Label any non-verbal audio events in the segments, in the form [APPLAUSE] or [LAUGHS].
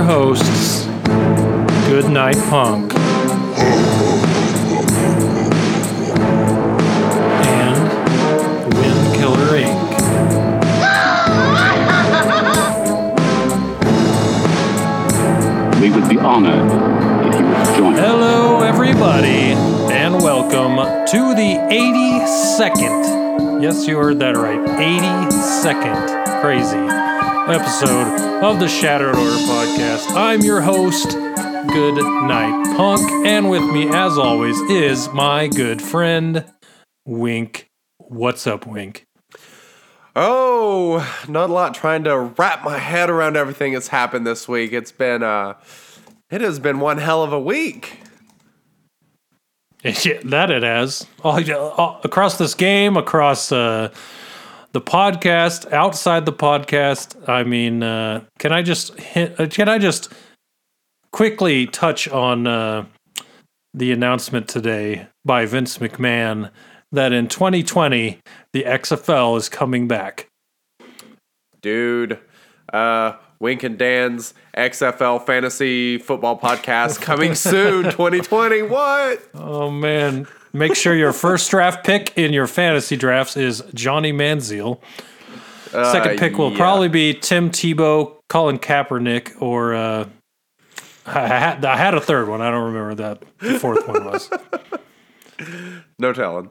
Your hosts, Goodnight Punk. And Wind Killer Inc. We would be honored if you would join us. Hello, everybody, and welcome to the 82nd. Yes, you heard that right. 82nd crazy episode of the Shattered Order podcast. I'm your host, Good Night Punk, and with me, as always, is my good friend, Wink. What's up, Wink? Oh, not a lot trying to wrap my head around everything that's happened this week. It's been uh it has been one hell of a week. [LAUGHS] Yeah, that it has. All, all, across this game, across uh, the podcast, outside the podcast. I mean, uh, can I just hit, uh, can I just quickly touch on uh, the announcement today by Vince McMahon that in 2020 the XFL is coming back. Dude, uh Wink and Dan's XFL fantasy football podcast [LAUGHS] coming soon 2020. What? Oh man. Make sure your first draft pick in your fantasy drafts is Johnny Manziel. Second pick will yeah. probably be Tim Tebow, Colin Kaepernick, or uh, I, had, I had a third one. I don't remember that the fourth one was. No telling.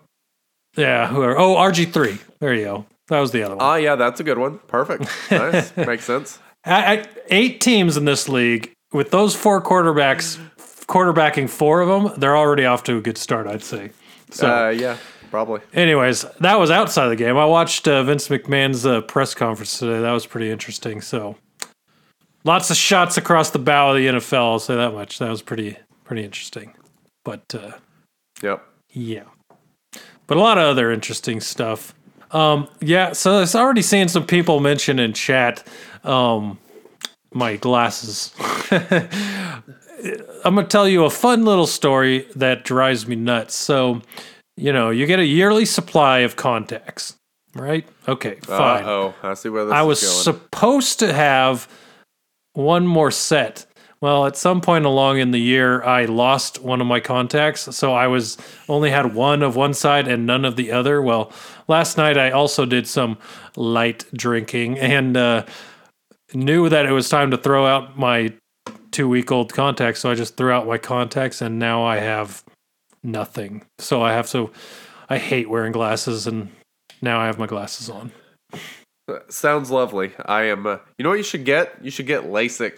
Yeah, whoever. Oh, RG three. There you go. That was the other one. Ah, yeah, that's a good one. Perfect. [LAUGHS] Nice. Makes sense. I, I, eight teams in this league with those four quarterbacks, quarterbacking four of them. They're already off to a good start, I'd say. So, Uh yeah, probably. anyways, that was outside the game. I watched uh, Vince McMahon's uh, press conference today. That was pretty interesting. So, lots of shots across the bow of the NFL. I'll say that much. That was pretty pretty interesting. But uh, Yep. yeah, but a lot of other interesting stuff. Um, yeah, so I was already seeing some people mention in chat um, my glasses. [LAUGHS] I'm gonna tell you a fun little story that drives me nuts. So, you know, you get a yearly supply of contacts, right? Okay, fine. Uh-oh. I see where this I was going. supposed to have one more set. Well, at some point along in the year, I lost one of my contacts, so I was only had one of one side and none of the other. Well, last night I also did some light drinking and uh, knew that it was time to throw out my two week old contacts, so I just threw out my contacts, and now I have nothing. So I have to. I hate wearing glasses, and now I have my glasses on. Sounds lovely. I am uh, You know what you should get? You should get LASIK.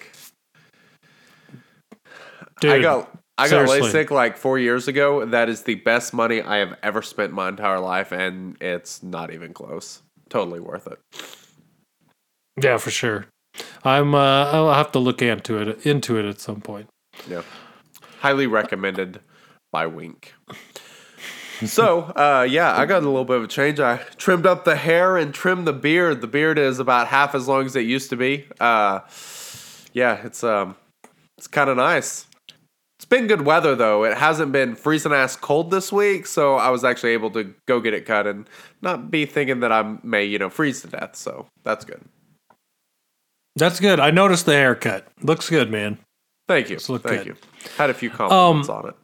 Dude, I got I got seriously. LASIK like four years ago. That is the best money I have ever spent my entire life, and it's not even close. Totally worth it. Yeah, for sure. I'm. Uh, I'll have to look into it into it at some point. Yeah, highly recommended by Wink. So, uh, yeah, I got a little bit of a change. I trimmed up the hair and trimmed the beard. The beard is about half as long as it used to be. Uh, yeah, it's um, it's kind of nice. It's been good weather though. It hasn't been freezing ass cold this week, so I was actually able to go get it cut and not be thinking that I may, you know, freeze to death. So that's good. That's good. I noticed the haircut. Looks good, man. Thank you. Thank good. you. Had a few compliments Um, on it.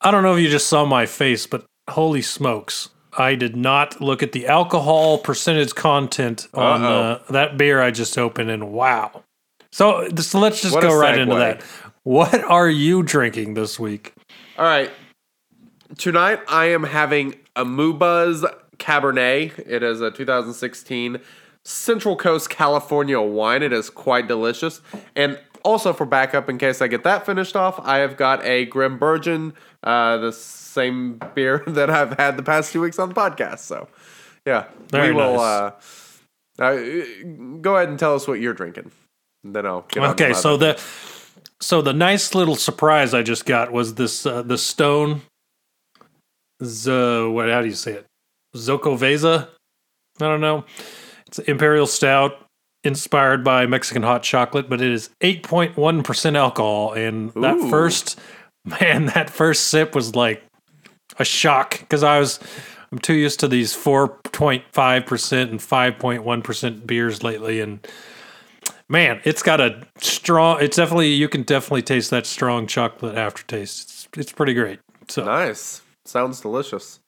I don't know if you just saw my face, but holy smokes. I did not look at the alcohol percentage content on uh, that beer I just opened, and wow. So, so let's just What go right into that. What are you drinking this week? All right. Tonight I am having a Mubuzz Cabernet. It is a 2016 Central Coast California wine. It is quite delicious. And also for backup, in case I get that finished off, I have got a Grim Burgeon, uh, the same beer [LAUGHS] that I've had the past two weeks on the podcast. So, yeah, Very we will. nice. Uh, Uh, go ahead and tell us what you're drinking. Then I'll get Okay, so the so the nice little surprise I just got was this uh, the stone. Z what? How do you say it? Xocoveza. I don't know. It's imperial stout inspired by Mexican hot chocolate, but it is eight point one percent alcohol, and that first man, that first sip was like a shock because I was. I'm too used to these 4.5% and 5.1% beers lately, and man, it's got a strong. It's definitely you can definitely taste that strong chocolate aftertaste. It's it's pretty great. So nice. Sounds delicious.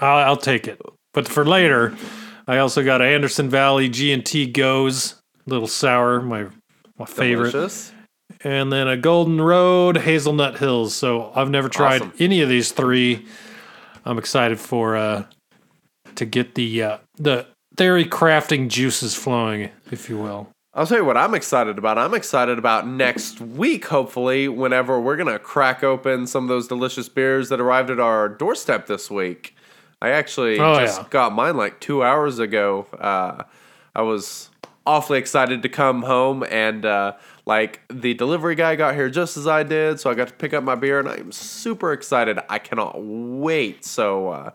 I'll, I'll take it. But for later, I also got a Anderson Valley G and T Gose, little sour, my my favorite, Delicious. and then a Golden Road Hazelnut Hills. So I've never tried Awesome. any of these three. I'm excited for uh to get the uh, the theory crafting juices flowing, if you will. I'll tell you what I'm excited about. I'm excited about next week, hopefully, whenever we're going to crack open some of those delicious beers that arrived at our doorstep this week. I actually Oh, just yeah. got mine like two hours ago. Uh, I was awfully excited to come home, and uh, like the delivery guy got here just as I did, so I got to pick up my beer, and I'm super excited. I cannot wait. So, uh,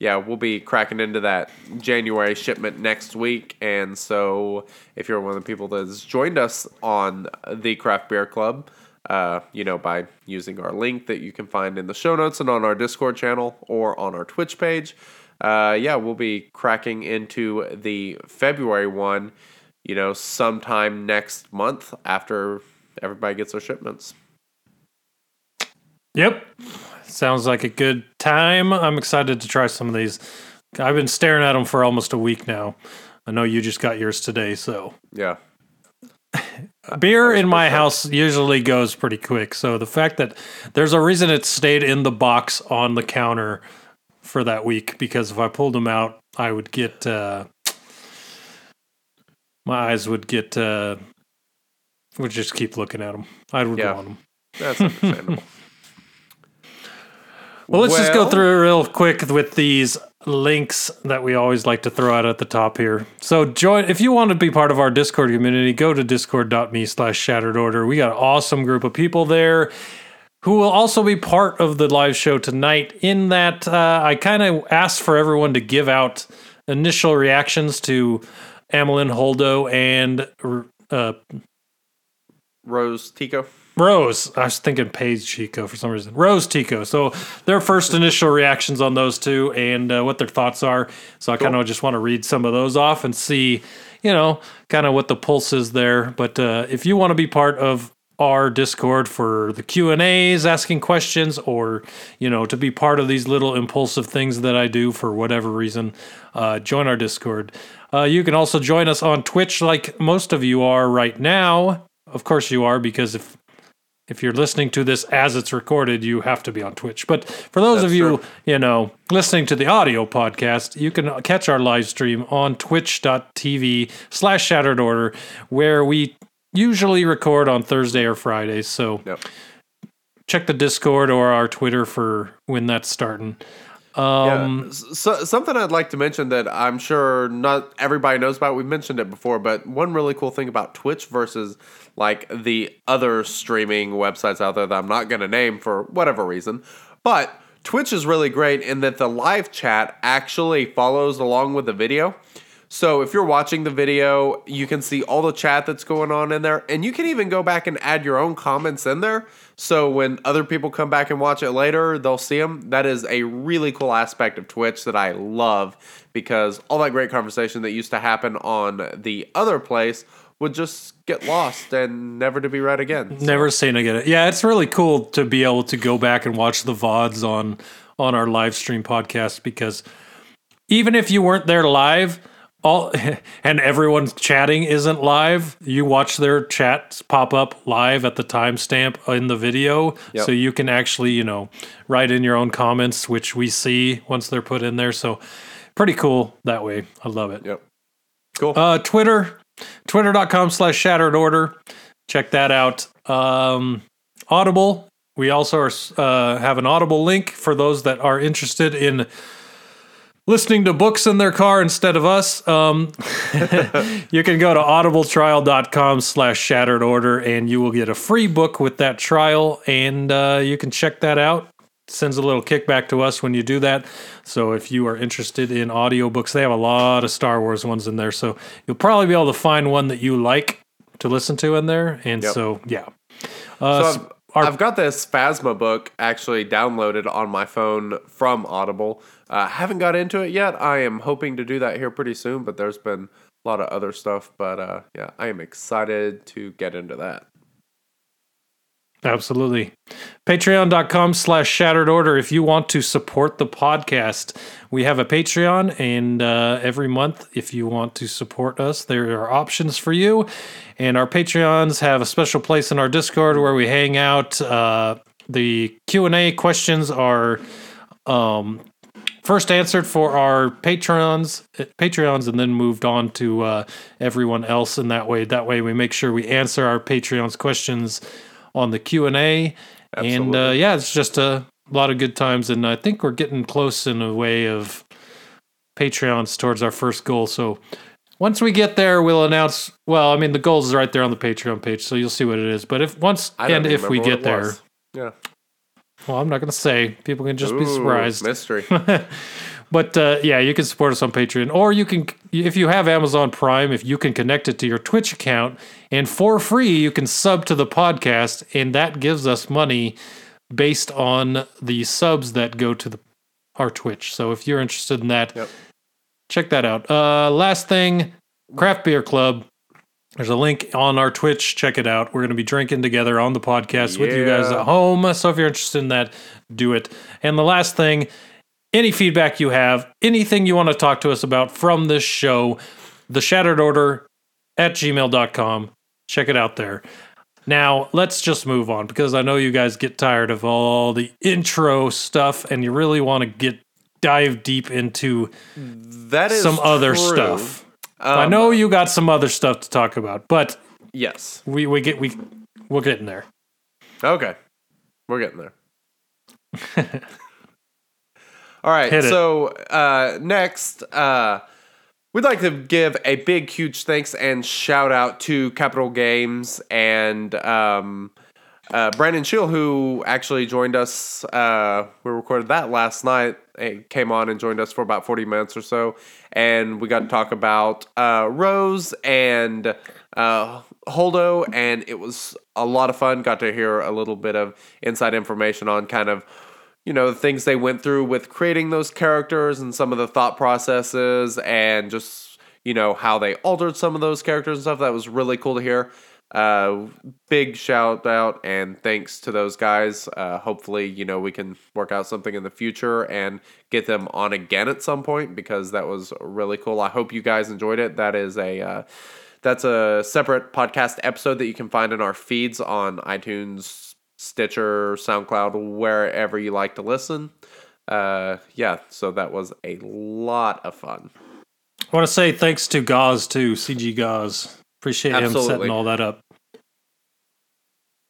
yeah, we'll be cracking into that January shipment next week. And so, if you're one of the people that's joined us on the Craft Beer Club, uh, you know, by using our link that you can find in the show notes and on our Discord channel or on our Twitch page, uh, yeah, we'll be cracking into the February one, you know, sometime next month after everybody gets their shipments. Yep. Sounds like a good time. I'm excited to try some of these. I've been staring at them for almost a week now. I know you just got yours today, so Yeah. [SIGHS] beer in my house usually goes pretty quick. So the fact that there's a reason it stayed in the box on the counter for that week because if I pulled them out, I would get uh, my eyes would get uh, would just keep looking at them. I would Yeah. want them. That's [LAUGHS] understandable. Well, let's just go Well- through real quick with these links that we always like to throw out at the top here. So join if you want to be part of our Discord community, go to discord.me slash shattered order. We got an awesome group of people there who will also be part of the live show tonight. In that, uh, I kind of asked for everyone to give out initial reactions to Amilyn Holdo and uh, Rose Tico. Rose. I was thinking Paige Tico for some reason. Rose Tico. So their first initial reactions on those two and uh, what their thoughts are. So I kind of just want to read some of those off and see, you know, kind of what the pulse is there. But uh, if you want to be part of our Discord for the Q and A's, asking questions, or you know, to be part of these little impulsive things that I do for whatever reason, uh, join our Discord. Uh, you can also join us on Twitch, like most of you are right now. Of course, you are because if if you're listening to this as it's recorded, you have to be on Twitch. But for those of you, true. you know, listening to the audio podcast, you can catch our live stream on twitch.tv slash shattered order, where we usually record on Thursday or Friday. So Yep. check the Discord or our Twitter for when that's starting. Um, yeah. So, something I'd like to mention that I'm sure not everybody knows about. We've mentioned it before, but one really cool thing about Twitch versus like the other streaming websites out there that I'm not going to name for whatever reason, but Twitch is really great in that the live chat actually follows along with the video. So if you're watching the video, you can see all the chat that's going on in there, and you can even go back and add your own comments in there. So when other people come back and watch it later, they'll see them. That is a really cool aspect of Twitch that I love because all that great conversation that used to happen on the other place would just get lost and never to be read again. Never seen again. Yeah, it's really cool to be able to go back and watch the VODs on on our live stream podcast because even if you weren't there live, all [LAUGHS] and everyone's chatting isn't live, you watch their chats pop up live at the timestamp in the video. Yep. So you can actually, you know, write in your own comments, which we see once they're put in there. So pretty cool that way. I love it. Yep. Cool. Uh, Twitter, twitter.com slash shattered order. Check that out. Um, Audible. We also are, uh, have an Audible link for those that are interested in listening to books in their car instead of us, um, [LAUGHS] you can go to audibletrial.com slash shattered order and you will get a free book with that trial and uh, you can check that out. Sends a little kickback to us when you do that. So if you are interested in audiobooks, they have a lot of Star Wars ones in there. So you'll probably be able to find one that you like to listen to in there. And Yep. so, yeah. Uh, So I've, I've got this Phasma book actually downloaded on my phone from Audible. Uh, haven't got into it yet. I am hoping to do that here pretty soon, but there's been a lot of other stuff. But uh, yeah, I am excited to get into that. Absolutely. Patreon.com slash shattered order. If you want to support the podcast, we have a Patreon, and uh, every month, if you want to support us, there are options for you. And our Patreons have a special place in our Discord where we hang out. Uh, the Q&A questions are um, first answered for our patrons patreons and then moved on to uh, everyone else in that way that way we make sure we answer our patreons questions on the q&a and uh, yeah it's just a lot of good times. And i think we're getting close in a way of patreons towards our first goal. So once we get there we'll announce well i mean the goals is right there on the patreon page so you'll see what it is. But if once and if we get there. Yeah. well i'm not going to say. People can just be surprised. Mystery. [LAUGHS] [LAUGHS] but uh, yeah, you can support us on Patreon, or you can, if you have Amazon Prime, if you can connect it to your Twitch account, and for free you can sub to the podcast, and that gives us money based on the subs that go to the our Twitch. So if you're interested in that, Yep. check that out. Uh, last thing, Craft Beer Club. There's a link on our Twitch. Check it out. We're going to be drinking together on the podcast with you guys at home. So if you're interested in that, do it. And the last thing, any feedback you have, anything you want to talk to us about from this show, the shattered order at gmail.com. Check it out there. Now, let's just move on because I know you guys get tired of all the intro stuff and you really want to get dive deep into That is some other true. stuff. I Um, know you got some other stuff to talk about, but Yes. we, we get we we're getting there. Okay. We're getting there. [LAUGHS] All right. Hit it. So uh, next, uh, we'd like to give a big, huge thanks and shout out to Capital Games and um, uh, Brandon Schill, who actually joined us. Uh, we recorded that last night. He came on and joined us for about 40 minutes or so. And we got to talk about uh, Rose and uh, Holdo. And it was a lot of fun. Got to hear a little bit of inside information on kind of you know, the things they went through with creating those characters and some of the thought processes and just, you know, how they altered some of those characters and stuff. That was really cool to hear. Uh, big shout out and thanks to those guys. Uh, hopefully, you know, we can work out something in the future and get them on again at some point because that was really cool. I hope you guys enjoyed it. That is a, uh, that's a separate podcast episode that you can find in our feeds on iTunes, Stitcher, SoundCloud, wherever you like to listen. Uh, yeah, so that was a lot of fun. I want to say thanks to Gauze too, CG Gauze. Appreciate him setting all that up.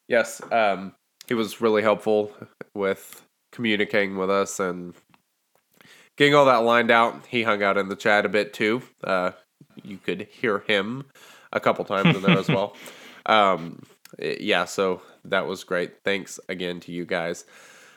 Yes, um, he was really helpful with communicating with us and getting all that lined out. He hung out in the chat a bit too. Uh, you could hear him a couple times in there as well. [LAUGHS] Um, yeah, so that was great. Thanks again to you guys.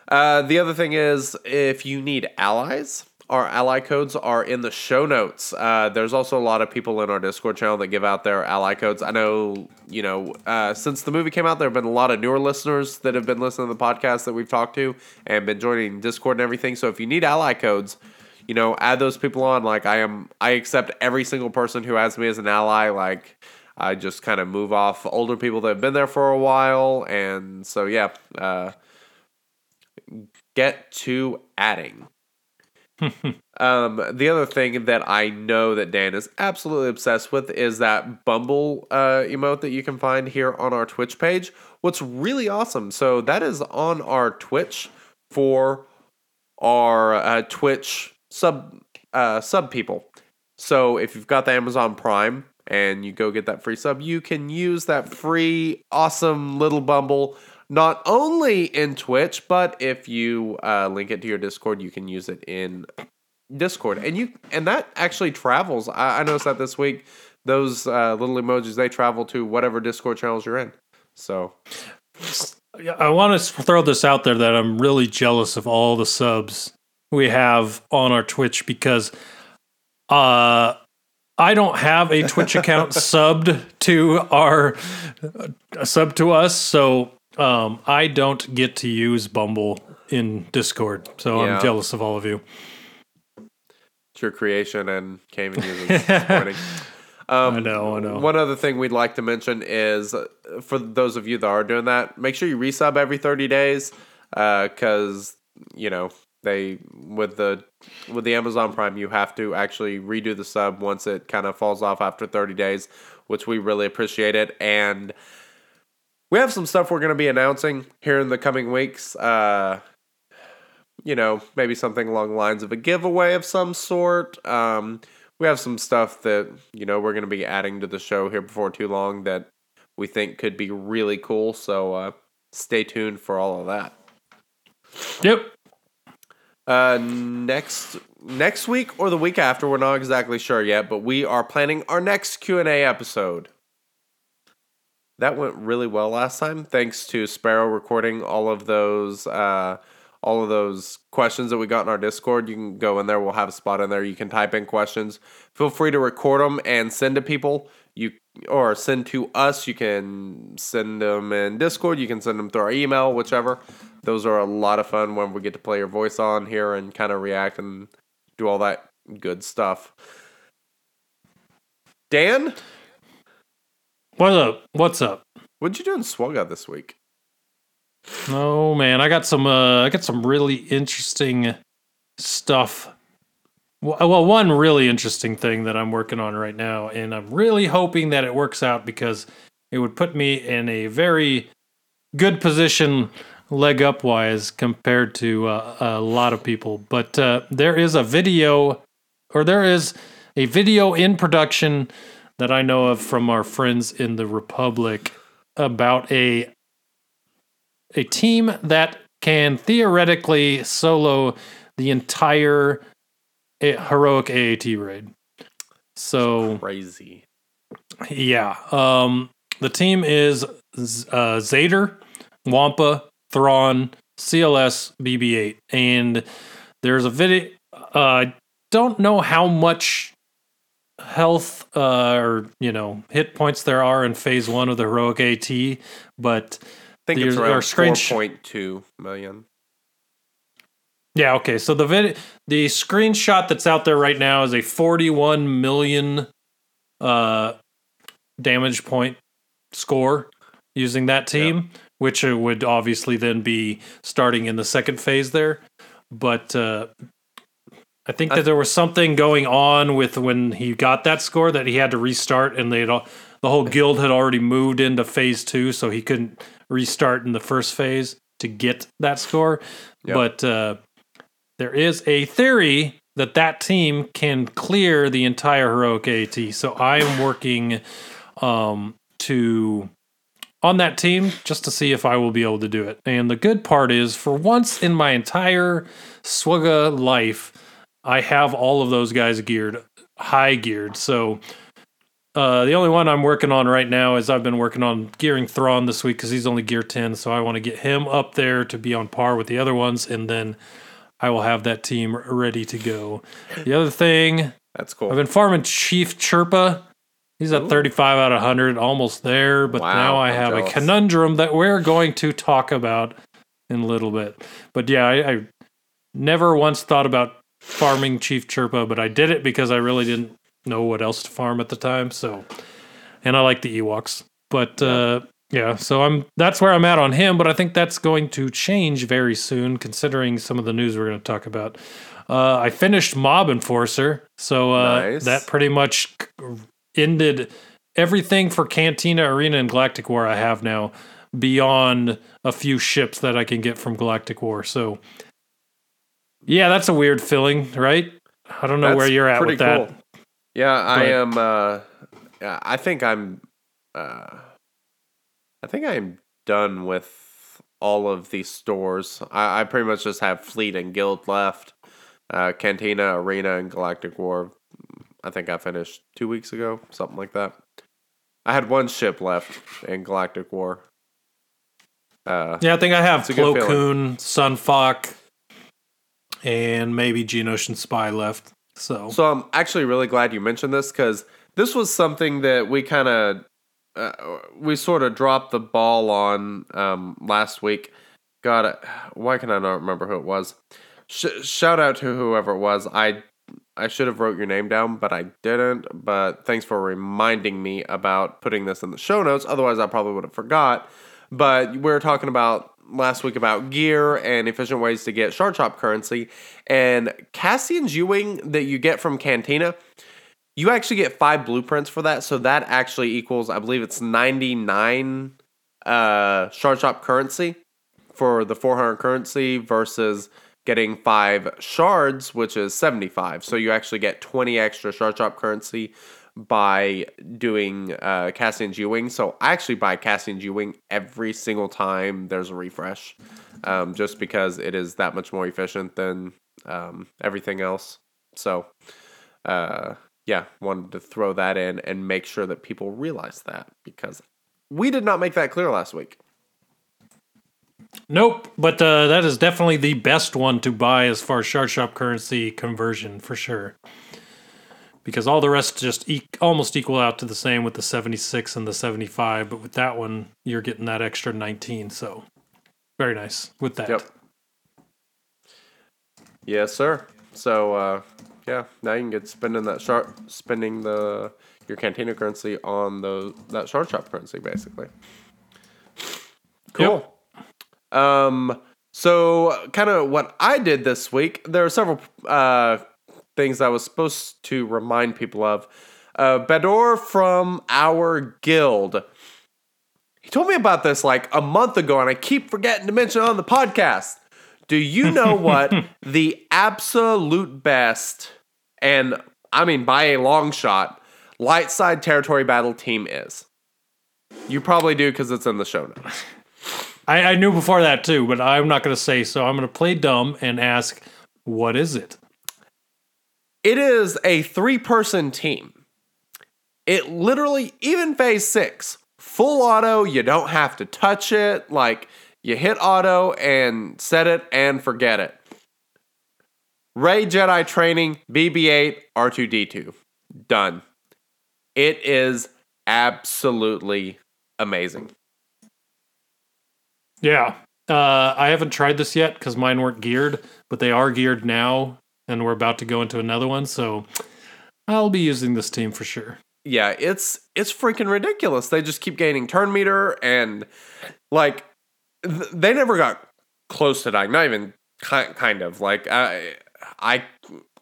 Uh, the other thing is, if you need allies, our ally codes are in the show notes. Uh, there's also a lot of people in our Discord channel that give out their ally codes. I know, you know, uh, since the movie came out, there have been a lot of newer listeners that have been listening to the podcast that we've talked to and been joining Discord and everything. So if you need ally codes, you know, add those people on. Like I am, I accept every single person who adds me as an ally. Like I just kind of move off older people that have been there for a while, and so yeah, uh, get to adding. [LAUGHS] um, the other thing that I know that Dan is absolutely obsessed with is that Bumble uh, emote that you can find here on our Twitch page. What's really awesome, so that is on our Twitch for our uh, Twitch sub uh, sub people. So if you've got the Amazon Prime and you go get that free sub, you can use that free awesome little Bumble not only in Twitch, but if you uh, link it to your Discord, you can use it in Discord, and you and that actually travels. I, I noticed that this week. Those uh, little emojis they travel to whatever Discord channels you're in. So Yeah, I want to throw this out there that I'm really jealous of all the subs we have on our Twitch because uh I don't have a Twitch account [LAUGHS] subbed to our uh, sub to us, so um I don't get to use Bumble in Discord. So Yeah. I'm jealous of all of you. it's your creation, and Cayman uses. [LAUGHS] Um, I know, I know. One other thing we'd like to mention is uh, for those of you that are doing that, make sure you resub every 30 days because you know they with the with the Amazon Prime you have to actually redo the sub once it kind of falls off after 30 days, which we really appreciate it and we have some stuff we're going to be announcing here in the coming weeks. Uh, you know, maybe something along the lines of a giveaway of some sort. Um, we have some stuff that you know we're going to be adding to the show here before too long that we think could be really cool. So uh, stay tuned for all of that. Yep. Uh, next next week or the week after, we're not exactly sure yet, but we are planning our next Q and A episode. That went really well last time, thanks to Sparrow recording all of those uh, all of those questions that we got in our Discord. You can go in there; we'll have a spot in there. You can type in questions. Feel free to record them and send to people. You or send to us. You can send them in Discord. You can send them through our email, whichever. Those are a lot of fun when we get to play your voice on here and kind of react and do all that good stuff. Dan, What's up? What's up? what'd you do in Swugga this week? Oh man, I got some. Uh, I got some really interesting stuff. Well, one really interesting thing that I'm working on right now, and I'm really hoping that it works out because it would put me in a very good position, leg up wise, compared to uh, a lot of people. But uh, there is a video, or there is a video in production that I know of from our friends in the Republic about a a team that can theoretically solo the entire heroic AAT raid. So Crazy. yeah, um, the team is uh, Zader, Wampa, Thrawn, CLS, BB-8, and there's a video. Uh, I don't know how much health uh, or you know hit points there are in Phase One of the heroic AT, but I think it's around screen point two million. Yeah, okay. So the vid- the screenshot that's out there right now is a 41 million uh damage point score using that team, which uh, would obviously then be starting in the second phase there. But uh I think that there was something going on with when he got that score that he had to restart and they had all, the whole guild had already moved into phase 2 so he couldn't restart in the first phase to get that score. Yep. But uh there is a theory that that team can clear the entire heroic AT. So I am working um, to on that team just to see if I will be able to do it. And the good part is, for once in my entire Swugga life, I have all of those guys geared, high geared. So uh, the only one I'm working on right now is I've been working on gearing Thrawn this week because he's only gear 10. So I want to get him up there to be on par with the other ones. And then I will have that team ready to go. The other thing, That's cool. I've been farming Chief Chirpa. He's at 35 out of 100, almost there. But Wow, now I I'm have jealous. a conundrum that we're going to talk about in a little bit. But yeah, I, I never once thought about farming Chief Chirpa, but I did it because I really didn't know what else to farm at the time. So, and I like the Ewoks. But uh, yeah, so I'm that's where I'm at on him. But I think that's going to change very soon, considering some of the news we're going to talk about. Uh, I finished Mob Enforcer, so uh, Nice. that pretty much ended everything for Cantina Arena and Galactic War. I have now beyond a few ships that I can get from Galactic War. So yeah, that's a weird feeling, right? I don't know That's where you're at with that. cool. Yeah, I But- am. Uh, yeah, I think I'm. Uh, I think I'm done with all of these stores. I, I pretty much just have fleet and guild left. Uh, Cantina, Arena, and Galactic War. I think I finished two weeks ago, something like that. I had one ship left in Galactic War. Uh, Yeah, I think I have Plo Koon, and maybe Geonosian Spy left. So, So I'm actually really glad you mentioned this because this was something that we kind of uh, we sort of dropped the ball on um, last week. God, uh, why can I not remember who it was? Sh- shout out to whoever it was. I I should have wrote your name down, but I didn't. But thanks for reminding me about putting this in the show notes. Otherwise, I probably would have forgot. But we were talking about last week about gear and efficient ways to get shard shop currency. And Cassian's U-wing that you get from Cantina, you actually get five blueprints for that. So that actually equals, I believe it's 99 uh, shard shop currency for the 400 currency versus getting five shards, which is 75. So you actually get 20 extra shard shop currency by doing uh, Cassian's U-wing. So I actually buy Cassian's U-wing every single time there's a refresh, um, just because it is that much more efficient than um, everything else. So, uh, yeah, wanted to throw that in and make sure that people realize that because we did not make that clear last week. nope. But uh, that is definitely the best one to buy as far as shard shop currency conversion for sure. Because all the rest just e- almost equal out to the same with the 76 and the 75. But with that one, you're getting that extra 19. So, very nice with that. Yep. Yes, sir. So uh, yeah, now you can get spending that sharp spending the your cantina currency on the that shard shop currency basically. Cool. Um so kind of what I did this week, there are several uh things I was supposed to remind people of. Uh Bador from our guild. He told me about this like a month ago and I keep forgetting to mention it on the podcast. Do you know what [LAUGHS] the absolute best, and I mean by a long shot, light side territory battle team is? You probably do because it's in the show notes. I, I knew before that too, but I'm not going to say so. I'm going to play dumb and ask, what is it? It is a three person team. It literally, even phase six, full auto, you don't have to touch it. Like, you hit auto and set it and forget it. Rey Jedi training, BB 8, R2D2. Done. It is absolutely amazing. Yeah. Uh, I haven't tried this yet because mine weren't geared, but they are geared now, and we're about to go into another one. So I'll be using this team for sure. yeah, it's it's freaking ridiculous. They just keep gaining turn meter and like th- they never got close to dying. Not even ki- kind of like I I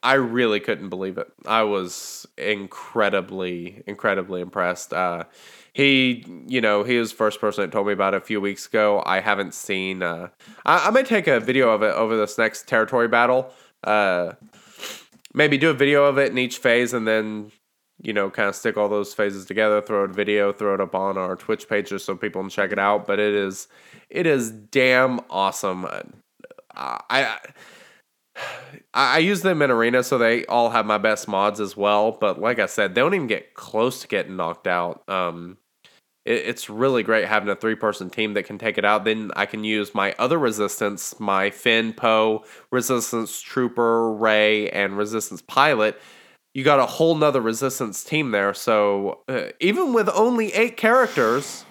I really couldn't believe it. I was incredibly incredibly impressed. Uh, he, you know, he was the first person that told me about it a few weeks ago. I haven't seen. Uh, I, I may take a video of it over this next territory battle. Uh, maybe do a video of it in each phase, and then you know, kind of stick all those phases together, throw it video, throw it up on our Twitch page just so people can check it out. But it is, it is damn awesome. Uh, I, I, use them in arena, so they all have my best mods as well. But like I said, they don't even get close to getting knocked out. Um, it, it's really great having a three-person team that can take it out. Then I can use my other resistance, my Finn, Poe, Resistance Trooper, Rey, and Resistance Pilot you got a whole nother resistance team there. So uh, even with only eight characters,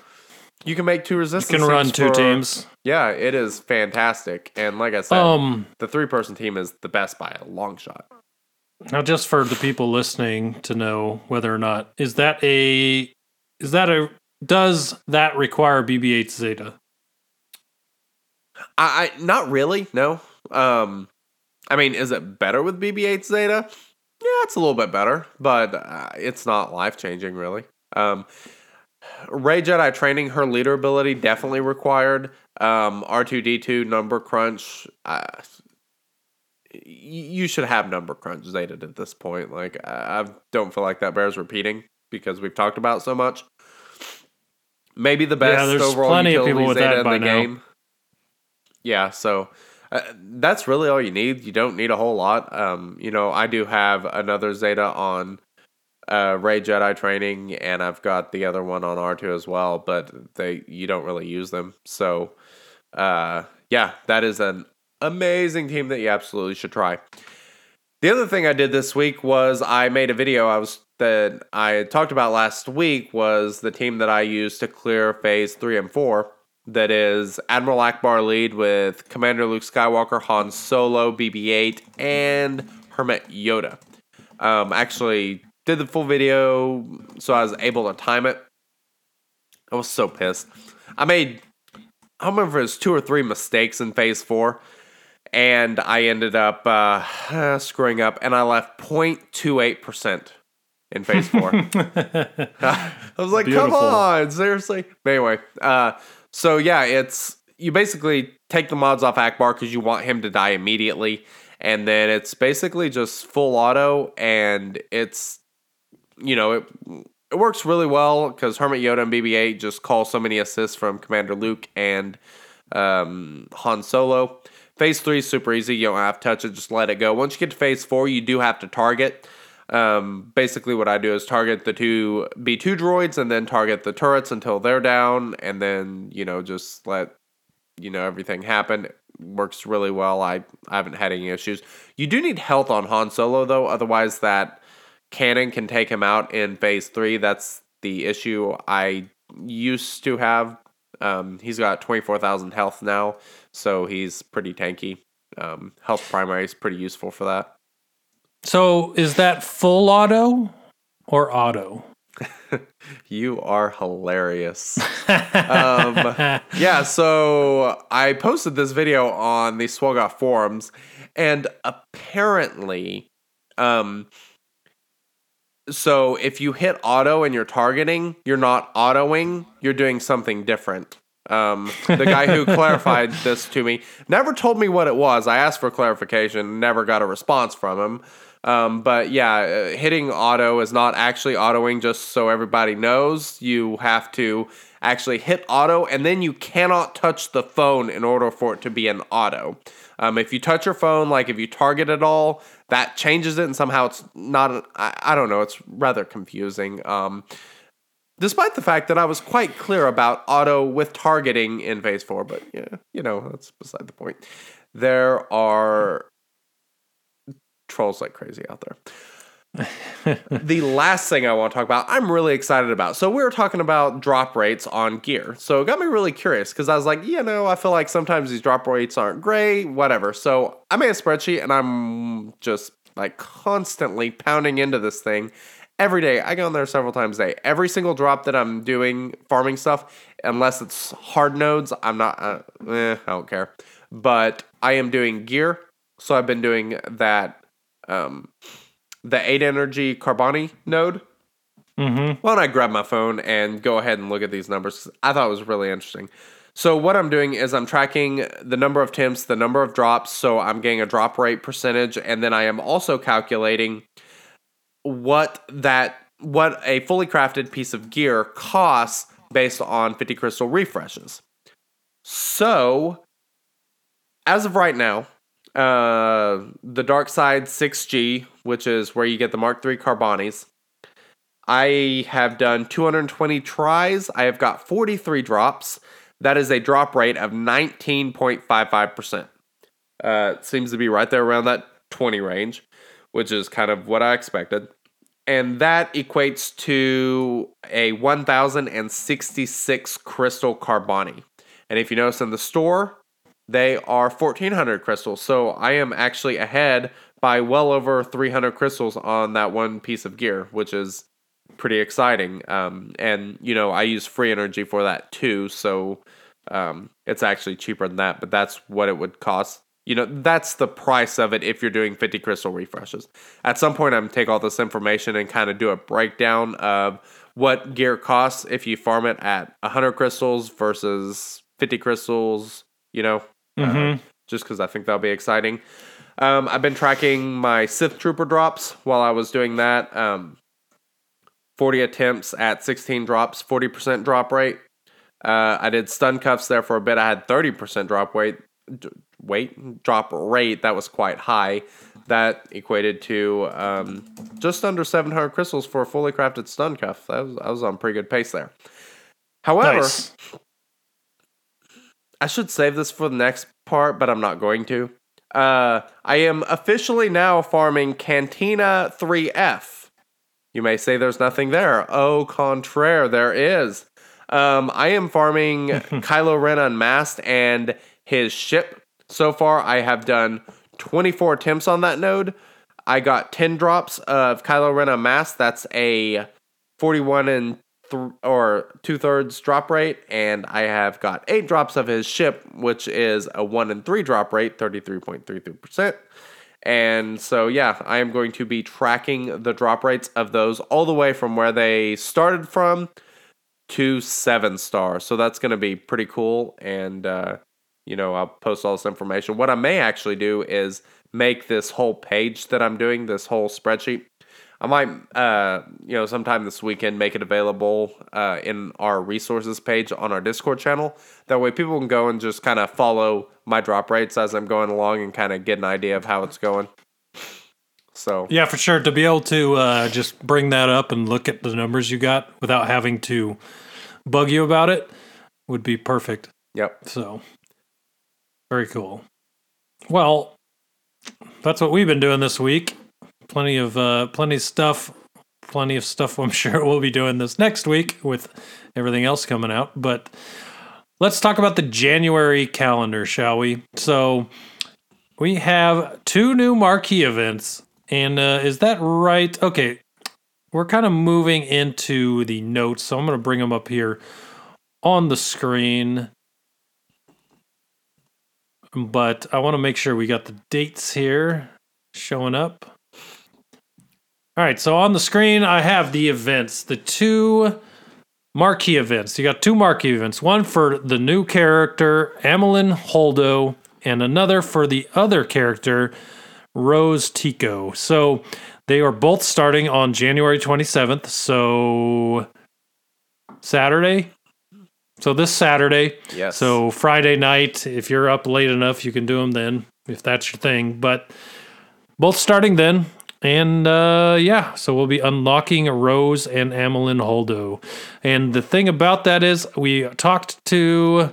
you can make two resistance. You can run two for- teams. Yeah, it is fantastic. And like I said, Um, the three person team is the best by a long shot. now just for the people listening to know whether or not is that a is that a does that require BB-8 Zeta? I, I not really. No. Um, I mean, is it better with BB-8 Zeta? Yeah, it's a little bit better, but uh, it's not life changing really. Um, Rey Jedi training, her leader ability definitely required. Um, R2D2 number crunch. Uh, you should have number crunch Zeta at this point. Like I don't feel like that bears repeating because we've talked about so much. Maybe the best Yeah, there's overall plenty of people with Zeta that in by the now. game. Yeah, so uh, that's really all you need. You don't need a whole lot. Um, you know, I do have another Zeta on uh, Rey Jedi training, and I've got the other one on R two as well. But they you don't really use them. So, uh, yeah, that is an amazing team that you absolutely should try. The other thing I did this week was I made a video I was that I talked about last week was the team that I used to clear phase 3 and 4 that is Admiral Ackbar lead with Commander Luke Skywalker, Han Solo, BB-8 and Hermit Yoda. Um actually did the full video so I was able to time it. I was so pissed. I made I don't remember if it was two or three mistakes in phase 4 and I ended up uh, [SIGHS] screwing up, and I left 0.28 percent in phase four. [LAUGHS] I was like, Beautiful. "Come on, seriously." But anyway, uh, so yeah, it's you basically take the mods off Ackbar because you want him to die immediately, and then it's basically just full auto, and it's you know it. It works really well because Hermit Yoda and BB-8 just call so many assists from Commander Luke and um, Han Solo. Phase three is super easy. You don't have to touch it, just let it go. Once you get to phase four, you do have to target. Um, basically, what I do is target the two B2 droids and then target the turrets until they're down, and then, you know, just let, you know, everything happen. Works really well. I, I haven't had any issues. You do need health on Han Solo, though, otherwise, that cannon can take him out in phase three. That's the issue I used to have. Um, he's got 24,000 health now, so he's pretty tanky. Um, health primary is pretty useful for that. So is that full auto or auto? [LAUGHS] You are hilarious. [LAUGHS] um, yeah, so I posted this video on the Swoggoth forums, and apparently, um, so if you hit auto and you're targeting, you're not autoing, you're doing something different. Um, the guy who [LAUGHS] clarified this to me never told me what it was. I asked for clarification, never got a response from him. Um, but yeah, uh, hitting auto is not actually autoing, just so everybody knows. You have to actually hit auto, and then you cannot touch the phone in order for it to be an auto. Um, if you touch your phone, like if you target it all, that changes it, and somehow it's not. I, I don't know. It's rather confusing. Um, despite the fact that I was quite clear about auto with targeting in phase four, but yeah, you know, that's beside the point. There are trolls like crazy out there. The last thing I want to talk about, I'm really excited about. So we were talking about drop rates on gear. So it got me really curious because I was like, you know, I feel like sometimes these drop rates aren't great, whatever. So I made a spreadsheet and I'm just like constantly pounding into this thing every day. I go in there several times a day. Every single drop that I'm doing farming stuff, unless it's hard nodes, I'm not, uh, eh, I don't care. But I am doing gear. So I've been doing that, um, the 8 energy Carbanti node. Mm-hmm. Why don't I grab my phone and go ahead and look at these numbers? I thought it was really interesting. So what I'm doing is I'm tracking the number of temps, the number of drops, so I'm getting a drop rate percentage, and then I am also calculating what that what a fully crafted piece of gear costs based on 50 crystal refreshes. So as of right now, uh, the Dark Side 6G, which is where you get the Mark III Carbantis, I have done 220 tries. I have got 43 drops. That is a drop rate of 19.55%. Uh, seems to be right there around that 20 range, which is kind of what I expected. And that equates to a 1,066 crystal Carbanti. And if you notice in the store, they are 1,400 crystals. So I am actually ahead by well over 300 crystals on that one piece of gear, which is pretty exciting. Um, and you know, I use free energy for that too, so um, it's actually cheaper than that. But that's what it would cost. You know, that's the price of it if you're doing 50 crystal refreshes. At some point, I'm take all this information and kind of do a breakdown of what gear costs if you farm it at 100 crystals versus 50 crystals. You know, uh, Mhm. just because I think that'll be exciting. Um, I've been tracking my Sith Trooper drops while I was doing that. Um, 40 attempts at 16 drops, 40% drop rate. Uh, I did stun cuffs there for a bit. I had 30% drop weight, d- weight drop rate that was quite high. That equated to um, just under 700 crystals for a fully crafted stun cuff. That was, I was on pretty good pace there. However, Nice. I should save this for the next part, but I'm not going to. Uh, I am officially now farming Cantina 3F. You may say there's nothing there. Au contraire, there is. Um, I am farming [LAUGHS] Kylo Ren Unmasked and his ship. So far, I have done 24 attempts on that node. I got 10 drops of Kylo Ren Unmasked. That's a 41 and th- or two thirds drop rate, and I have got eight drops of his ship, which is a one in three drop rate, 33.33%. And so, yeah, I am going to be tracking the drop rates of those all the way from where they started from to seven stars. So that's going to be pretty cool. And, uh, you know, I'll post all this information. What I may actually do is make this whole page that I'm doing, this whole spreadsheet. I might, uh, you know, sometime this weekend make it available uh, in our resources page on our Discord channel. That way, people can go and just kind of follow my drop rates as I'm going along and kind of get an idea of how it's going. So Yeah, for sure. To be able to uh, just bring that up and look at the numbers you got without having to bug you about it would be perfect. yep, So, very cool. Well, that's what we've been doing this week. Plenty of uh, plenty of stuff, plenty of stuff. I'm [LAUGHS] sure we'll be doing this next week with everything else coming out. But let's talk about the January calendar, shall we? So we have two new marquee events, and uh, is that right? Okay, we're kind of moving into the notes, so I'm going to bring them up here on the screen but I want to make sure we got the dates here showing up. All right, so on the screen, I have the events, the two marquee events. You got two marquee events one for the new character, Amilyn Holdo, and another for the other character, Rose Tico. So they are both starting on January 27th. So Saturday. So this Saturday. yes. So Friday night, if you're up late enough, you can do them then, if that's your thing. But both starting then. And uh, yeah, so we'll be unlocking Rose and Amilyn Holdo. And the thing about that is, we talked to,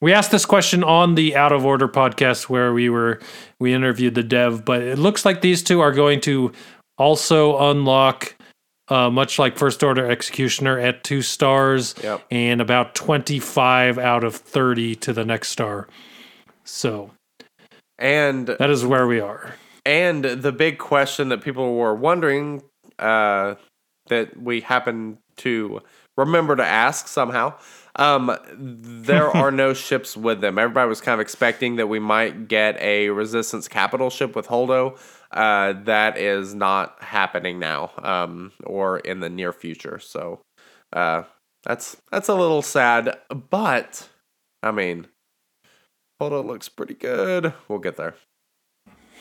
we asked this question on the Out of Order podcast where we were, we interviewed the dev, but it looks like these two are going to also unlock, uh, much like First Order Executioner, at two stars Yep. and about 25 out of 30 to the next star. So and that is where we are. And the big question that people were wondering uh, that we happen to remember to ask somehow. Um, there are [LAUGHS] no ships with them. Everybody was kind of expecting that we might get a Resistance Capital ship with Holdo. Uh, that is not happening now, um, or in the near future. So uh, that's that's a little sad. But I mean, Holdo looks pretty good. We'll get there.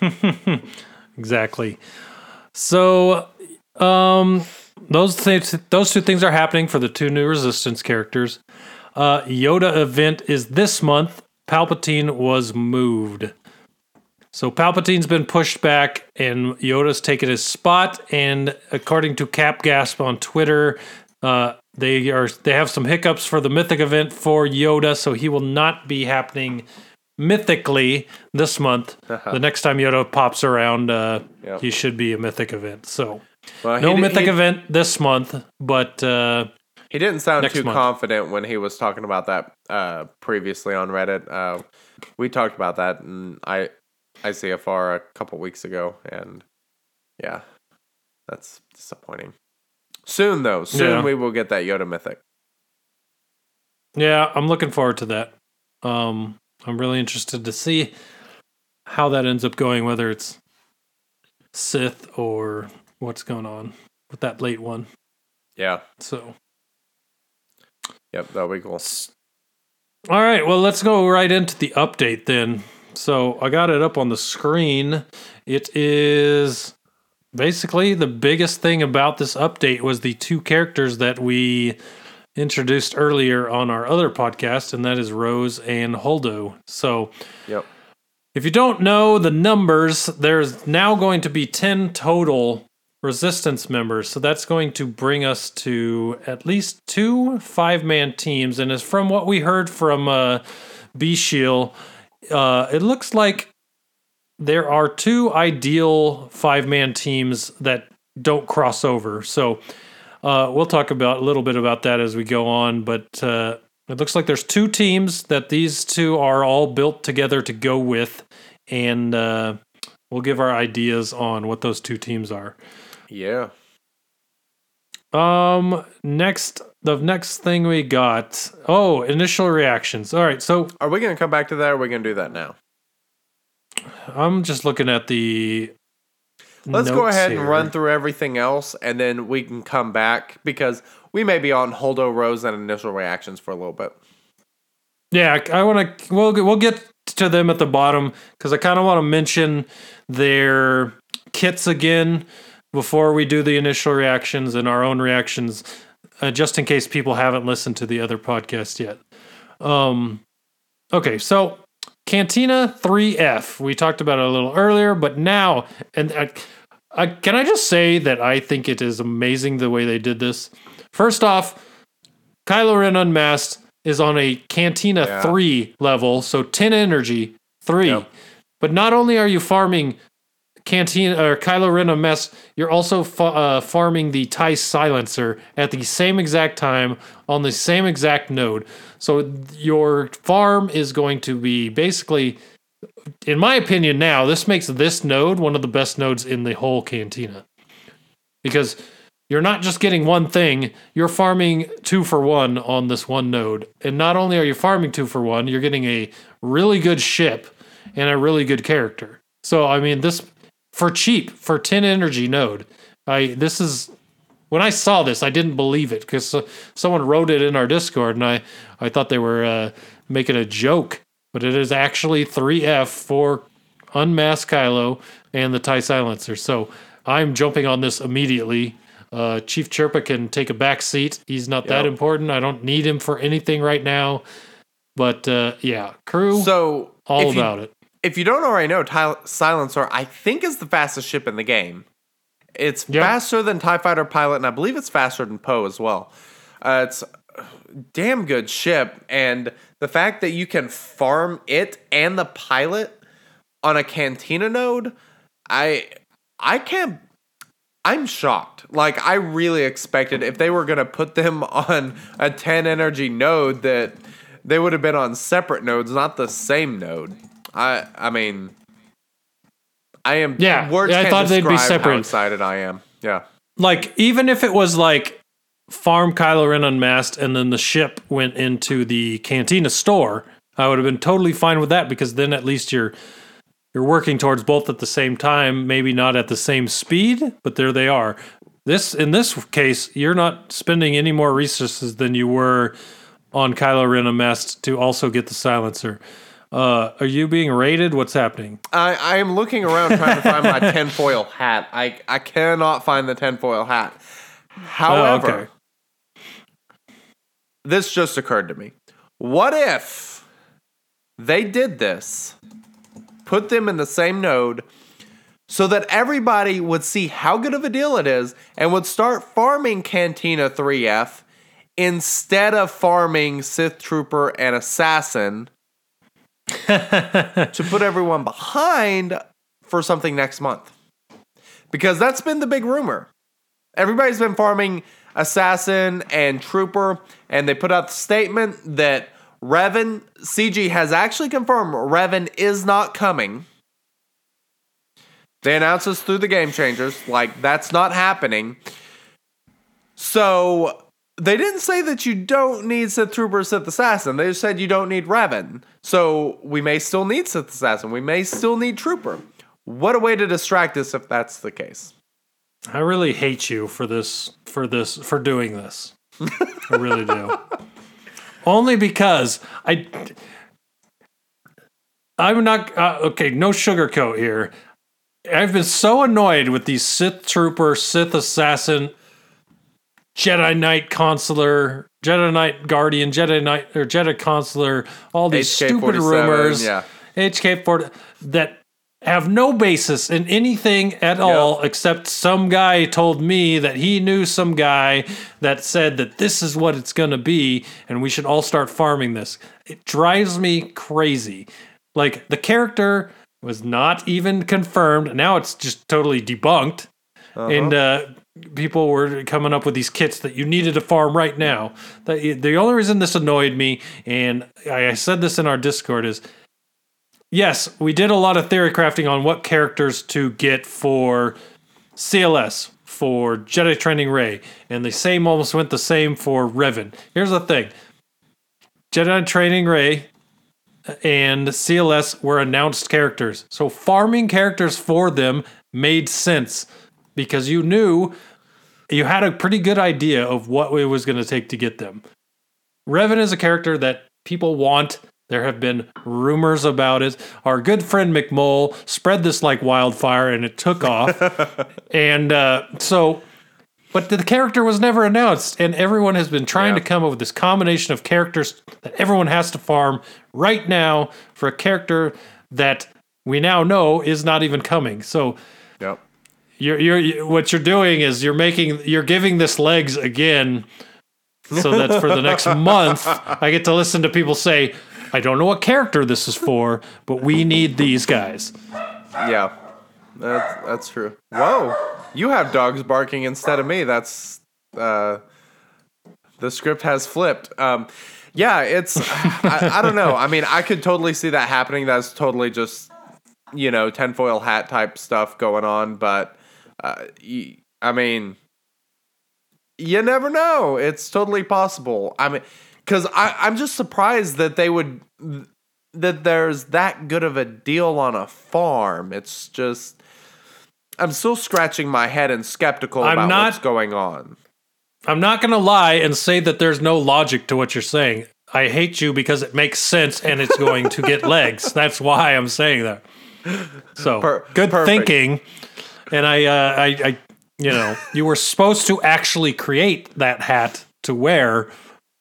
[LAUGHS] Exactly. So, um, those those two things are happening for the two new Resistance characters. Uh, Yoda event is this month. Palpatine was moved. So Palpatine's been pushed back, and Yoda's taken his spot. And according to Cap Gasp on Twitter, uh, they are they have some hiccups for the Mythic event for Yoda, so he will not be happening mythically this month. the next time Yoda pops around, uh, Yep. he should be a Mythic event. So Well, no he, Mythic he, event this month, but uh, He didn't sound too month. confident when he was talking about that uh, previously on Reddit. Uh, we talked about that in I ICFR a couple weeks ago, and yeah, that's disappointing. Soon though, soon Yeah. we will get that Yoda mythic. Yeah, I'm looking forward to that. Um, I'm really interested to see how that ends up going, whether it's Sith or what's going on with that late one. Yeah, So, yep, that'll be cool. all right, well, let's go right into the update then. So, I got it up on the screen. It is basically the biggest thing about this update was the two characters that we introduced earlier on our other podcast, and that is Rose and Holdo. So, Yep. if you don't know the numbers, there's now going to be 10 total resistance members. So that's going to bring us to at least two five man teams. And as from what we heard from uh, B Shield, uh, it looks like there are two ideal five man teams that don't cross over. So uh, we'll talk about a little bit about that as we go on. But uh, it looks like there's two teams that these two are all built together to go with, and uh, we'll give our ideas on what those two teams are. Yeah. Um, next, the next thing we got. Oh, initial reactions. All right, so Are we going to come back to that or are we going to do that now? I'm just looking at the. Let's go ahead and run through everything else and then we can come back because we may be on Holdo Rose and initial reactions for a little bit. Yeah, I want to. We'll we'll get to them at the bottom because I kind of want to mention their kits again before we do the initial reactions and our own reactions, uh, just in case people haven't listened to the other podcast yet. Um, okay, so Cantina 3F. We talked about it a little earlier, but now, and I, I, can I just say that I think it is amazing the way they did this. First off, Kylo Ren Unmasked is on a Cantina Yeah. 3 level, so 10 energy, 3. Yep. But not only are you farming Cantina or Kylo Ren Unmasked, you're also fa- uh, farming the TIE silencer at the same exact time on the same exact node. So your farm is going to be basically in my opinion now, this makes this node one of the best nodes in the whole cantina. Because you're not just getting one thing, you're farming two for one on this one node. And not only are you farming two for one, you're getting a really good ship and a really good character. So I mean this for cheap, for 10 energy node. I this is when I saw this, I didn't believe it because someone wrote it in our Discord, and I, I thought they were uh, making a joke, but it is actually 3F for Unmasked Kylo and the TIE Silencer. So I'm jumping on this immediately. Uh, Chief Chirpa can take a back seat. He's not that important. I don't need him for anything right now. But uh, yeah, crew, So, all if you, about it. if you don't already know, Ty- Silencer, I think is the fastest ship in the game. It's Yeah. faster than TIE Fighter Pilot, and I believe it's faster than Poe as well. Uh, it's a damn good ship, and the fact that you can farm it and the pilot on a Cantina node, I I can't. I'm shocked. Like I really expected if they were gonna put them [LAUGHS] on a 10 energy node that they would have been on separate nodes, not the same node. I I mean, I am. Yeah, words I can't thought they'd be describe separate. How excited I am. Yeah. like even if it was like farm Kylo Ren unmasked and then the ship went into the cantina store, I would have been totally fine with that because then at least you're you're working towards both at the same time, maybe not at the same speed, but there they are. This in this case, you're not spending any more resources than you were on Kylo Ren unmasked to also get the silencer. Uh, are you being raided? What's happening? I, I am looking around trying to find my [LAUGHS] tinfoil hat. I, I cannot find the tinfoil hat. However, Oh, okay. This just occurred to me. What if they did this, put them in the same node, so that everybody would see how good of a deal it is and would start farming Cantina 3F instead of farming Sith Trooper and Assassin [LAUGHS] to put everyone behind for something next month. Because that's been the big rumor. Everybody's been farming Assassin and Trooper, and they put out the statement that Revan, CG has actually confirmed Revan is not coming. They announced this through the Game Changers, like that's not happening. So they didn't say that you don't need Sith Trooper or Sith Assassin. They just said you don't need Revan. So we may still need Sith Assassin. We may still need Trooper. What a way to distract us if that's the case. I really hate you for this for this for doing this. I really do. [LAUGHS] Only because I I'm not uh, okay, no sugarcoat here. I've been so annoyed with these Sith trooper, Sith assassin, Jedi Knight consular, Jedi Knight guardian, Jedi Knight or Jedi consular, all these stupid HK-47, rumors. yeah. HK40 that have no basis in anything at all except some guy told me that he knew some guy that said that this is what it's going to be and we should all start farming this. It drives me crazy. Like the character was not even confirmed. Now it's just totally debunked. And uh, people were coming up with these kits that you needed to farm right now. The, the only reason this annoyed me, and I said this in our Discord, is yes, we did a lot of theory crafting on what characters to get for CLS, for Jedi Training Rey, and the same almost went the same for Revan. Here's the thing Jedi Training Rey and CLS were announced characters. So farming characters for them made sense because you knew you had a pretty good idea of what it was going to take to get them. Revan is a character that people want. There have been rumors about it. Our good friend McMull spread this like wildfire and it took [LAUGHS] off. and uh, so, but the character was never announced. And everyone has been trying Yeah. to come up with this combination of characters that everyone has to farm right now for a character that we now know is not even coming. So, Yep. you're, you're what you're doing is you're making you're giving this legs again so that for the next [LAUGHS] month i get to listen to people say i don't know what character this is for but we need these guys Yeah. That's that's true. Whoa. You have dogs barking instead of me. That's uh the script has flipped. Um yeah, it's [LAUGHS] I, I don't know. I mean, I could totally see that happening. That's totally just you know, tinfoil hat type stuff going on, but uh I mean you never know. It's totally possible. I mean, because I'm just surprised that they would that there's that good of a deal on a farm. It's just I'm still scratching my head and skeptical I'm about not- what's going on. i'm not going to lie and say that there's no logic to what you're saying i hate you because it makes sense and it's going to get legs [LAUGHS] that's why i'm saying that so Per- good perfect. thinking and I, uh, I i you know you were supposed to actually create that hat to wear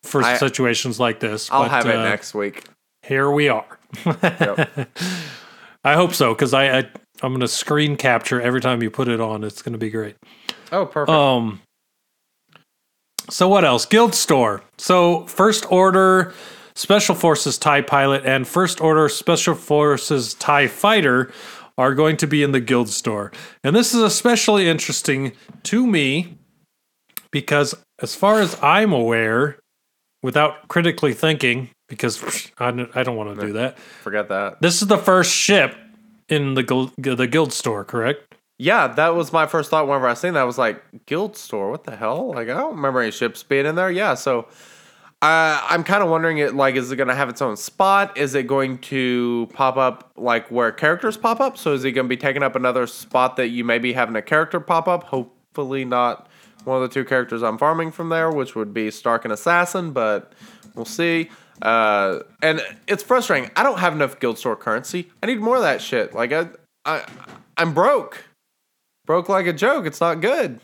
for I- situations like this I'll but, have it uh, next week. here we are. Yep. [LAUGHS] I hope so because I, I I'm gonna screen capture every time you put it on. It's gonna be great. Oh, perfect. Um. So what else? Guild store. So First Order Special Forces Tie Pilot and First Order Special Forces Tie Fighter are going to be in the Guild store, and this is especially interesting to me because, as far as I'm aware, without critically thinking, because I don't, I don't want to do that. Forget that. This is the first ship in the guild, the guild store, correct? Yeah, that was my first thought whenever I seen that. I was like, Guild Store, what the hell? Like, I don't remember any ships being in there. Yeah, so uh, I'm kind of wondering, it like, is it going to have its own spot? Is it going to pop up like where characters pop up? So is it going to be taking up another spot that you may be having a character pop up? Hopefully not one of the two characters I'm farming from there, which would be Stark and Assassin, but we'll see. Uh, and it's frustrating. I don't have enough Guild Store currency. I need more of that shit. Like I, I, I'm broke broke like a joke. It's not good.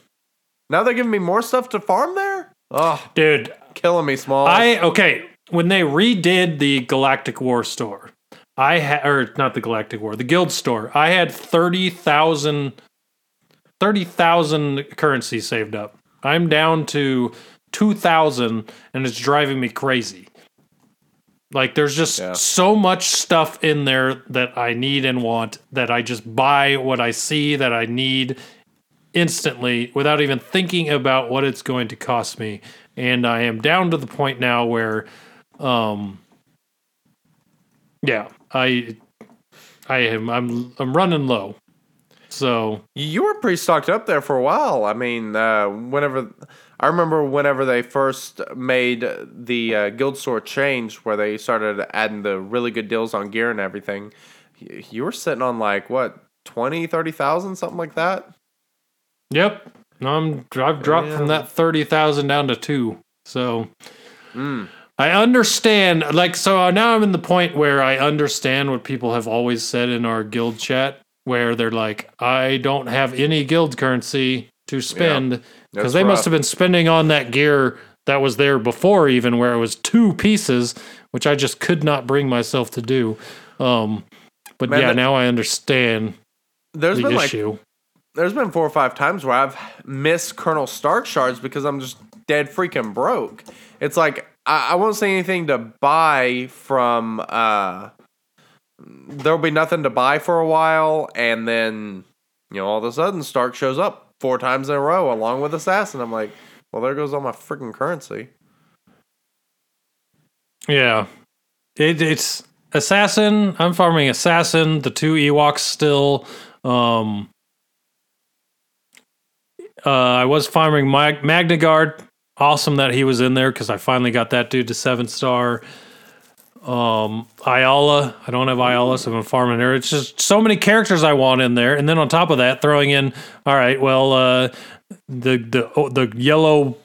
Now they're giving me more stuff to farm there. Oh, Dude, killing me, small. I okay. When they redid the Galactic War store, I had or not the Galactic War, the Guild store. I had 30,000 30,000 currency saved up. I'm down to 2,000 and it's driving me crazy. Like there's just Yeah. so much stuff in there that I need and want that I just buy what I see that I need instantly without even thinking about what it's going to cost me. And I am down to the point now where um yeah, I I am I'm I'm running low. So you were pretty stocked up there for a while. I mean, uh, whenever I remember whenever they first made the uh, guild store change, where they started adding the really good deals on gear and everything, you were sitting on like what 20, 30,000, something like that. Yep. No, I'm I've dropped from Yeah. that thirty thousand down to two. So Mm. I understand. Like so now I'm in the point where I understand what people have always said in our guild chat, where they're like, I don't have any guild currency to spend because That's they must have been spending on that gear that was there before, even where it was two pieces, which I just could not bring myself to do. Um, But Man, yeah, that- now I understand There's the been like there's been four or five times where I've missed Colonel Stark shards because I'm just dead freaking broke. It's like I, I won't say anything to buy from. uh There'll be nothing to buy for a while, and then you know all of a sudden Stark shows up four times in a row along with Assassin. I'm like, well, there goes all my freaking currency. Yeah. It, it's assassin. I'm farming assassin. The two Ewoks still. Um, uh, I was farming Mag- MagnaGuard. Awesome that he was in there because I finally got that dude to seven star. Um, Aayla. I don't have Aayla, so I'm farming her. It's just so many characters I want in there, and then on top of that, throwing in. All right, well, uh, the the oh, the yellow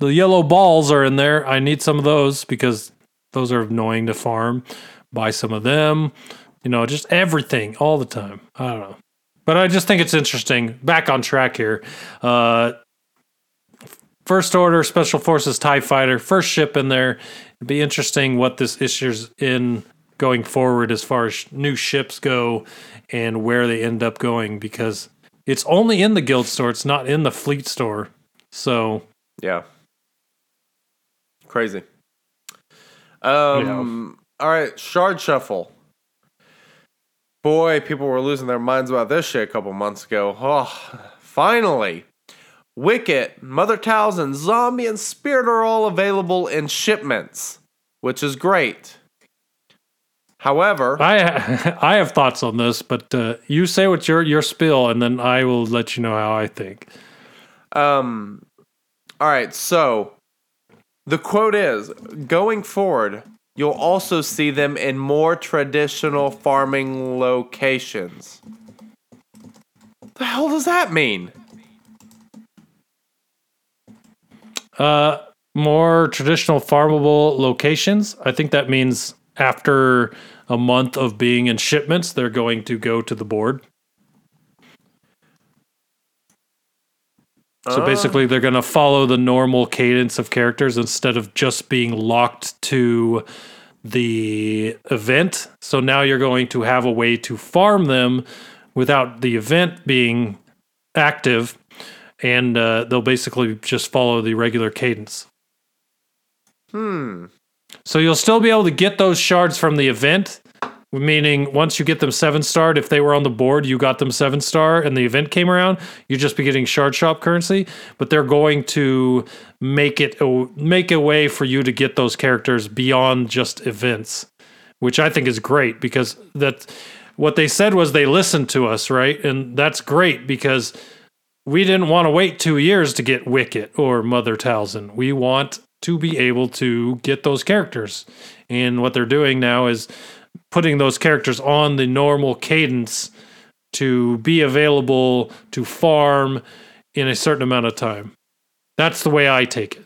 the yellow balls are in there. I need some of those because those are annoying to farm. Buy some of them. You know, just everything all the time. I don't know. But I just think it's interesting. Back on track here. Uh, first order special forces TIE fighter, first ship in there. It'd be interesting what this issues in going forward as far as new ships go and where they end up going because it's only in the guild store, it's not in the fleet store. So Yeah. Crazy. Um all right, shard shuffle. Boy, people were losing their minds about this shit a couple months ago. Oh, finally. Wicket, Mother Talzin, Zombie, and Spirit are all available in shipments, which is great. However, I [LAUGHS] I have thoughts on this, but uh, you say what your your spill, and then I will let you know how I think. Um, all right, so the quote is going forward, you'll also see them in more traditional farming locations. The hell does that mean? Uh, more traditional farmable locations. I think that means after a month of being in shipments, they're going to go to the board. So Uh. basically, they're going to follow the normal cadence of characters instead of just being locked to the event. So now you're going to have a way to farm them without the event being active, and uh, they'll basically just follow the regular cadence. Hmm. So you'll still be able to get those shards from the event, meaning once you get them seven starred, if they were on the board, you got them seven star, and the event came around, you'd just be getting shard shop currency. But they're going to make it a, make a way for you to get those characters beyond just events, which I think is great because that what they said was they listened to us, right? And that's great because we didn't want to wait two years to get Wicket or Mother Talzin. We want to be able to get those characters. And what they're doing now is putting those characters on the normal cadence to be available to farm in a certain amount of time. That's the way I take it.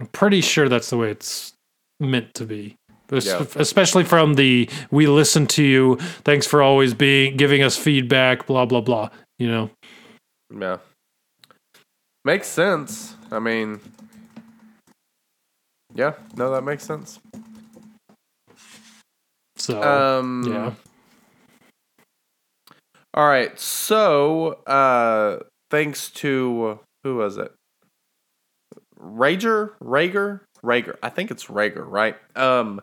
I'm pretty sure that's the way it's meant to be. Yeah. Especially from the we listen to you. Thanks for always being giving us feedback, blah blah blah. You know. Yeah. Makes sense. I mean, yeah, no, that makes sense. So Um, yeah. All right. So, uh, thanks to who was it? Rager, Rager, Rager. I think it's Rager, right? Um,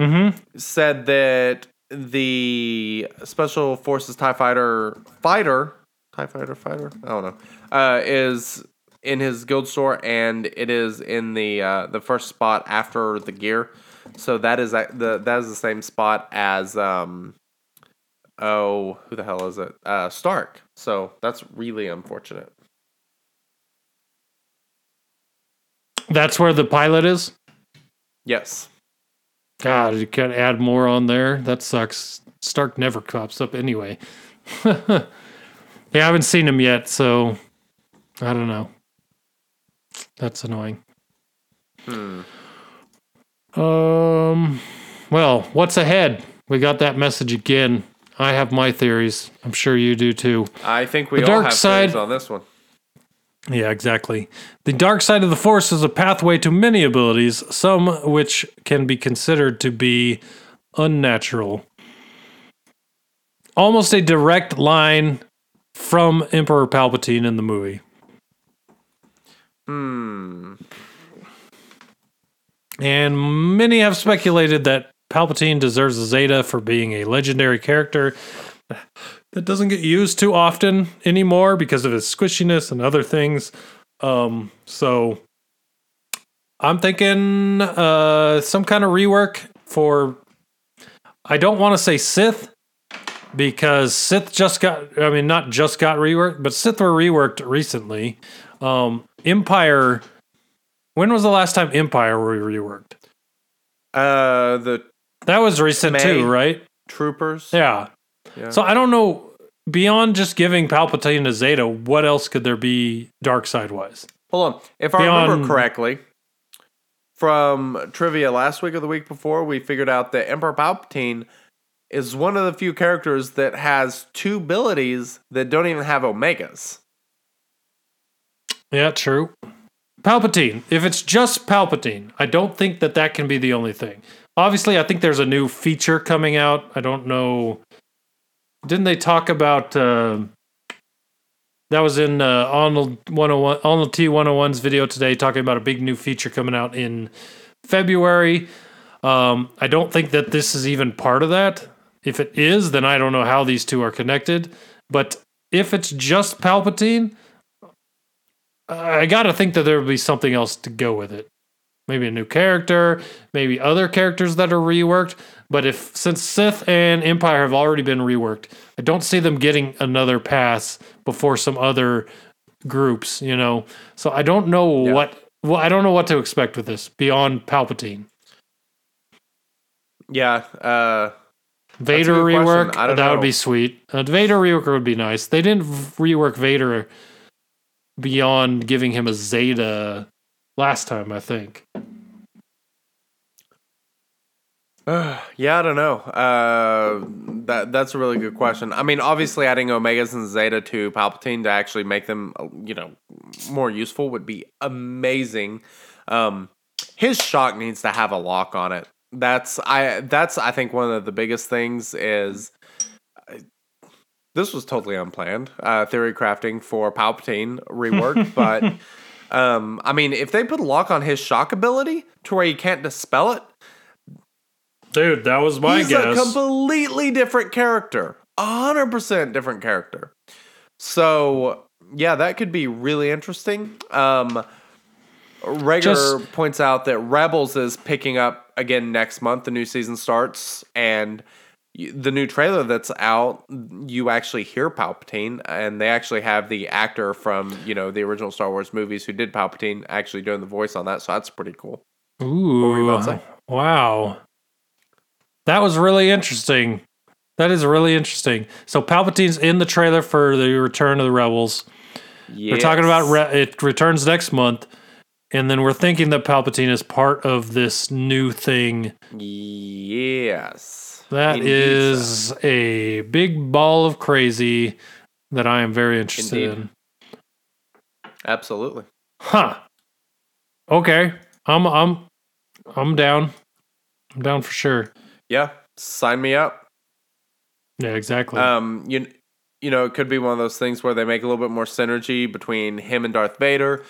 Mm-hmm. said that the Special Forces Tie Fighter fighter, Tie Fighter fighter, I don't know, uh, is in his guild store, and it is in the uh, the first spot after the gear. So that is at the that is the same spot as um oh who the hell is it uh Stark. So that's really unfortunate. That's where the pilot is. Yes. God, you can't add more on there. That sucks. Stark never pops up anyway. [LAUGHS] yeah, I haven't seen him yet, so I don't know. That's annoying. Hmm. Um, well, what's ahead? We got that message again. I have my theories. I'm sure you do too. I think we The all dark have side- theories on this one. Yeah, exactly. The dark side of the Force is a pathway to many abilities, some which can be considered to be unnatural. almost a direct line from Emperor Palpatine in the movie. Hmm. And many have speculated that Palpatine deserves a Zeta for being a legendary character that doesn't get used too often anymore because of his squishiness and other things. Um, so I'm thinking uh, some kind of rework for. I don't want to say Sith because Sith just got. I mean, not just got reworked, but Sith were reworked recently. Um, Empire. When was the last time Empire were reworked? Uh, the That was recent May. too, right? troopers. Yeah. Yeah. So I don't know. Beyond just giving Palpatine a Zeta, what else could there be dark side wise? Hold on. If I Beyond- remember correctly, from trivia last week or the week before, we figured out that Emperor Palpatine is one of the few characters that has two abilities that don't even have omegas. Yeah, true. Palpatine. If it's just Palpatine, I don't think that that can be the only thing. Obviously, I think there's a new feature coming out. I don't know. Didn't they talk about? Uh, that was in uh, Arnold 101, AhnaldT101's video today, talking about a big new feature coming out in February. Um, I don't think that this is even part of that. If it is, then I don't know how these two are connected. But if it's just Palpatine, I got to think that there would be something else to go with it. Maybe a new character, maybe other characters that are reworked. But if since Sith and Empire have already been reworked, I don't see them getting another pass before some other groups. You know, so I don't know Yeah. what. Well, I don't know what to expect with this beyond Palpatine. Yeah. Uh, Vader rework I don't that would be sweet. A Vader rework would be nice. They didn't rework Vader beyond giving him a Zeta last time, I think. [SIGHS] yeah, I don't know. Uh, that that's a really good question. I mean, obviously, adding omegas and zeta to Palpatine to actually make them, uh, you know, more useful would be amazing. Um, his shock needs to have a lock on it. That's I. That's I think one of the biggest things is. This was totally unplanned. Uh, theory crafting for Palpatine rework, [LAUGHS] but um, I mean, if they put a lock on his shock ability to where you can't dispel it, Dude, that was my He's guess. a completely different character. A hundred percent different character. So yeah, that could be really interesting. Um Rager Just- points out that Rebels is picking up again next month. The new season starts, and the new trailer that's out, you actually hear Palpatine, and they actually have the actor from you know the original Star Wars movies who did Palpatine actually doing the voice on that. So that's pretty cool. Ooh, about to say? wow. That was really interesting. That is really interesting. So Palpatine's in the trailer for the Return of the Rebels. We're talking about re- it returns next month, and then we're thinking that Palpatine is part of this new thing. Yes. That Indeed, is a big ball of crazy that I am very interested Indeed. in. Absolutely. Huh. Okay. I'm I'm I'm down. I'm down for sure. Yeah. Sign me up. Yeah, exactly. Um, you you know, it could be one of those things where they make a little bit more synergy between him and Darth Vader.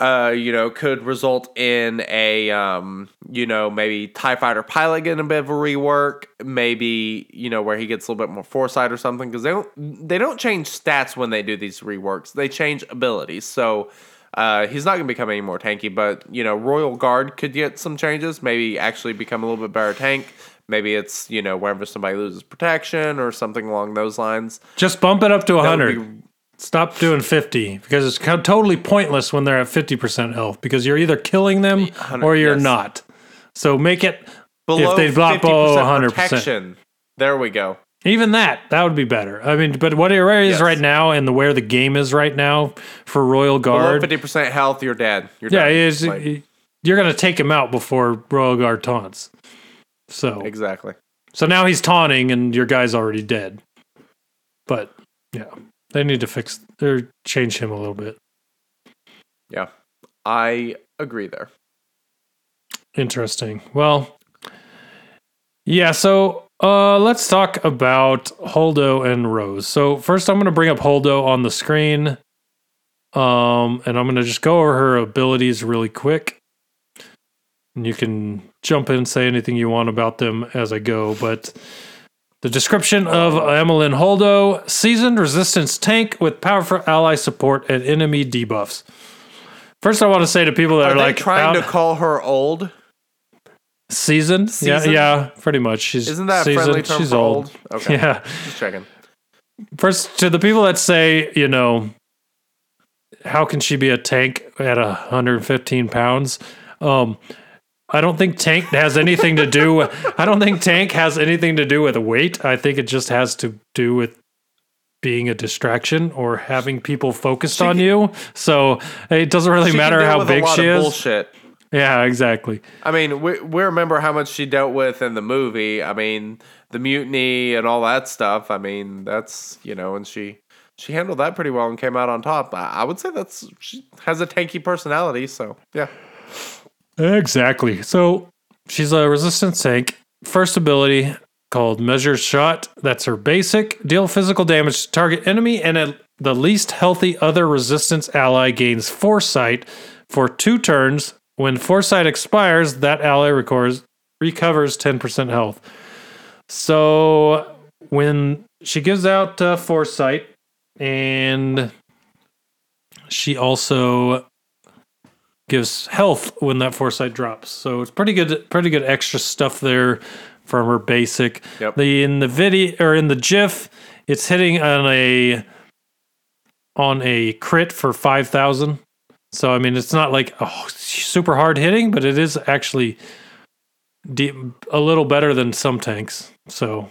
Uh, you know, could result in a um, you know, maybe TIE fighter pilot getting a bit of a rework, maybe, you know, where he gets a little bit more foresight or something, because they don't they don't change stats when they do these reworks. They change abilities. So uh, he's not going to become any more tanky, but you know, Royal Guard could get some changes. Maybe actually become a little bit better tank. Maybe it's you know wherever somebody loses protection or something along those lines. Just bump it up to That would 100. Stop doing 50 because it's totally pointless when they're at 50% health because you're either killing them or you're yes. not. So make it below if they drop 50% below 100%. protection. There we go. Even that, that would be better. I mean, but what it is Yes. right now and the where the game is right now for Royal Below Guard. fifty percent health, you're dead. You're yeah, is Like, you're going to take him out before Royal Guard taunts. So exactly. so now he's taunting and your guy's already dead. But yeah, they need to fix or change him a little bit. Yeah, I agree there. Interesting. Well, yeah. So Uh, let's talk about Holdo and Rose. So first, I'm going to bring up Holdo on the screen, um, and I'm going to just go over her abilities really quick. And you can jump in and say anything you want about them as I go. But the description of Amilyn Holdo: seasoned resistance tank with powerful ally support and enemy debuffs. First, I want to say to people that Are are, like trying to call her old? seasoned. Yeah, Seasoned? yeah, pretty much. She's Isn't that a seasoned. friendly term She's for old. old? Okay. Yeah. Just checking. First, to the people that say, you know, how can she be a tank at 115 pounds? Um, I don't think tank has anything to do. With, I don't think tank has anything to do with weight. I think it just has to do with being a distraction or having people focused on you. So it doesn't really She can matter how with a big lot she of is. Bullshit. Yeah, exactly. I mean, we we remember how much she dealt with in the movie. I mean, the mutiny and all that stuff. I mean, that's you know, and she she handled that pretty well and came out on top. I, I would say that's she has a tanky personality. So yeah, Exactly. So she's a resistance tank. First ability called Measured Shot. That's her basic. Deal physical damage to target enemy, and the least healthy other resistance ally gains Foresight for two turns. When Foresight expires, that ally recovers, recovers 10% health. So when she gives out uh, Foresight, and she also gives health when that foresight drops. So it's pretty good, pretty good extra stuff there from her basic. Yep. The in the video or in the GIF, it's hitting on a on a crit for five thousand. So I mean, it's not like oh, super hard hitting, but it is actually de- a little better than some tanks. So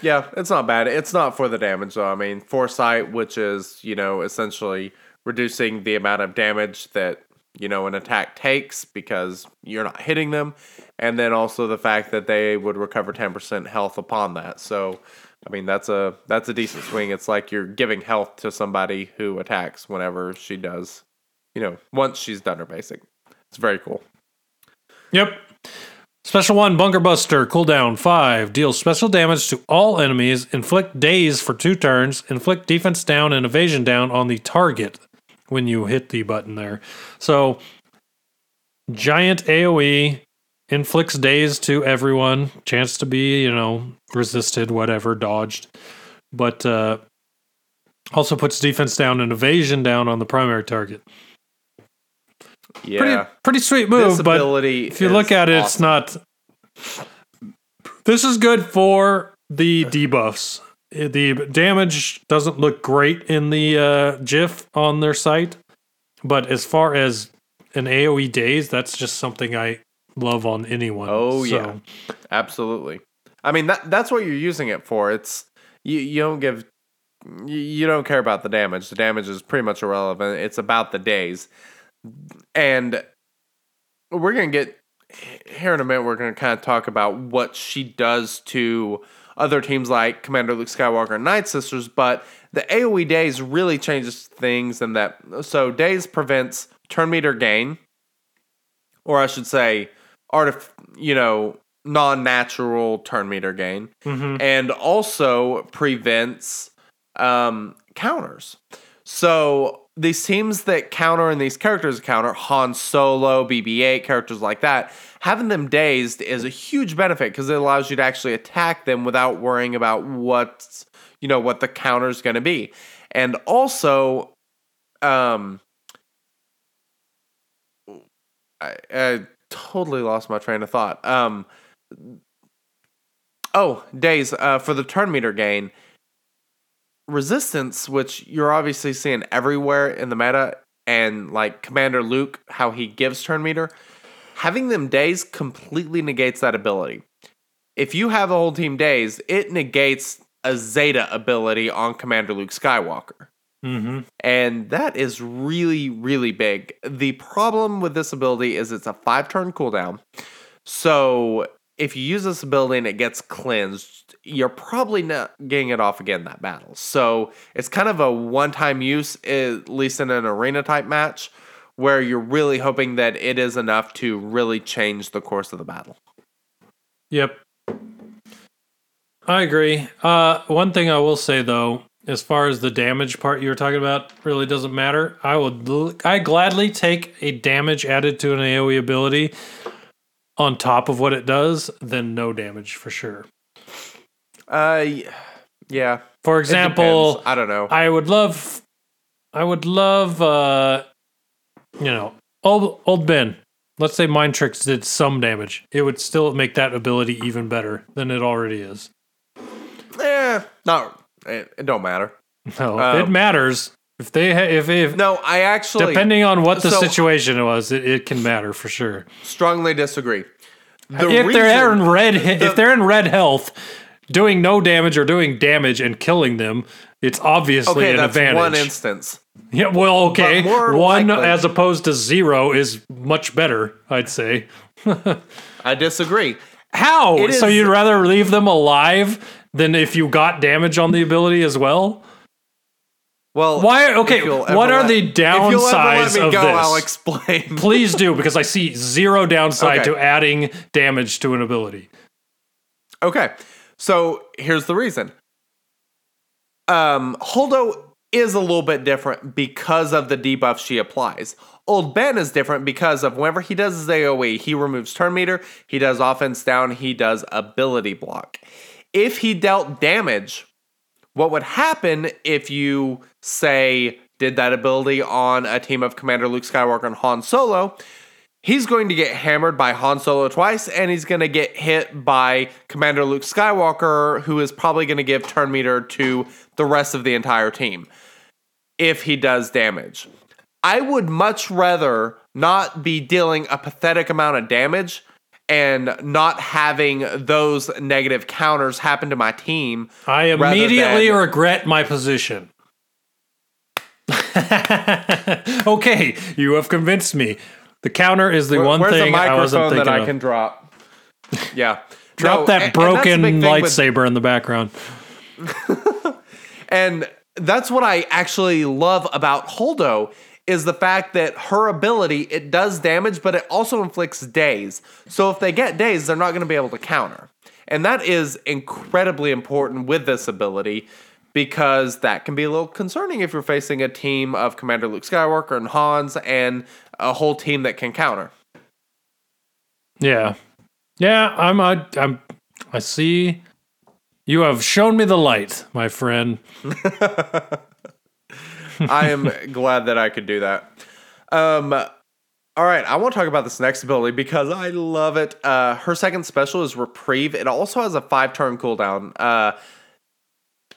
yeah, it's not bad. It's not for the damage though. I mean, foresight, which is you know essentially reducing the amount of damage that you know an attack takes because you're not hitting them, and then also the fact that they would recover ten percent health upon that. So. I mean that's a that's a decent swing. It's like you're giving health to somebody who attacks whenever she does, you know, once she's done her basic. It's very cool. Yep. Special one, Bunker Buster, cooldown five, deals special damage to all enemies, inflict daze for two turns, inflict defense down and evasion down on the target when you hit the button there. So, giant AoE inflicts daze to everyone, chance to be, you know, resisted, whatever, dodged, but uh, also puts defense down and evasion down on the primary target. Yeah. Pretty, pretty sweet this move, but if you look at it, it's not. This is good for the debuffs. The damage doesn't look great in the uh, GIF on their site, but as far as an AOE daze, that's just something I love on anyone. Oh, So, yeah. Absolutely. I mean that that's what you're using it for. It's you, you don't give you, you don't care about the damage. The damage is pretty much irrelevant. It's about the daze. And we're to get here in a minute we're to kind of talk about what she does to other teams like Commander Luke Skywalker and Night Sisters, but the AoE daze really changes things in that so daze prevents turn meter gain or I should say artif- you know non-natural turn meter gain mhm. and also prevents um, counters. So these teams that counter and these characters counter Han Solo, BB-8, characters like that, having them dazed is a huge benefit because it allows you to actually attack them without worrying about what you know what the counter is going to be, and also, um, I, I totally lost my train of thought. Um, oh, daze uh, for the turn meter gain. Resistance, which you're obviously seeing everywhere in the meta, and like Commander Luke, how he gives turn meter, having them days completely negates that ability. If you have a whole team days, it negates a Zeta ability on Commander Luke Skywalker. Mhm. And that is really, really big. The problem with this ability is it's a five turn cooldown. So if you use this ability and it gets cleansed, you're probably not getting it off again that battle. So it's kind of a one time use, at least in an arena type match, where you're really hoping that it is enough to really change the course of the battle. Yep. I agree. Uh, one thing I will say though, as far as the damage part you were talking about, really doesn't matter. I would, l- I gladly take a damage added to an AOE ability on top of what it does than no damage for sure. Uh, yeah. For example. I don't know. I would love, I would love, uh, you know, old old Ben. Let's say Mind Tricks did some damage. It would still make that ability even better than it already is. Eh, not. It, it don't matter. [LAUGHS] No, it Um, matters if they ha- if if No, I actually depending on what the so- situation was, it, it can matter for sure. strongly disagree. The if they're in red, the- if they're in red health, doing no damage or doing damage and killing them, it's obviously okay, an that's advantage. one instance. Yeah, well, okay. One likely- as opposed to zero is much better, I'd say. [LAUGHS] I disagree. How? It so is- you'd rather leave them alive than if you got damage on the ability as well? Well, Why- okay, if you'll ever what are let- the If you'll ever downsides of go, this? I'll explain. [LAUGHS] Please do, because I see zero downside Okay. to adding damage to an ability. Okay, so here's the reason. Um, Holdo is a little bit different because of the debuff she applies. Old Ben is different because of whenever he does his AoE, he removes turn meter, he does offense down, he does ability block. If he dealt damage, what would happen if you say did that ability on a team of Commander Luke Skywalker and Han Solo? He's going to get hammered by Han Solo twice, and he's going to get hit by Commander Luke Skywalker, who is probably going to give turn meter to the rest of the entire team if he does damage. I would much rather not be dealing a pathetic amount of damage and not having those negative counters happen to my team. I immediately than- regret my position. [LAUGHS] okay, you have convinced me. The counter is the one Where's thing the I wasn't thinking that I of. can drop? Yeah. Drop No, that and- and that's the broken thing with- lightsaber in the background. [LAUGHS] And that's what I actually love about Holdo is the fact that her ability it does damage, but it also inflicts daze. So if they get daze, they're not going to be able to counter. And that is incredibly important with this ability because that can be a little concerning if you're facing a team of Commander Luke Skywalker and Hans and a whole team that can counter. Yeah, yeah. I'm. I, I'm. I see. You have shown me the light, my friend. [LAUGHS] I am glad that I could do that. Um, all right, I want to talk about this next ability because I love it. Uh, her second special is Reprieve. It also has a five turn cooldown. Uh,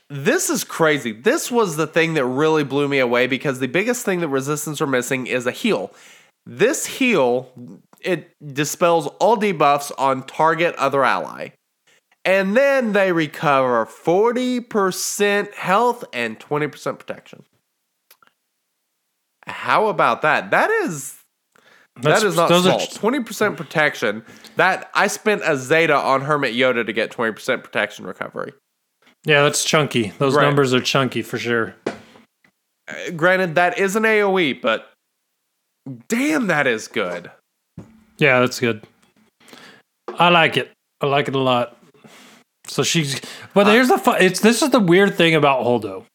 this is crazy. This was the thing that really blew me away because the biggest thing that resistance are missing is a heal. This heal it dispels all debuffs on target other ally. And then they recover 40% health and 20% protection. How about that? That is That's- that is not small. Twenty percent protection. That I spent a Zeta on Hermit Yoda to get twenty percent protection recovery. Yeah, that's chunky. Those Right. numbers are chunky for sure. Uh, granted, that is an AOE, but damn, that is good. Yeah, that's good. I like it. I like it a lot. So she's, but here's the fu- it's this is the weird thing about Holdo.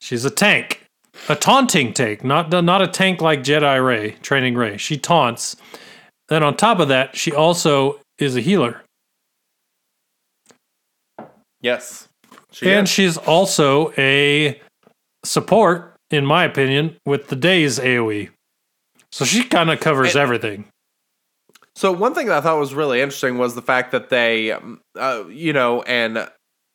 She's a tank, a taunting tank, not not a tank like Jedi Rey, training Rey. She taunts. Then on top of that, she also is a healer, Yes, she and is. she's also a support, in my opinion, with the daze AOE. So she kind of covers And- everything. So one thing that I thought was really interesting was the fact that they, uh, you know, and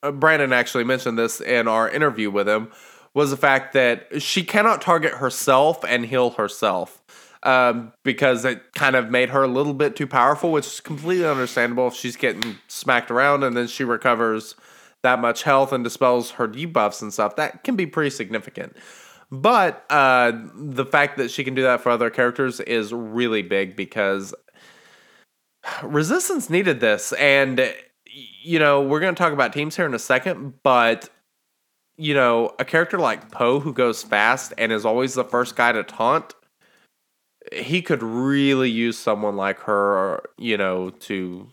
uh, Brandon actually mentioned this in our interview with him, was the fact that she cannot target herself and heal herself um, because it kind of made her a little bit too powerful, which is completely understandable if she's getting smacked around and then she recovers that much health and dispels her debuffs and stuff. That can be pretty significant. But uh, the fact that she can do that for other characters is really big because Resistance needed this, and you know we're going to talk about teams here in a second, but you know a character like Poe who goes fast and is always the first guy to taunt, he could really use someone like her, you know, to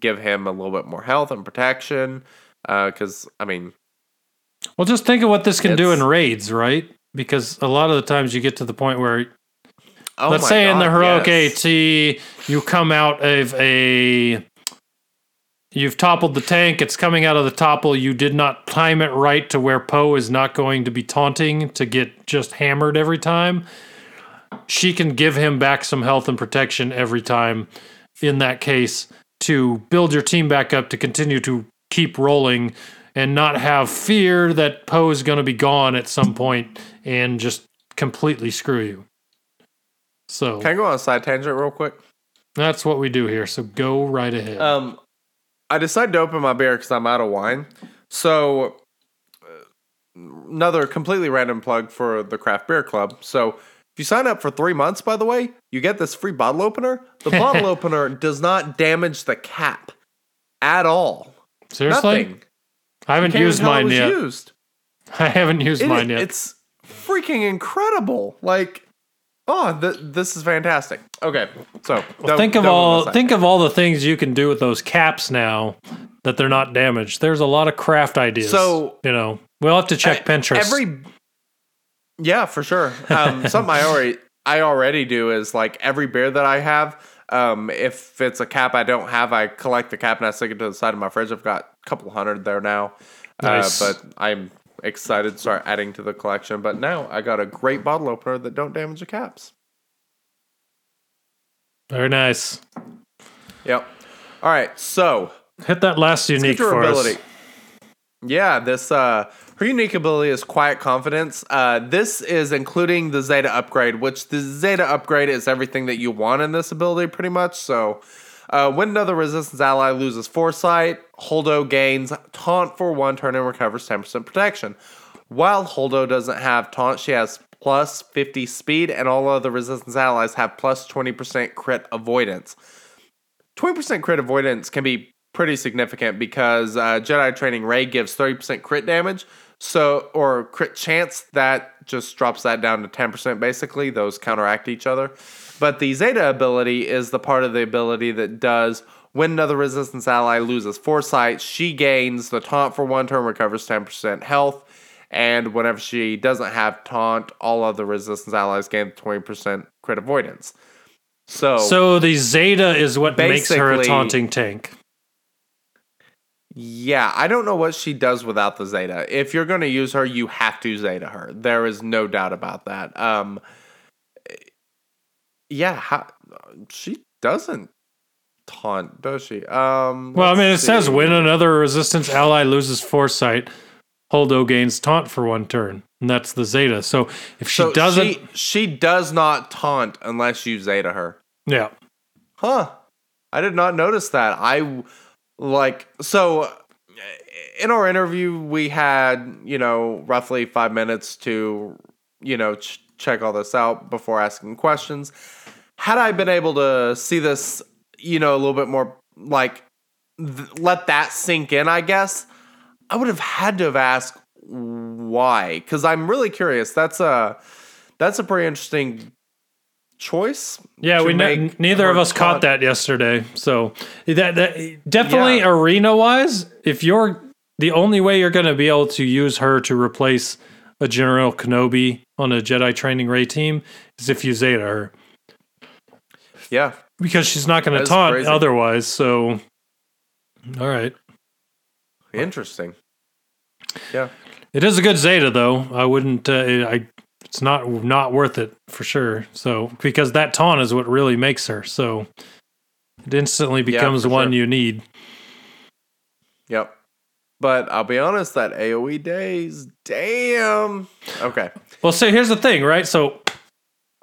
give him a little bit more health and protection. Uh, because I mean, Well, just think of what this can do in raids, right? Because a lot of the times you get to the point where, oh let's say in the heroic yes. AT, you come out of a, you've toppled the tank. It's coming out of the topple. You did not time it right to where Poe is not going to be taunting to get just hammered every time. She can give him back some health and protection every time. In that case, to build your team back up to continue to keep rolling and not have fear that Poe is going to be gone at some point and just completely screw you. So Can I go on a side tangent real quick? that's what we do here. So go right ahead. Um, I decided to open my beer because I'm out of wine. So, uh, another completely random plug for the craft beer club. So, if you sign up for three months, by the way, you get this free bottle opener. The [LAUGHS] bottle opener does not damage the cap at all. Seriously, Nothing. I haven't used mine yet. Used. [LAUGHS] I haven't used It- mine yet. It's freaking incredible. Like, oh, th- this is fantastic. Okay, so don't- think of all think of all the things you can do with those caps now that they're not damaged. There's a lot of craft ideas. So- you know, we'll have to check Pinterest. Every yeah, for sure. Um, [LAUGHS] something I already I already do is like every beer that I have. Um, if it's a cap I don't have, I collect the cap and I stick it to the side of my fridge. I've got a couple hundred there now, Nice. uh, but I'm excited to start adding to the collection. But now I got a great bottle opener that don't damage the caps. Very nice. Yep. All right, so Hit that last unique Let's get to for her us. ability. Yeah, this uh her unique ability is quiet confidence. Uh this is including the Zeta upgrade, which the Zeta upgrade is everything that you want in this ability pretty much. So uh, when another resistance ally loses foresight, Holdo gains taunt for one turn and recovers 10% protection. While Holdo doesn't have taunt, she has plus 50 speed, and all other resistance allies have plus 20% crit avoidance. 20% crit avoidance can be pretty significant because uh, Jedi Training Rey gives 30% crit damage, so or crit chance that just drops that down to 10% basically. Those counteract each other. But the Zeta ability is the part of the ability that does when another resistance ally loses foresight, she gains the taunt for one turn, recovers 10% health. And whenever she doesn't have taunt, all other resistance allies gain 20% crit avoidance. So, So the Zeta is what makes her a taunting tank. Yeah, I don't know what she does without the Zeta. If you're going to use her, you have to Zeta her. There is no doubt about that. Um, yeah, how, she doesn't taunt, does she? Um, Well, I mean, it let's says when another resistance ally loses foresight, Holdo gains taunt for one turn, and that's the Zeta. So if she So doesn't, She, she does not taunt unless you Zeta her. yeah, Huh. I did not notice that. I like so in our interview we had, you know, roughly 5 minutes to, you know, ch- check all this out before asking questions. Had I been able to see this, you know, a little bit more like th- let that sink in, I guess, I would have had to have asked why cuz I'm really curious. That's a that's a pretty interesting choice. yeah, we ne- neither of us caught taunt- that yesterday. So that, that definitely Yeah. arena wise, if you're the only way you're going to be able to use her to replace a General Kenobi on a Jedi Training Rey team is if you Zeta her Yeah. because she's not going to taunt crazy. otherwise. So, all right. Interesting. Yeah. It is a good Zeta though. I wouldn't. Uh, I. It's not not worth it for sure. So because that taunt is what really makes her. So it instantly becomes for one sure. you need. Yep. But I'll be honest, that AoE daze, damn. Okay. Well, so here's the thing, right? So,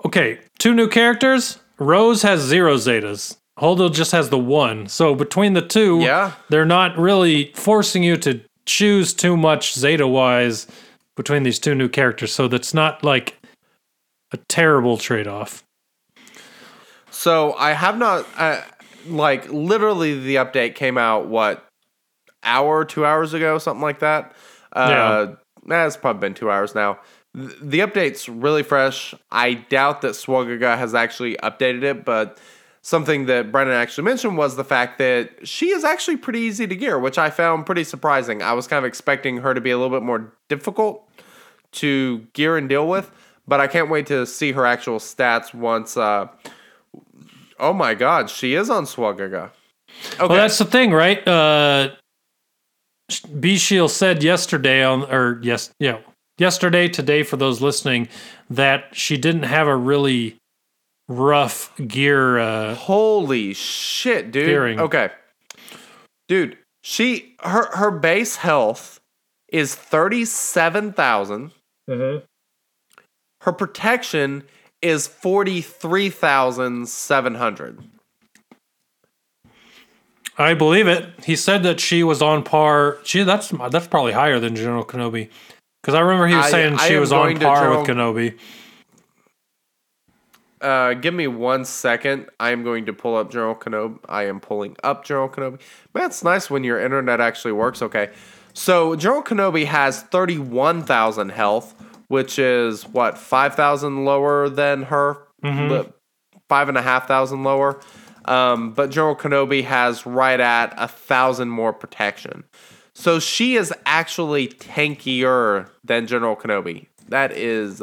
okay, two new characters. Rose has zero Zetas. Holdo just has the one. So between the two, Yeah. they're not really forcing you to choose too much Zeta wise between these two new characters. So that's not like a terrible trade off. So I have not, uh, like, literally the update came out, what, hour, two hours ago, something like that? Uh, nah, it's probably been two hours now. The update's really fresh. I doubt that Swagaga has actually updated it, but something that Brennan actually mentioned was the fact that she is actually pretty easy to gear, which I found pretty surprising. I was kind of expecting her to be a little bit more difficult to gear and deal with, but I can't wait to see her actual stats once. Uh, oh my God, she is on Swagaga. Okay, Well, that's the thing, right? Uh, B Shield said yesterday on, or yes, yeah, yesterday, today for those listening, that she didn't have a really rough gear. Uh, Holy shit, dude. Gearing. Okay. Dude, she her her base health is 37,000. Her protection is 43,700. I believe it. He said that she was on par. She that's that's probably higher than General Kenobi, because I remember he was I- saying I she was on par with Kenobi. Uh, give me one second. I am going to pull up General Kenobi. I am pulling up General Kenobi. Man, it's nice when your internet actually works. Okay, so General Kenobi has thirty-one thousand health, which is what five thousand lower than her, Li- five and a half thousand lower. Um, but General Kenobi has right at a thousand more protection. So she is actually tankier than General Kenobi. That is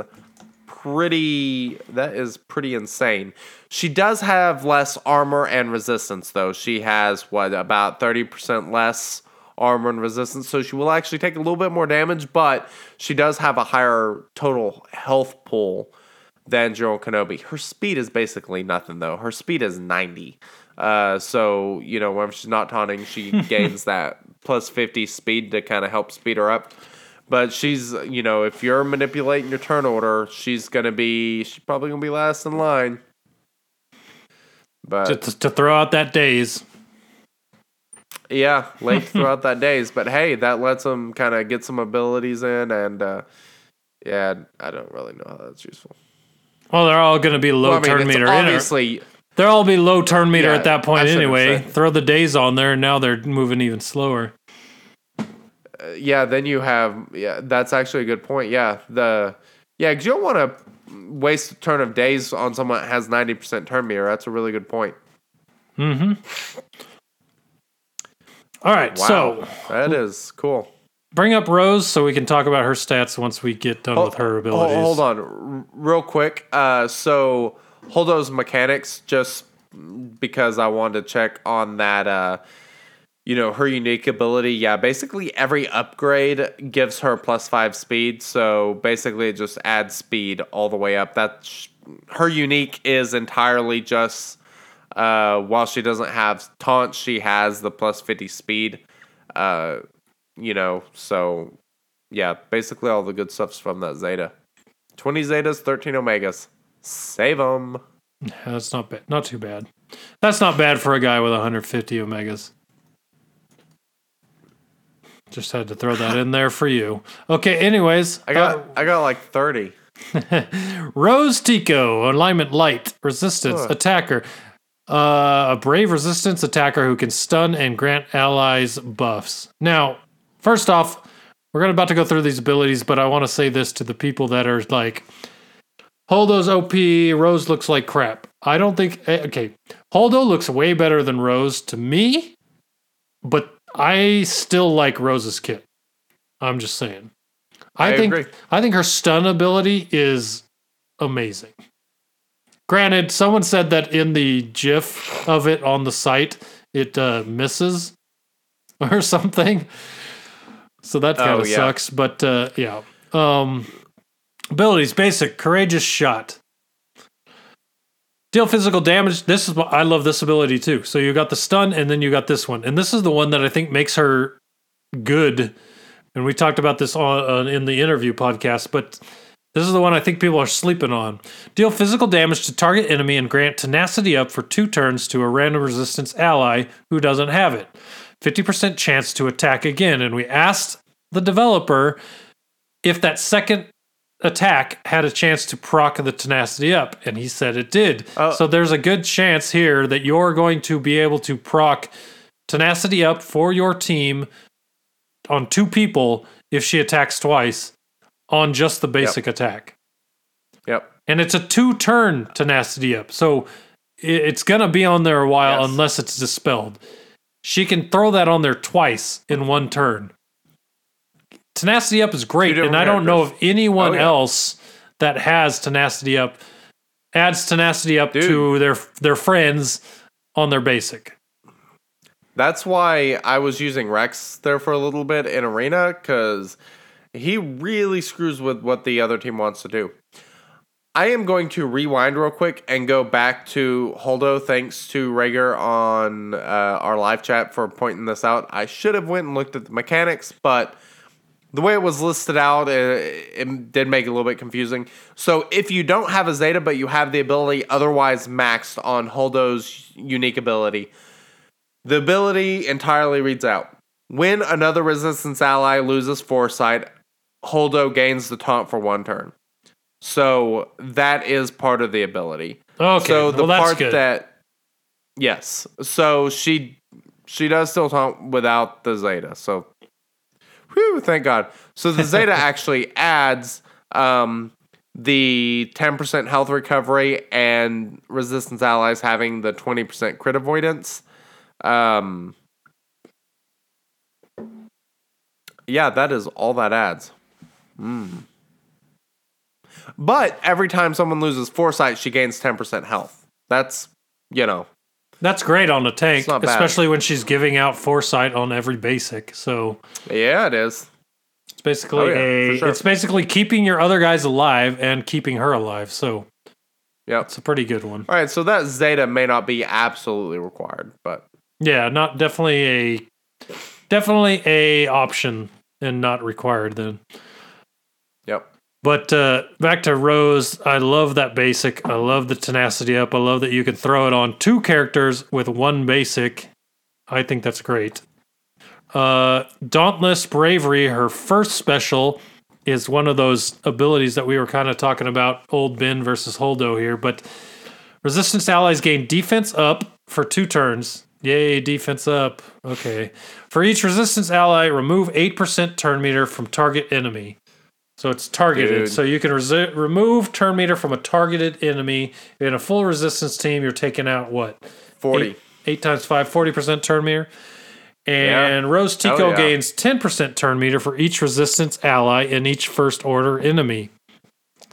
pretty that is pretty insane. She does have less armor and resistance though. She has what about 30% less armor and resistance, so she will actually take a little bit more damage, but she does have a higher total health pool than General Kenobi. Her speed is basically nothing though. Her speed is 90. Uh, so you know when she's not taunting, she [LAUGHS] gains that plus 50 speed to kind of help speed her up. But she's, you know, if you're manipulating your turn order, she's gonna be, she's probably gonna be last in line. But To, to, to throw out that daze. yeah, late [LAUGHS] throughout that daze. But hey, that lets them kind of get some abilities in, and uh, yeah, I don't really know how that's useful. Well, they're all going to be low Well, I mean, turn meter. obviously, They'll all be low turn meter Yeah, at that point anyway. Throw the daze on there, and now they're moving even slower. yeah. Then you have, yeah, that's actually a good point. Yeah, the yeah, because you don't want to waste a turn of daze on someone that has ninety percent turn meter. That's a really good point. Mm-hmm. All right, Wow, so that is cool. Bring up Rose so we can talk about her stats once we get done with her Hol- abilities. Hold on, R- real quick. Uh, so Holdo's mechanics, just because I wanted to check on that. Uh, you know her unique ability. Yeah, basically every upgrade gives her plus five speed. So basically, it just adds speed all the way up. That's her unique is entirely just. Uh, while she doesn't have taunt, she has the plus fifty speed. Uh, you know, so yeah, basically all the good stuff's from that Zeta. 20 Zetas, 13 Omegas. Save them. That's not bad. Not too bad. That's not bad for a guy with 150 omegas. Just had to throw that in there for you. Okay, anyways, I got uh, I got like 30. [LAUGHS] Rose Tico, alignment light, resistance, Huh. attacker. Uh, a brave resistance attacker who can stun and grant allies buffs. Now, first off, we're gonna about to go through these abilities, but I want to say this to the people that are like, Holdo's OP, Rose looks like crap. I don't think eh, okay. Holdo looks way better than Rose to me, but I still like Rose's kit. I'm just saying. I, I think agree. I think her stun ability is amazing. Granted, someone said that in the GIF of it on the site, it uh, misses [LAUGHS] or something. So that kind Oh, of yeah. sucks. But uh, yeah. Um, abilities basic, courageous shot. Deal physical damage. This is what I love this ability too. So you got the stun and then you got this one. And this is the one that I think makes her good. And we talked about this on, uh, in the interview podcast, but this is the one I think people are sleeping on. Deal physical damage to target enemy and grant tenacity up for two turns to a random resistance ally who doesn't have it. 50% chance to attack again. And we asked the developer if that second attack had a chance to proc the tenacity up, and he said it did. Oh. So there's a good chance here that you're going to be able to proc tenacity up for your team on two people if she attacks twice on just the basic attack. Yep. And it's a two turn tenacity up. So it's gonna be on there a while Yes. unless it's dispelled. She can throw that on there twice in one turn. Tenacity up is great, and I don't know of anyone Oh, yeah. else that has tenacity up adds tenacity up Dude. to their their friends on their basic. That's why I was using Rex there for a little bit in Arena because he really screws with what the other team wants to do. I am going to rewind real quick and go back to Holdo. Thanks to Rager on uh, our live chat for pointing this out. I should have went and looked at the mechanics, but the way it was listed out, uh, it did make it a little bit confusing. So if you don't have a Zeta, but you have the ability otherwise maxed on Holdo's unique ability, the ability entirely reads out. When another resistance ally loses foresight, Holdo gains the taunt for one turn. So that is part of the ability. Okay, So the well part good. that yes, so she she does still taunt without the Zeta. So whew, thank God. So the [LAUGHS] Zeta actually adds um the 10% health recovery and resistance allies having the 20% crit avoidance. Um Yeah, that is all that adds. Mm. But every time someone loses foresight, she gains 10% health. That's, you know, That's great on a tank, It's not bad. especially when she's giving out foresight on every basic. So yeah, it is. it's basically Oh, yeah, a sure. it's basically keeping your other guys alive and keeping her alive. So yeah, it's a pretty good one. All right, so that Zeta may not be absolutely required, but Yeah, not definitely a definitely a option and not required then. But uh, back to Rose, I love that basic. I love the tenacity up. I love that you can throw it on two characters with one basic. I think that's great. Uh, Dauntless Bravery, her first special, is one of those abilities that we were kind of talking about old Ben versus Holdo here. But resistance allies gain defense up for two turns. Yay, defense up. Okay. For each resistance ally, remove 8% turn meter from target enemy. So it's targeted. Dude. So you can resi- remove turn meter from a targeted enemy. In a full resistance team, you're taking out what? 40. Eight, eight times five, 40% turn meter. And Rose Tico yeah. gains 10% turn meter for each resistance ally and each first order enemy.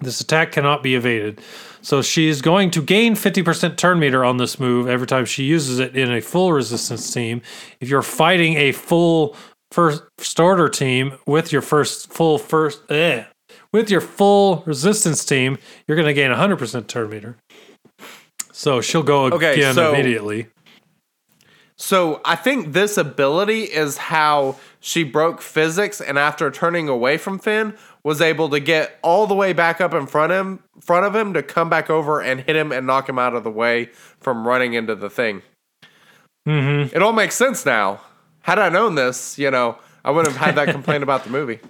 This attack cannot be evaded. So she is going to gain 50% turn meter on this move every time she uses it in a full resistance team. If you're fighting a full first starter team with your first full first eh, with your full resistance team, you're going to gain 100% turn meter. So she'll go Okay, again so- immediately. So I think this ability is how she broke physics and after turning away from Finn was able to get all the way back up in front of him front of him to come back over and hit him and knock him out of the way from running into the thing. Mm-hmm. It all makes sense now. Had I known this, you know, I wouldn't have had that complaint about the movie. [LAUGHS]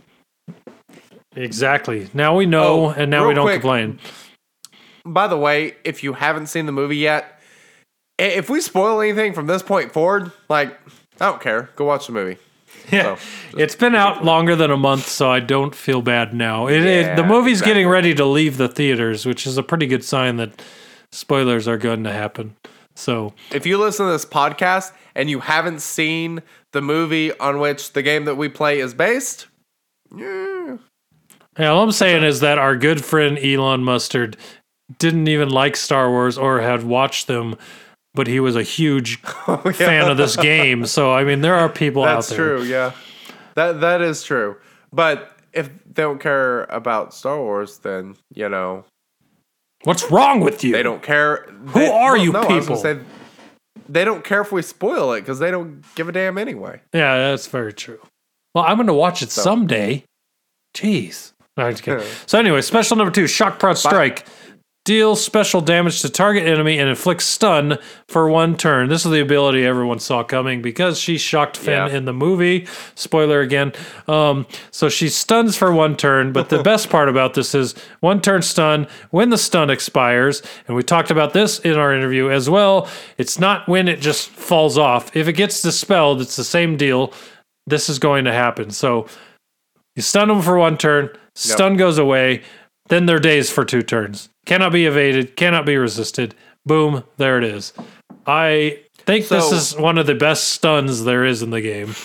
Exactly. Now we know, Oh, and now we don't quick. complain. By the way, if you haven't seen the movie yet, if we spoil anything from this point forward, like I don't care. Go watch the movie. [LAUGHS] Yeah, So, it's been out longer than a month, so I don't feel bad now. It, it- the movie's exactly. getting ready to leave the theaters, which is a pretty good sign that spoilers are going to happen. So If you listen to this podcast and you haven't seen the movie on which the game that we play is based, yeah, yeah, all I'm saying is that our good friend Elon Mustard didn't even like Star Wars or had watched them, but he was a huge [LAUGHS] oh, fan of this game. So I mean, there are people that's out there. That's true. Yeah, that that is true. But if they don't care about Star Wars, then you know What's wrong with you? they don't care. Who are you I was gonna people? They don't care if we spoil it because they don't give a damn anyway. Yeah, that's very true. Well, I'm going to watch it someday. Jeez. No, I'm just kidding. [LAUGHS] so anyway, special number two, Shock Prod Strike. Deals special damage to target enemy and inflicts stun for one turn. This is the ability everyone saw coming because she shocked Finn Yeah. in the movie. Spoiler again. Um, so she stuns for one turn, but the [LAUGHS] best part about this is one turn stun when the stun expires. And we talked about this in our interview as well. It's not when it just falls off. If it gets dispelled, it's the same deal. This is going to happen. So you stun them for one turn, stun goes away, then they're dazed for two turns. Cannot be evaded, cannot be resisted. Boom, there it is. I think this is one of the best stuns there is in the game.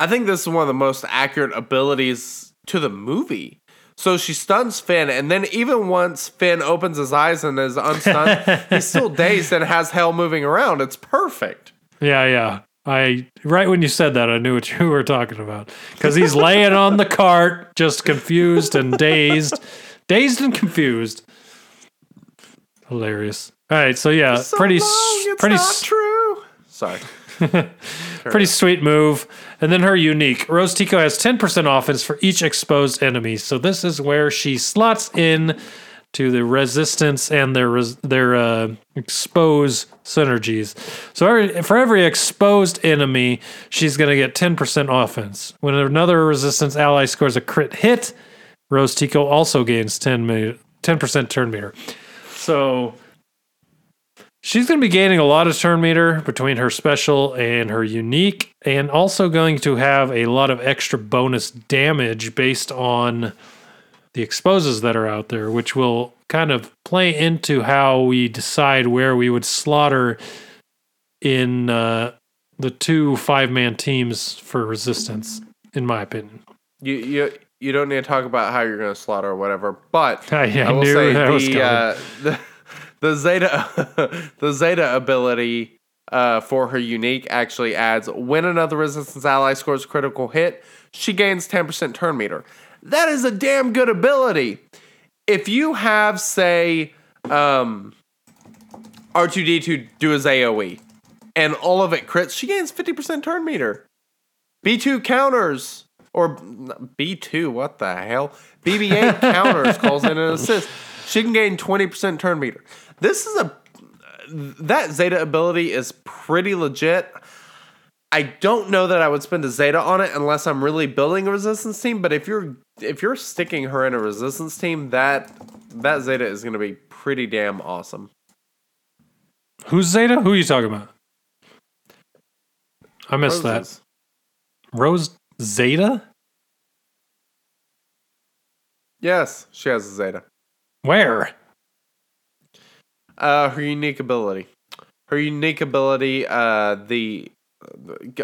I think this is one of the most accurate abilities to the movie. So she stuns Finn, and then even once Finn opens his eyes and is unstunned, he's [LAUGHS] still dazed and has hell moving around. It's perfect. Yeah, yeah. I right when you said that, I knew what you [LAUGHS] were talking about because he's laying on the cart, just confused and dazed, dazed and confused. Hilarious. All right, so yeah, So pretty, long, it's pretty, not s- true. Sorry. [LAUGHS] pretty sweet move. And then her unique. Rose Tico has 10% offense for each exposed enemy. So this is where she slots in to the resistance and their res- their uh, expose synergies. So for every exposed enemy, she's going to get 10% offense. When another resistance ally scores a crit hit, Rose Tico also gains 10 mi- 10% turn meter. So She's going to be gaining a lot of turn meter between her special and her unique, and also going to have a lot of extra bonus damage based on the exposes that are out there, which will kind of play into how we decide where we would slaughter in uh, the two five man teams for resistance, in my opinion. You you you don't need to talk about how you're going to slaughter or whatever, but [LAUGHS] I- I will say the, uh, the [LAUGHS] the Zeta [LAUGHS] the Zeta ability uh, for her unique actually adds when another resistance ally scores a critical hit, she gains 10% turn meter. That is a damn good ability. If you have say um, R2D2 do his AoE and all of it crits, she gains 50% turn meter. B2 counters or B2, what the hell? BB8 [LAUGHS] counters calls in an assist. She can gain 20% turn meter. This is a that Zeta ability is pretty legit. I don't know that I would spend a Zeta on it unless I'm really building a resistance team, but if you're if you're sticking her in a resistance team, that that Zeta is going to be pretty damn awesome. Who's Zeta? Who are you talking about? I missed that. Rose Zeta? Yes, she has a Zeta. Where? Uh, her unique ability. Her unique ability. Uh, the.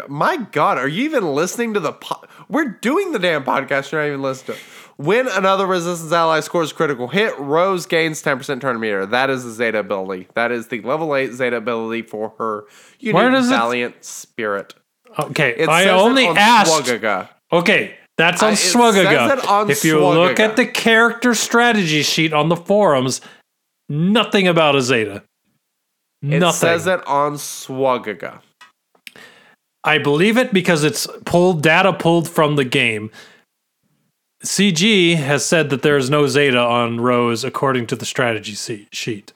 My God, are you even listening to the? Po- We're doing the damn podcast. You're not even listening to. it. When another resistance ally scores critical hit, Rose gains ten percent turn meter. That is the Zeta ability. That is the level eight Zeta ability for her unique does it- valiant spirit. Okay, It I it only on asked. Swagaga. Okay, that's on it Swagaga. on If you look at the character strategy sheet on the forums, nothing about a Zeta. It nothing. says it on Swagaga. I believe it because it's pulled data pulled from the game. CG has said that there is no Zeta on Rose according to the strategy sheet.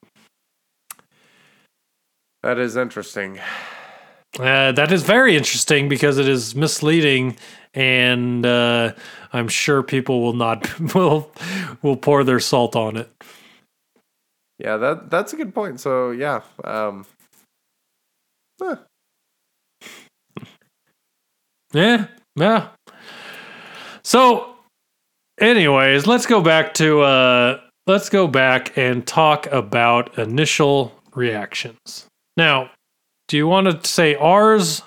That is interesting. Uh, that is very interesting because it is misleading, and uh, I'm sure people will not [LAUGHS] will will pour their salt on it. Yeah, that that's a good point. So yeah, um. Yeah, yeah. So, anyways, let's go back to uh, let's go back and talk about initial reactions. Now, do you want to say ours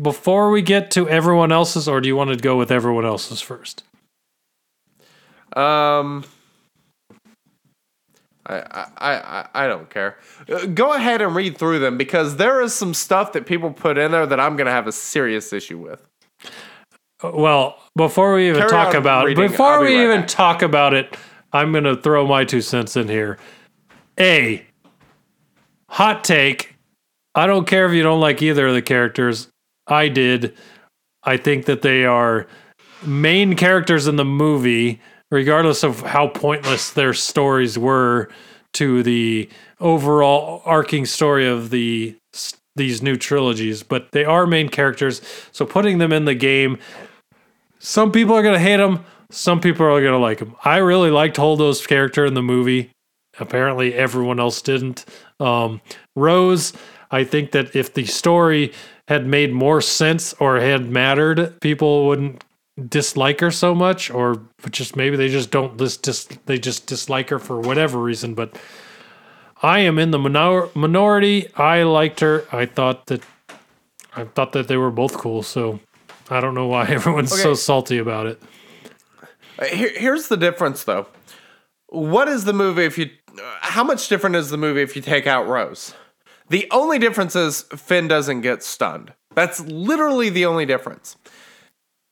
before we get to everyone else's, or do you want to go with everyone else's first? Um, I, I, I, I don't care. Uh, Go ahead and read through them because there is some stuff that people put in there that I'm gonna have a serious issue with. Well, before we even Carry talk about reading. before I'll be we right even back. talk about it, I'm going to throw my two cents in here. A hot take. I don't care if you don't like either of the characters. I did. I think that they are main characters in the movie, regardless of how pointless their stories were to the overall arcing story of the these new trilogies. But they are main characters, so putting them in the game some people are going to hate him. Some people are going to like him. I really liked Holdo's character in the movie. Apparently, everyone else didn't. Um, Rose, I think that if the story had made more sense or had mattered, people wouldn't dislike her so much, or just maybe they just don't dis, dis, they just dislike her for whatever reason. But I am in the minor- minority. I liked her. I thought that I thought that they were both cool. So I don't know why [LAUGHS] everyone's so salty about it. Uh, Here, here's the difference, though. What is the movie if you? How much different is the movie if you take out Rose? The only difference is Finn doesn't get stunned. That's literally the only difference.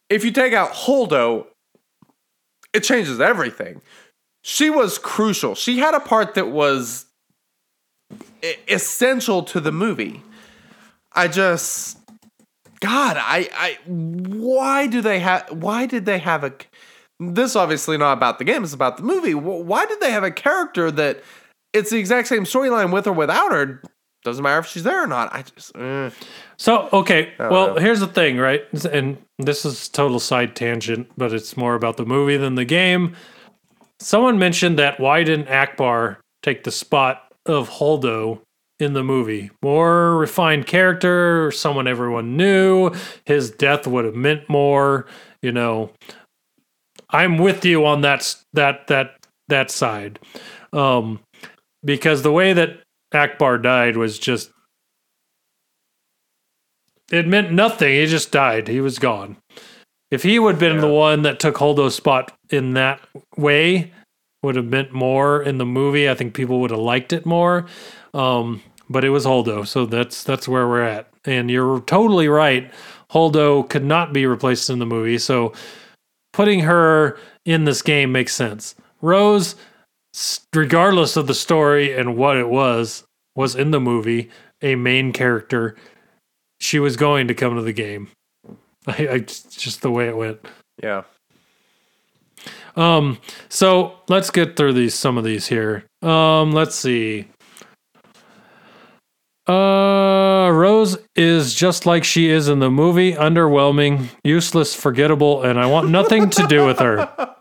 If you take out Holdo, it changes everything. She was crucial. She had a part that was essential to the movie. I just God, I I why do they have why did they have a this obviously not about the game, it's about the movie. Why did they have a character that it's the exact same storyline with or without her? Doesn't matter if she's there or not. I just eh. So okay, well, know. here's the thing, right? And this is total side tangent, but it's more about the movie than the game. Someone mentioned that why didn't Ackbar take the spot of Holdo in the movie? More refined character, someone everyone knew. His death would have meant more. You know, I'm with you on that that that that side, um, because the way that Ackbar died was just it meant nothing. He just died. He was gone. If he would have been the one that took Holdo's spot in that way, would have meant more in the movie. I think people would have liked it more. Um, but it was Holdo, so that's that's where we're at. And you're totally right. Holdo could not be replaced in the movie, so putting her in this game makes sense. Rose, regardless of the story and what it was, was in the movie a main character she was going to come to the game. [LAUGHS] I, I just the way it went. yeah. Um, so let's get through these some of these here. Um, let's see. Uh, Rose is just like she is in the movie, underwhelming, useless, forgettable, and I want nothing to do with her. [LAUGHS]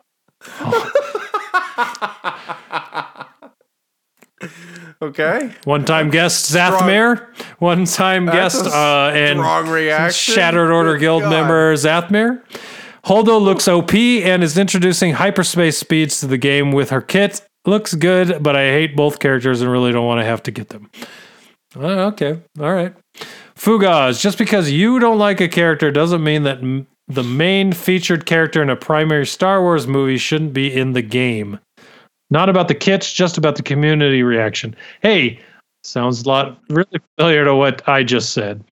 Okay. One time guest Zathmir, one time guest uh, and. Shattered Order Good Guild God. member Zathmir. Holdo looks OP and is introducing hyperspace speeds to the game with her kit. Looks good, but I hate both characters and really don't want to have to get them. Uh, okay, all right. Fugaz, just because you don't like a character doesn't mean that m- the main featured character in a primary Star Wars movie shouldn't be in the game. Not about the kits, just about the community reaction. Hey, sounds a lot really familiar to what I just said.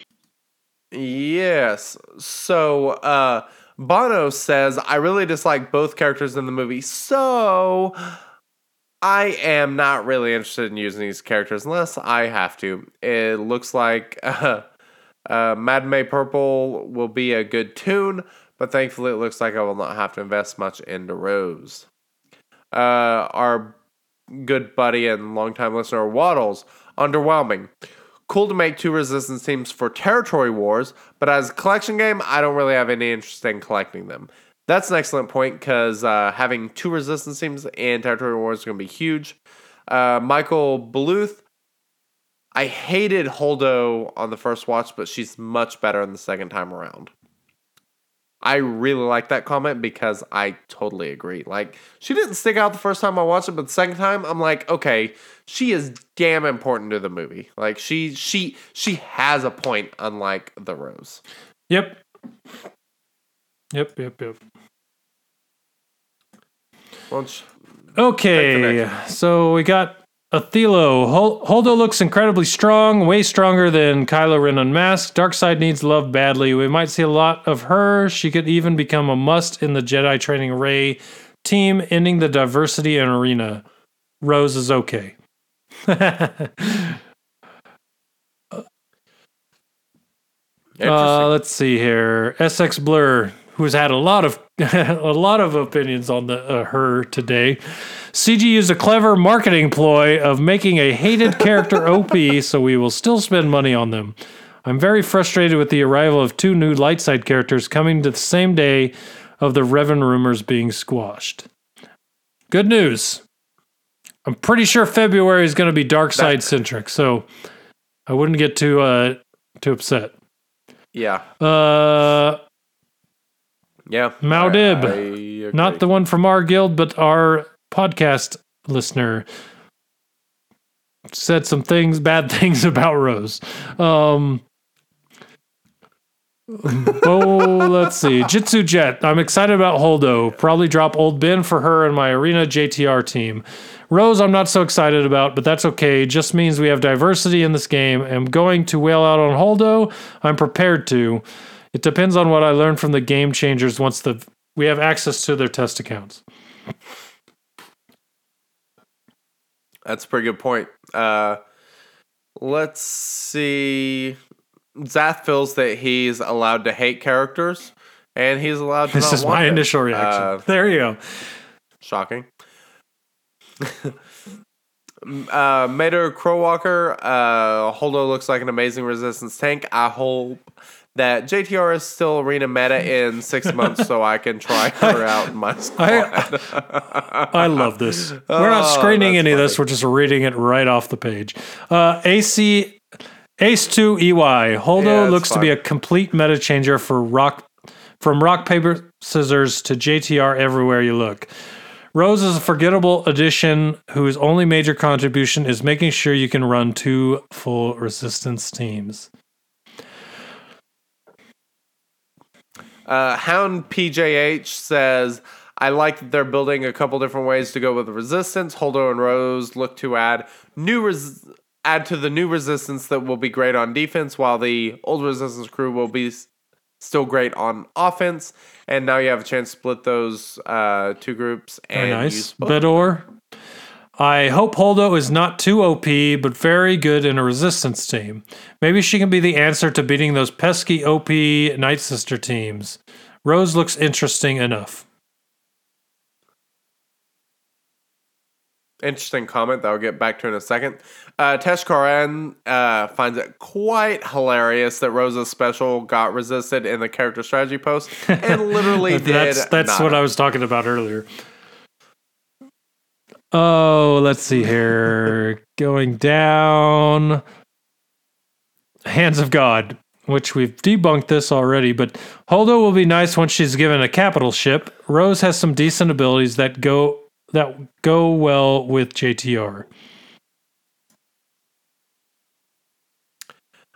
Yes. So, uh, Bono says, I really dislike both characters in the movie, so I am not really interested in using these characters unless I have to. It looks like [LAUGHS] uh, uh, Mad May Purple will be a good tune, but thankfully it looks like I will not have to invest much into Rose. Uh, our good buddy and longtime listener Waddles, underwhelming. Cool to make two resistance teams for territory wars, but as a collection game, I don't really have any interest in collecting them. That's an excellent point because uh, having two resistance teams and territory wars is going to be huge. Uh, Michael Bluth, I hated Holdo on the first watch, but she's much better in the second time around. I really like that comment because I totally agree. Like, she didn't stick out the first time I watched it, but the second time, I'm like, okay, she is damn important to the movie. Like, she she she has a point, unlike the Rose. Yep. Yep, yep, yep. Okay, so we got Athelo. Hol- Holdo looks incredibly strong, way stronger than Kylo Ren unmasked. Dark side needs love badly. We might see a lot of her. She could even become a must in the Jedi training Rey team, ending the diversity in arena. Rose is okay. [LAUGHS] Uh, let's see here. SX Blur, who's had a lot of [LAUGHS] a lot of opinions on the uh, her today. CG used a clever marketing ploy of making a hated character [LAUGHS] OP, so we will still spend money on them. I'm very frustrated with the arrival of two new light side characters coming to the same day of the Revan rumors being squashed. Good news. I'm pretty sure February is going to be dark side centric, so I wouldn't get too uh, too upset. yeah, Uh, yeah. Maudib. I- I agree. not the one from our guild, but our podcast listener. said some things, bad [LAUGHS] things about Rose. Um, oh, [LAUGHS] let's see. Jitsu Jet. I'm excited about Holdo. Probably drop old Ben for her and my Arena JTR team. Rose, I'm not so excited about, but that's okay. Just means we have diversity in this game. I'm going to wail out on Holdo. I'm prepared to. It depends on what I learn from the game changers once the we have access to their test accounts. That's a pretty good point. Uh, let's see. Zath feels that he's allowed to hate characters, and he's allowed to. This is my them. initial reaction. Uh, there you go. Shocking. [LAUGHS] uh, Mater Crowwalker, uh, Holdo looks like an amazing resistance tank. I hope that JTR is still arena meta in six [LAUGHS] months so I can try her out in my [LAUGHS] squad. I, I love this. We're not Oh, screening that's any of this. We're just reading it right off the page. Uh, AC Ace Two EY Holdo Yeah, looks to be a complete meta changer for rock from rock paper scissors to JTR everywhere you look. Rose is a forgettable addition whose only major contribution is making sure you can run two full resistance teams. Uh, Hound PJH says, I like that they're building a couple different ways to go with resistance. Holdo and Rose look to add new res- add to the new resistance that will be great on defense, while the old resistance crew will be s- still great on offense. And now you have a chance to split those uh, two groups and Very use nice. both. Bedor. I hope Holdo is not too OP, but very good in a resistance team. Maybe she can be the answer to beating those pesky OP Night Sister teams. Rose looks interesting enough. Interesting comment that I'll get back to in a second. Uh, Tesh Karan uh, finds it quite hilarious that Rose's special got resisted in the character strategy post and literally [LAUGHS] did. that's that's what I was talking about earlier. Oh, let's see here. Going down. Hands of God, which we've debunked this already, but Holdo will be nice once she's given a capital ship. Rose has some decent abilities that go that go well with JTR.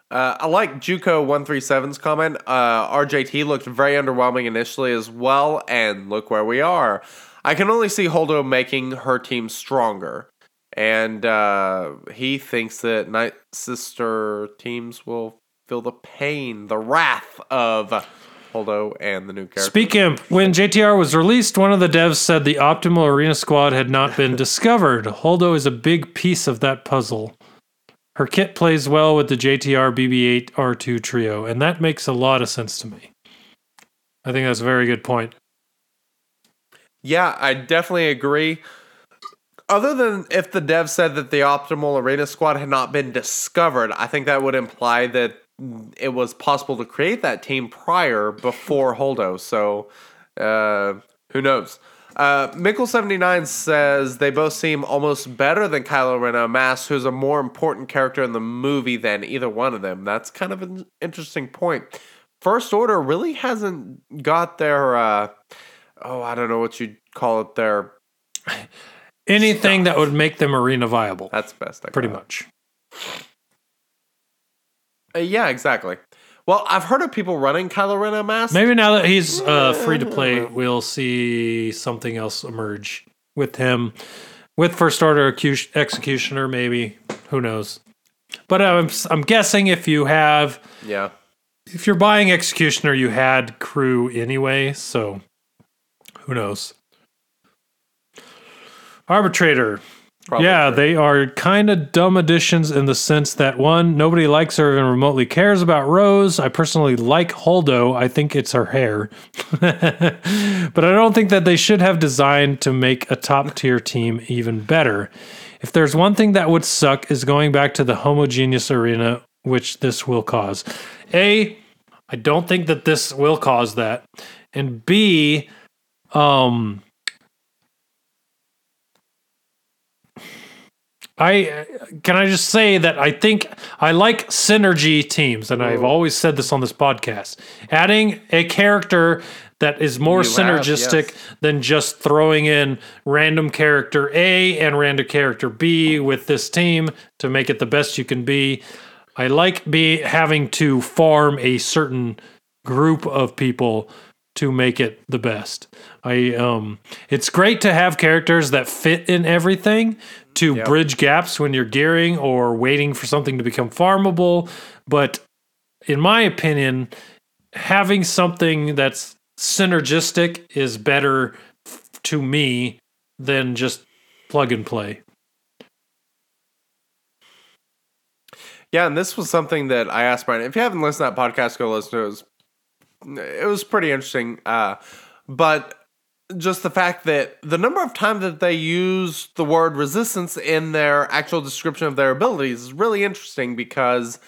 Uh, I like Juco 137's comment. Uh, RJT looked very underwhelming initially as well, and look where we are. I can only see Holdo making her team stronger. And uh, he thinks that Night Sister teams will feel the pain, the wrath of Holdo and the new character. Speak Imp, when JTR was released, one of the devs said the optimal arena squad had not been [LAUGHS] discovered. Holdo is a big piece of that puzzle. Her kit plays well with the JTR BB8 R2 trio, and that makes a lot of sense to me. I think that's a very good point. Yeah, I definitely agree. Other than if the dev said that the optimal arena squad had not been discovered, I think that would imply that it was possible to create that team prior before Holdo. So, uh, who knows? Uh, Mickle79 says they both seem almost better than Kylo Ren Unmasked, who's a more important character in the movie than either one of them. That's kind of an interesting point. First Order really hasn't got their, uh, oh, I don't know what you'd call it, there. [SIGHS] Anything that would make them arena viable, that's best. I pretty much. Uh, yeah, exactly. Well, I've heard of people running Kylo Ren Unmasked. Maybe now that he's uh, free to play, we'll see something else emerge with him, with First Order Executioner. Maybe who knows? But I'm I'm guessing if you have Yeah. if you're buying Executioner, you had crew anyway, so who knows? Arbitrator. Probably yeah, true. they are kind of dumb additions in the sense that one, nobody likes her or even remotely cares about Rose. I personally like Holdo. I think it's her hair. [LAUGHS] but I don't think that they should have designed to make a top tier team even better. If there's one thing that would suck is going back to the homogeneous arena, which this will cause. A, I don't think that this will cause that. And B, um I can I just say that I think I like synergy teams, and I've always said this on this podcast. Adding a character that is more You have, synergistic yes. than just throwing in random character A and random character B with this team to make it the best you can be. I like be having to farm a certain group of people to make it the best. I um it's great to have characters that fit in everything to bridge gaps when you're gearing or waiting for something to become farmable, but in my opinion, having something that's synergistic is better f- to me than just plug and play. Yeah, and this was something that I asked Brian. If you haven't listened to that podcast, go listen to it. It was, it was pretty interesting. Uh, but just the fact that the number of times that they use the word resistance in their actual description of their abilities is really interesting because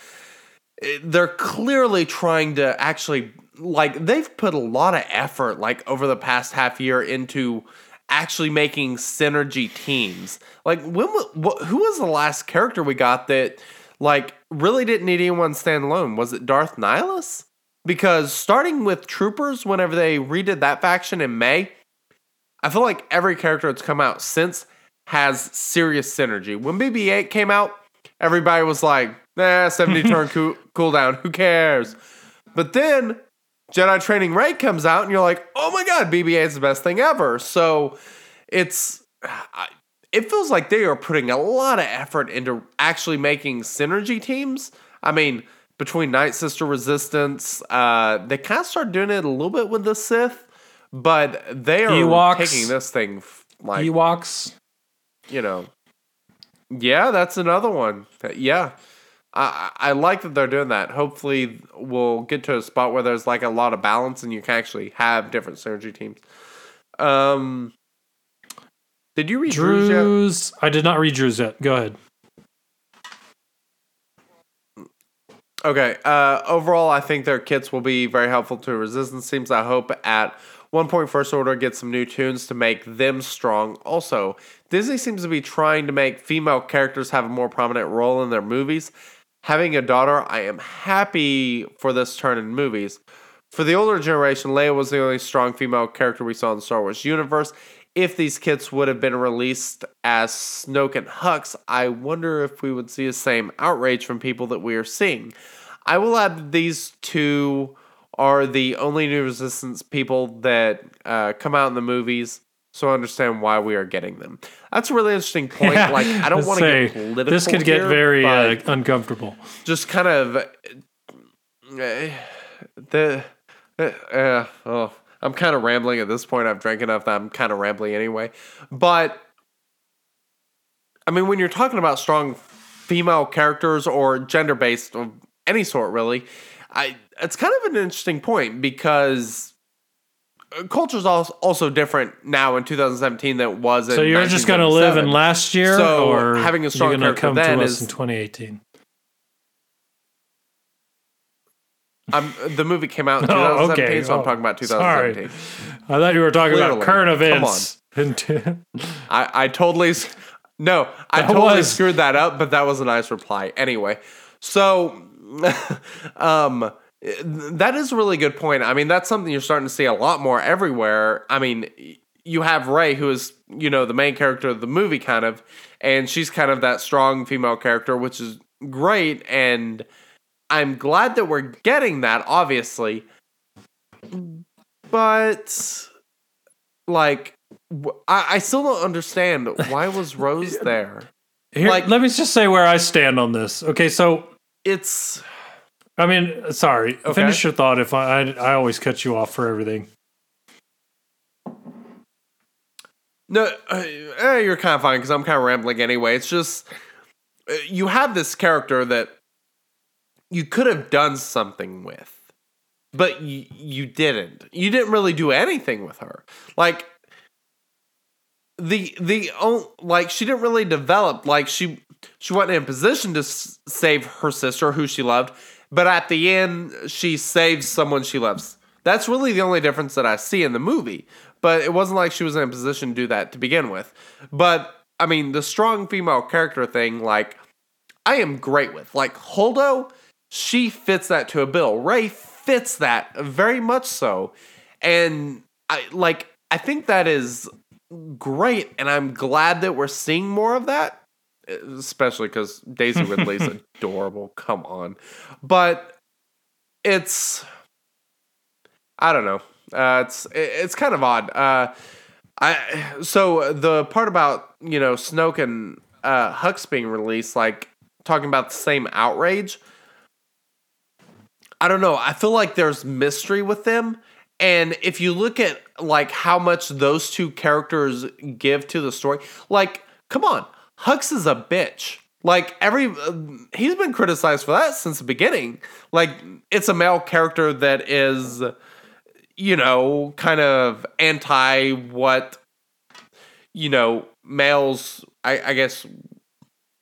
they're clearly trying to actually like they've put a lot of effort like over the past half year into actually making synergy teams. Like when wh- who was the last character we got that like really didn't need anyone stand alone? Was it Darth Nihilus? Because starting with Troopers, whenever they redid that faction in May, I feel like every character that's come out since has serious synergy. When BB-8 came out, everybody was like, "Nah, 70 [LAUGHS] turn cool- cooldown. Who cares?" But then Jedi Training Rey comes out, and you're like, "Oh my god, BB-8 is the best thing ever." So it's I, it feels like they are putting a lot of effort into actually making synergy teams. I mean, between Night Sister Resistance, uh, they kind of started doing it a little bit with the Sith, but they are Ewoks. taking this thing f- like Ewoks. you know. Yeah, that's another one. Yeah. I, I like that they're doing that. Hopefully, we'll get to a spot where there's like a lot of balance and you can actually have different synergy teams. Um, did you read Drew's? Drew's. I did not read Drew's yet. Go ahead. Okay. Uh, overall, I think their kits will be very helpful to resistance teams. I hope at one point First Order gets some new tunes to make them strong. Also, Disney seems to be trying to make female characters have a more prominent role in their movies. Having a daughter, I am happy for this turn in movies. For the older generation, Leia was the only strong female character we saw in the Star Wars universe. If these kits would have been released as Snoke and Hux, I wonder if we would see the same outrage from people that we are seeing. I will add these two are the only new Resistance people that uh, come out in the movies, so I understand why we are getting them. That's a really interesting [LAUGHS] point. Like, I don't want to get political. This could get here, very uh, uncomfortable. just kind of uh, the uh, uh, oh, I'm kind of rambling at this point. I've drank enough that I'm kind of rambling anyway. But I mean, when you're talking about strong female characters or gender based of any sort, really, I it's kind of an interesting point because uh, culture's also also different now in 2017 than it was. So you're just going to live in last year, So, or having a strong you're gonna character come to us is- in 2018? I'm, the movie came out in [LAUGHS] Oh, okay. so I'm Oh, talking about sorry. 2017. I thought you were talking Clearly. about current events. Come on. [LAUGHS] I, I totally no, I That totally was- screwed that up, but that was a nice reply. Anyway, so [LAUGHS] um that is a really good point. I mean, that's something you're starting to see a lot more everywhere. I mean, you have Rey, who is you know the main character of the movie, kind of, and she's kind of that strong female character, which is great, and I'm glad that we're getting that, obviously, but like I, I still don't understand why was Rose [LAUGHS] there. Here, Like- let me just say where I stand on this. Okay, so It's I mean, sorry. Okay. Finish your thought. If I, I I always cut you off for everything. no, uh, eh, you're kind of fine because I'm kind of rambling anyway. It's just uh, you have this character that you could have done something with, but you you didn't. You didn't really do anything with her. Like the the like she didn't really develop. Like she she wasn't in a position to s- save her sister who she loved, but at the end she saves someone she loves. That's really the only difference that I see in the movie. But it wasn't like she was in a position to do that to begin with. But I mean, the strong female character thing, like I am great with. Like Holdo, she fits that to a bill. Rey fits that very much so. and I like I think that is great, and I'm glad that we're seeing more of that. Especially because Daisy [LAUGHS] Ridley's adorable. Come on, but it's I don't know. Uh, it's it's kind of odd. Uh, I so the part about you know Snoke and uh, Hux being released, like talking about the same outrage. I don't know. I feel like there's mystery with them. And if you look at like how much those two characters give to the story, like come on, Hux is a bitch. Like every uh, he's been criticized for that since the beginning. Like it's a male character that is you know, kind of anti what you know, males I, I guess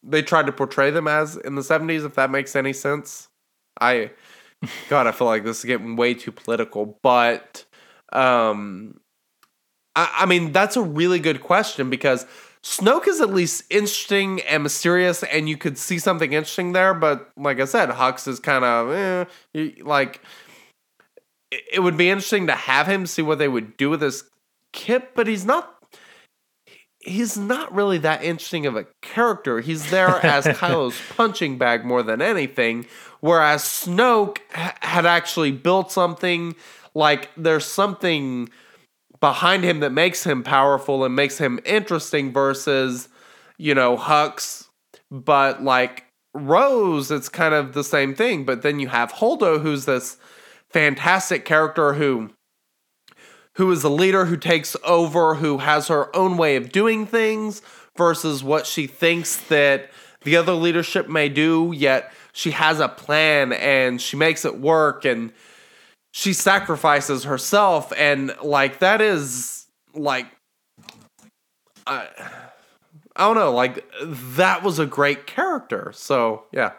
they tried to portray them as in the 70s if that makes any sense. I God, I feel like this is getting way too political, but um, I, I mean that's a really good question because Snoke is at least interesting and mysterious, and you could see something interesting there. But like I said, Hux is kind of eh, like it, would be interesting to have him see what they would do with this kip, but he's not. He's not really that interesting of a character. He's there as [LAUGHS] Kylo's punching bag more than anything, whereas Snoke ha- had actually built something like there's something behind him that makes him powerful and makes him interesting versus you know Hux. But like Rose it's kind of the same thing. But then you have Holdo who's this fantastic character who who is a leader who takes over who has her own way of doing things versus what she thinks that the other leadership may do yet she has a plan and she makes it work and she sacrifices herself and like that is like I I don't know like that was a great character. So yeah.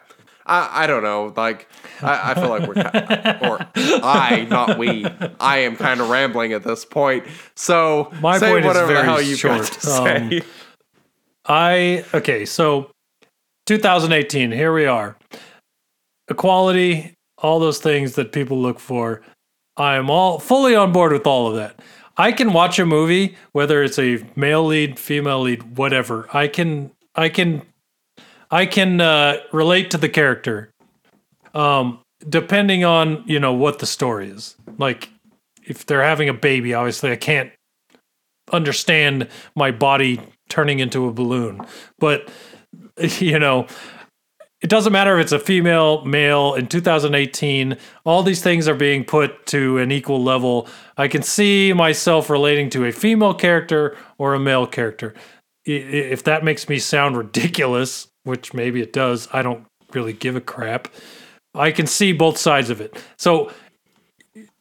I, I don't know like I, I feel like we're [LAUGHS] or I not we. I am kind of rambling at this point. So My say point is whatever the very hell you short. to say. Um, I okay, so 2018, here we are. Equality, all those things that people look for. I am all fully on board with all of that. I can watch a movie, whether it's a male lead, female lead, whatever. I can I can I can uh, relate to the character. Um, depending on, you know, what the story is. Like if they're having a baby, obviously I can't understand my body turning into a balloon. But [LAUGHS] you know, it doesn't matter if it's a female, male in 2018. All these things are being put to an equal level. I can see myself relating to a female character or a male character. If that makes me sound ridiculous, which maybe it does, I don't really give a crap. I can see both sides of it. So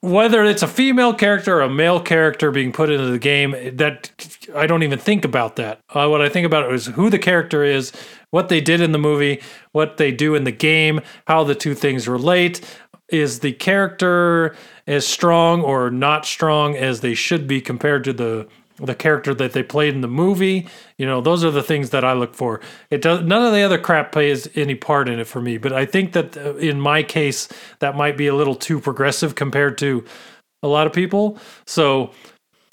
whether it's a female character or a male character being put into the game, that I don't even think about that. Uh, what I think about is who the character is, what they did in the movie, what they do in the game, how the two things relate. Is the character as strong or not strong as they should be compared to the the character that they played in the movie? You know, those are the things that I look for. It does none of the other crap plays any part in it for me. But I think that uh, in my case, that might be a little too progressive compared to a lot of people. So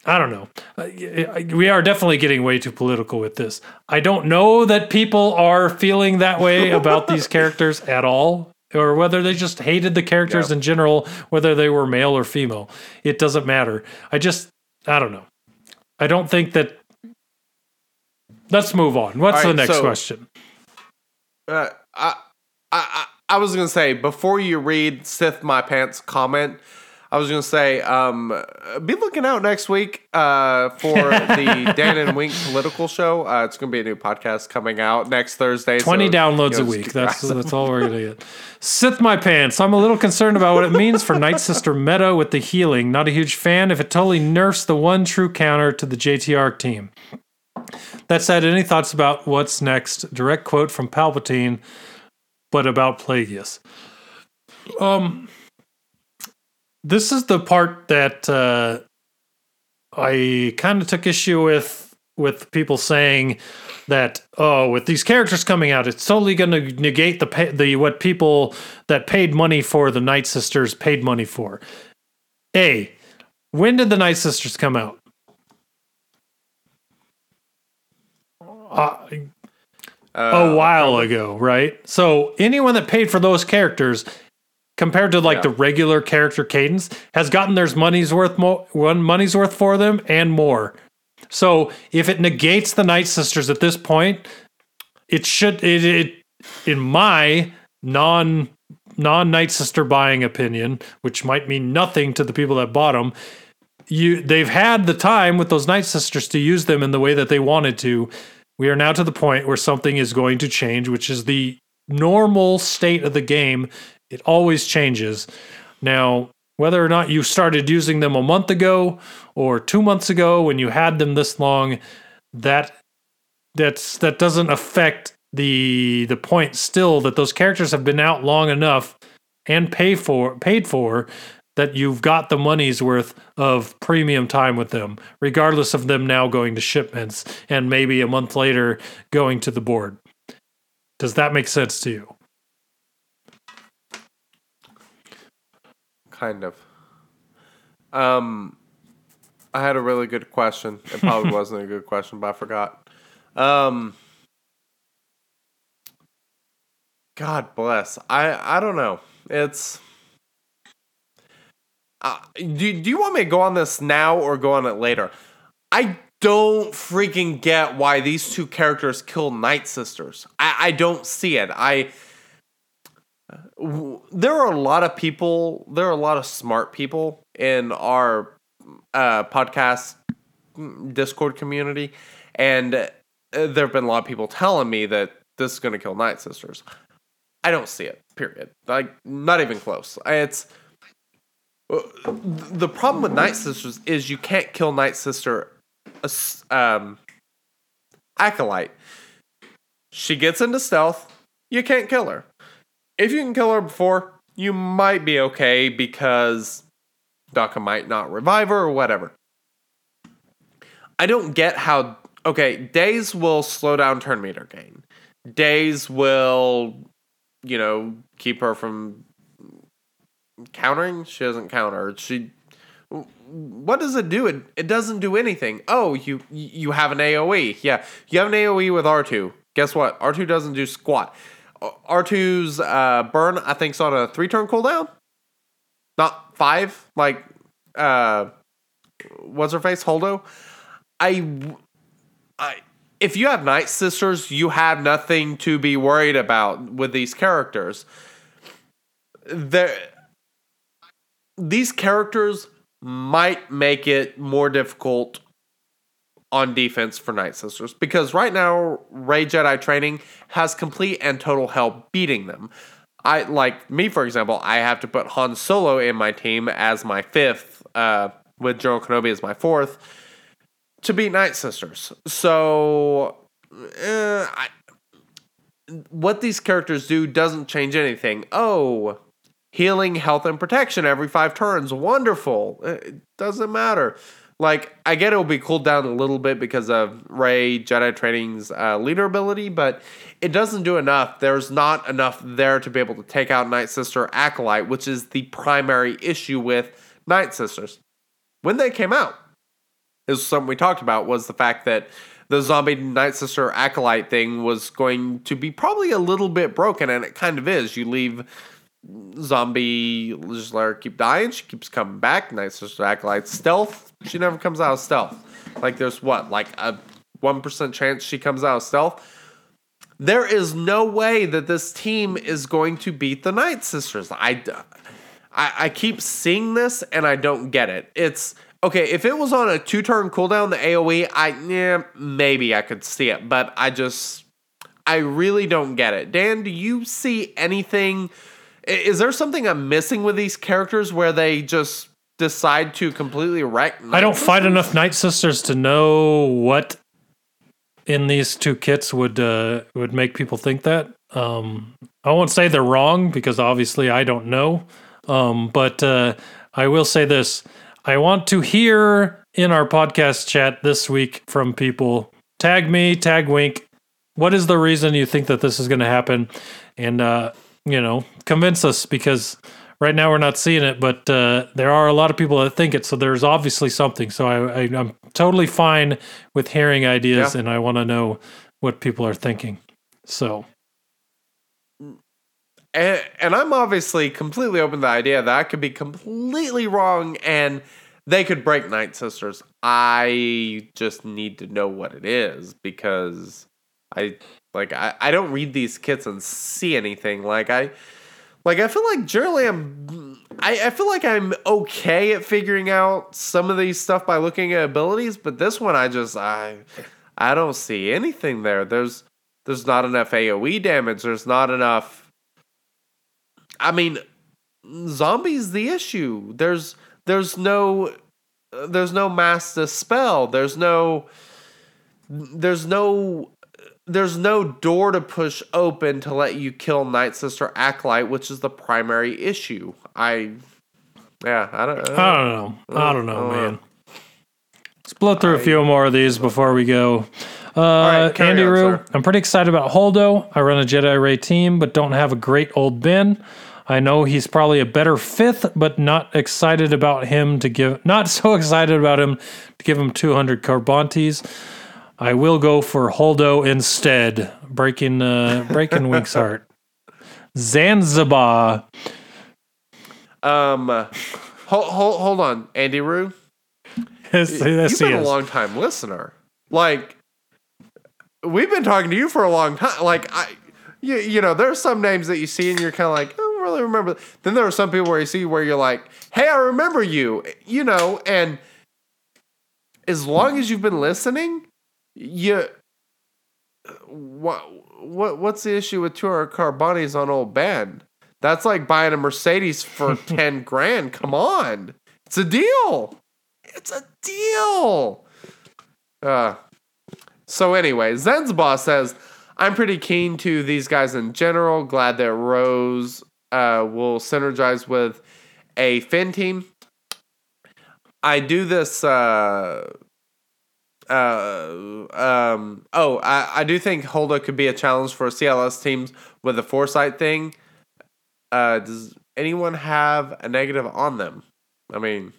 I don't know. Uh, We are definitely getting way too political with this. I don't know that people are feeling that way [LAUGHS] about these characters at all, or whether they just hated the characters in general, whether they were male or female. It doesn't matter. I just, I don't know. I don't think that. Let's move on. What's All the next so- question? Uh, I, I, I I was gonna say before you read Sith My Pants comment, I was gonna say um, be looking out next week uh, for [LAUGHS] the Dan and Wink political show. Uh, it's gonna be a new podcast coming out next Thursday. so, 20 you downloads know, a week. That's that's all we're gonna get. [LAUGHS] Sith my pants. I'm a little concerned about what it means for Night Sister meta with the healing. Not a huge fan if it totally nerfs the one true counter to the JTR team. That said, any thoughts about what's next? Direct quote from Palpatine, but about Plagueis. Um, this is the part that uh, I kind of took issue with with people saying that oh with these characters coming out it's totally going to negate the pay, the what people that paid money for the night sisters paid money for a when did the Night Sisters come out? Uh, a while ago, right? So anyone that paid for those characters compared to like Yeah. the regular character cadence has gotten their money's worth more one money's worth for them and more. So if it negates the Night Sisters at this point, it should it, it in my non non Night Sister buying opinion, which might mean nothing to the people that bought them. You they've had the time with those Night Sisters to use them in the way that they wanted to. We are now to the point where something is going to change, which is the normal state of the game. It always changes. Now, whether or not you started using them a month ago or two months ago when you had them this long, that that's that doesn't affect the the point still that those characters have been out long enough and pay for paid for that you've got the money's worth of premium time with them, regardless of them now going to shipments and maybe a month later going to the board. Does that make sense to you? Kind of. Um, I had a really good question. It probably [LAUGHS] wasn't a good question, but I forgot. Um, God bless. I I don't know. It's. Uh, do, do you want me to go on this now or go on it later? I don't freaking get why these two characters kill Night Sisters. I, I don't see it. I there are a lot of people, there are a lot of smart people in our uh, podcast mm, Discord community, and uh, there have been a lot of people telling me that this is going to kill Night Sisters. I don't see it. Period. Like not even close. It's uh, the problem with Night Sisters is you can't kill Night Sister, um, acolyte. She gets into stealth. You can't kill her. If you can kill her before, you might be okay because Daka might not revive her or whatever. I don't get how. Okay, daze will slow down turn meter gain. Daze will, you know, keep her from countering. She doesn't counter. She. What does it do? It, it doesn't do anything. Oh, you you have an AOE. Yeah, you have an AOE with R2. Guess what? R2 doesn't do squat. R2's uh, burn, I think, is on a three turn cooldown. Not five. Like, uh, what's her face? Holdo. I, I, if you have Night Sisters, you have nothing to be worried about with these characters. There, these characters might make it more difficult on defense for Night Sisters because right now Rey Jedi training has complete and total help beating them. I like me for example, I have to put Han Solo in my team as my fifth, uh, with General Kenobi as my fourth to beat Night Sisters. So, uh, I, what these characters do doesn't change anything. Oh, healing, health, and protection every five turns. Wonderful. It doesn't matter. Like, I get it'll be cooled down a little bit because of Rey Jedi Training's uh, leader ability, but it doesn't do enough. There's not enough there to be able to take out Night Sister Acolyte, which is the primary issue with Night Sisters. When they came out, is something we talked about was the fact that the zombie Night Sister Acolyte thing was going to be probably a little bit broken, and it kind of is. You leave zombie just let her keep dying. She keeps coming back. Night Sister Acolyte stealth. She never comes out of stealth. Like there's what like a one percent chance she comes out of stealth. There is no way that this team is going to beat the Night Sisters. I, I, I keep seeing this and I don't get it. It's okay if it was on a two turn cooldown, the AOE. I yeah maybe I could see it, but I just I really don't get it. Dan, do you see anything? Is there something I'm missing with these characters where they just decide to completely wreck? I don't fight enough Night Sisters to know what in these two kits would uh, would make people think that. Um, I won't say they're wrong because obviously I don't know. Um, but uh, I will say this: I want to hear in our podcast chat this week from people. Tag me, tag Wink. What is the reason you think that this is going to happen? And uh, you know, convince us because right now we're not seeing it, but uh, there are a lot of people that think it. So there's obviously something. So I, I'm totally fine with hearing ideas, Yeah. and I want to know what people are thinking. So and, and I'm obviously completely open to the idea that I could be completely wrong and they could break Night Sisters. I just need to know what it is because I like I, I don't read these kits and see anything. Like I like I feel like generally I'm I, I feel like I'm okay at figuring out some of these stuff by looking at abilities, but this one I just I I don't see anything there. There's there's not enough AoE damage. There's not enough I mean, zombies the issue. There's there's no there's no mass dispel. There's no there's no there's no door to push open to let you kill Night Sister Acolyte, which is the primary issue. I yeah, I don't, I don't know. I don't know, uh, man. Let's blow through a few more of these before we go. Uh, right, Andy on, Roo, sir. I'm pretty excited about Holdo. I run a Jedi Rey team, but don't have a great old Ben. I know he's probably a better fifth, but not excited about him to give. Not [LAUGHS] so excited about him to give him 200 Carbantis. I will go for Holdo instead, breaking uh, [LAUGHS] breaking Wink's heart. Zanzibar. Um hold, hold, hold on, Andy Roo. Yes, You've yes, been a long time listener. Like we've been talking to you for a long time. Like I, you, you know, there are some names that you see and you're kind of like, I don't really remember. Then there are some people where you see where you're like, hey, I remember you. You know, and as long as you've been listening, you. What what what's the issue with two hundred Carbantis on old Ben? That's like buying a Mercedes for [LAUGHS] ten grand. Come on, it's a deal. It's a deal. Uh, so anyway, Zenzba says, I'm pretty keen to these guys in general. Glad that Rose uh, will synergize with a Finn team. I do this. Uh, uh, um, oh, I, I do think Holdo could be a challenge for CLS teams with the foresight thing. Uh, does anyone have a negative on them? I mean,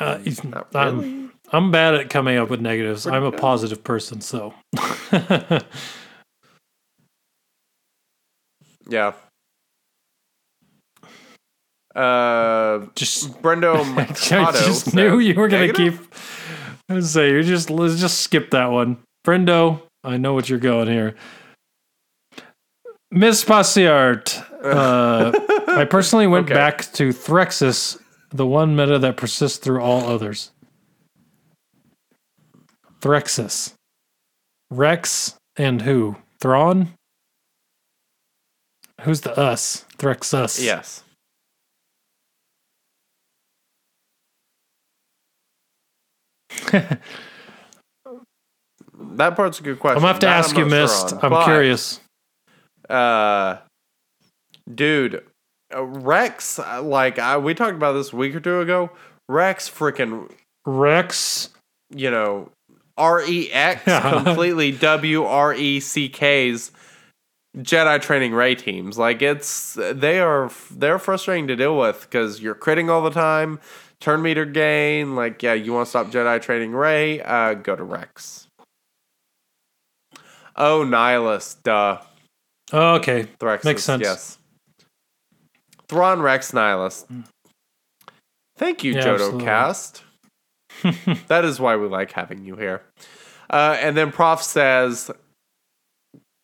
Uh, he's- not I'm, really. I'm bad at coming up with negatives. I'm a positive person, so [LAUGHS] Yeah. Uh, just Brendo [LAUGHS] I just knew you were gonna "Negative?" keep. I was say you just let's just skip that one, Brendo. I know what you're going here. Miss Passiart. Uh, I personally went [LAUGHS] Okay. back to Threxus, the one meta that persists through all others. Threxus. Rex and who? Thrawn? Who's the us? Threxus. Yes. [LAUGHS] That part's a good question. I'm gonna have to That ask I'm you, not sure Mist. I'm But, curious. Uh, dude, uh, Rex. Like I, we talked about this a week or two ago. Rex, freaking, Rex. you know, R E X, [LAUGHS] completely W R E C K's Jedi training Rey teams. Like it's they are they're frustrating to deal with because you're critting all the time. Turn meter gain. Like yeah, you want to stop Jedi training Rey? Uh, go to Rex. Oh, Nihilus, duh. Oh, okay. Threxus, Makes sense. Yes. Thrawn Rex Nihilus. Thank you, Yeah, Jodo. Cast. [LAUGHS] that is why we like having you here. Uh, and then Prof says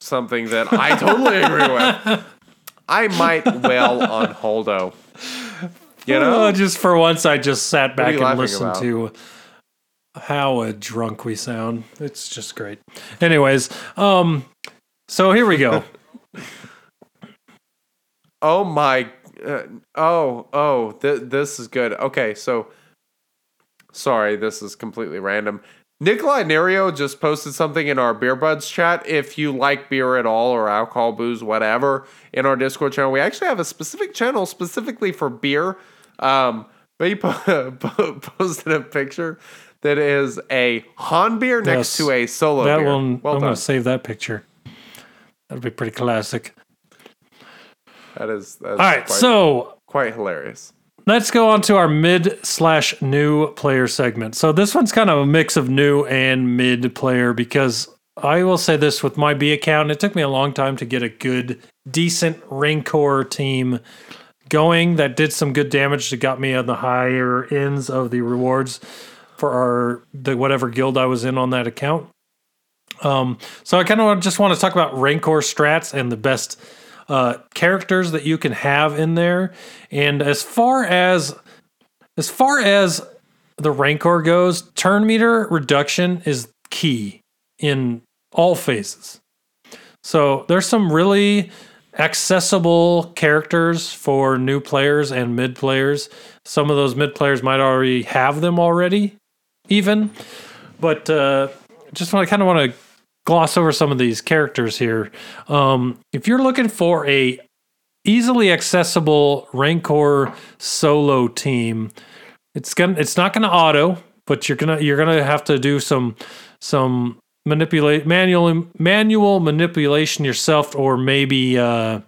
something that I totally agree with. [LAUGHS] I might well on Holdo. You know? Oh, just for once, I just sat back and listened about? to how drunk we sound. It's just great. Anyways, um, so here we go. [LAUGHS] Oh my. Uh, oh, oh, th- this is good. Okay, so. Sorry, this is completely random. Nikolai Nerio just posted something in our Beer Buds chat. If you like beer at all or alcohol, booze, whatever, in our Discord channel, we actually have a specific channel specifically for beer. Um, but he po- [LAUGHS] po- posted a picture that is a Han beer next Yes. to a solo that beer. one, well I'm going to save that picture. That'll be pretty classic. That is. That's All right, quite, so quite hilarious. let's go on to our mid slash new player segment. So this one's kind of a mix of new and mid player because I will say this with my B account, it took me a long time to get a good, decent Rancor team going that did some good damage that got me on the higher ends of the rewards for our the whatever guild I was in on that account. Um, so I kind of just want to talk about Rancor strats and the best uh, characters that you can have in there. And as far as as far as the Rancor goes, turn meter reduction is key in all phases. So there's some really accessible characters for new players and mid players. Some of those mid players might already have them already, even. But uh, just want kind of want to gloss over some of these characters here. Um, if you're looking for a easily accessible Rancor solo team, it's gonna it's not gonna auto, but you're gonna you're gonna have to do some some manipulate manual manual manipulation yourself, or maybe uh,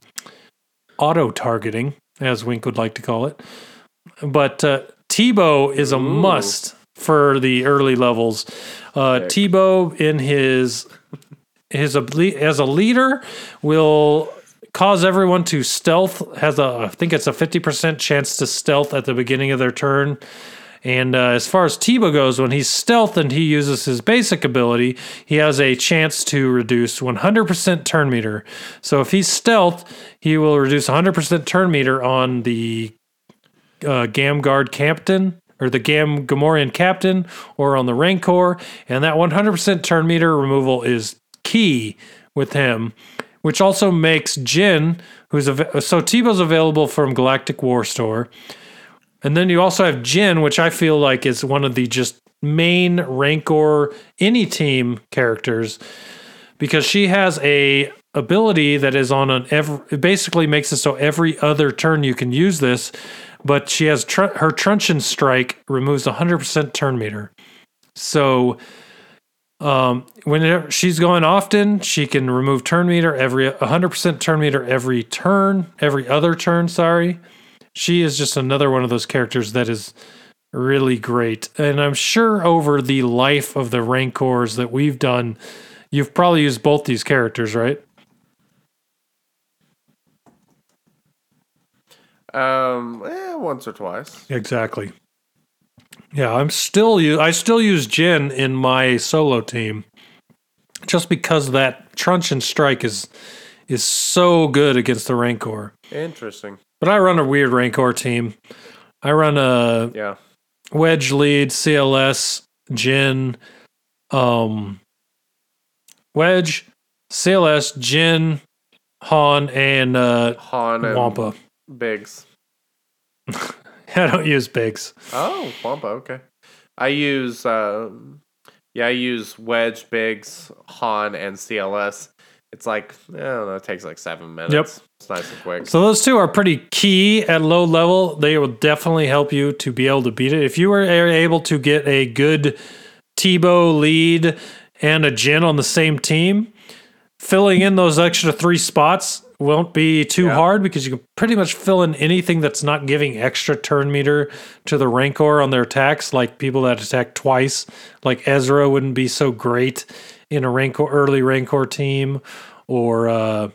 auto targeting, as Wink would like to call it. But uh, Teebo is a must for the early levels. Uh, Teebo in his his as a leader will cause everyone to stealth has a I think it's a 50% chance to stealth at the beginning of their turn. And uh, as far as Teebo goes, when he's stealth and he uses his basic ability, he has a chance to reduce 100% turn meter. So if he's stealth, he will reduce 100% turn meter on the uh, Gamguard captain or the Gam captain or on the Rancor. And that 100% turn meter removal is key with him, which also makes Jyn, who's av- so Teebo's available from Galactic War Store. And then you also have Jyn, which I feel like is one of the just main Rancor any team characters because she has a ability that is on an every it basically makes it so every other turn you can use this but she has tr- her truncheon strike removes 100% turn meter. So um when she's going often she can remove turn meter every 100% turn meter every turn every other turn sorry she is just another one of those characters that is really great and i'm sure over the life of the rancors that we've done you've probably used both these characters right Um, eh, once or twice. Exactly. Yeah, I'm still u- I still use Jyn in my solo team, just because that truncheon strike is is so good against the Rancor. Interesting. But I run a weird Rancor team. I run a Yeah. wedge lead, CLS, Jyn, um, wedge, CLS, Jyn, Han, and uh, Han and Wampa. Biggs. [LAUGHS] I don't use Biggs. Oh, Wampa. Okay. I use. Um, yeah, I use Wedge, Biggs, Han, and CLS. It's like I don't know. It takes like seven minutes. Yep. It's nice and quick. So those two are pretty key at low level. They will definitely help you to be able to beat it. If you were able to get a good Teebo lead and a Jyn on the same team, filling in those extra three spots won't be too Yeah. hard because you can pretty much fill in anything that's not giving extra turn meter to the Rancor on their attacks, like people that attack twice. Like Ezra wouldn't be so great in a Rancor early Rancor team, or uh,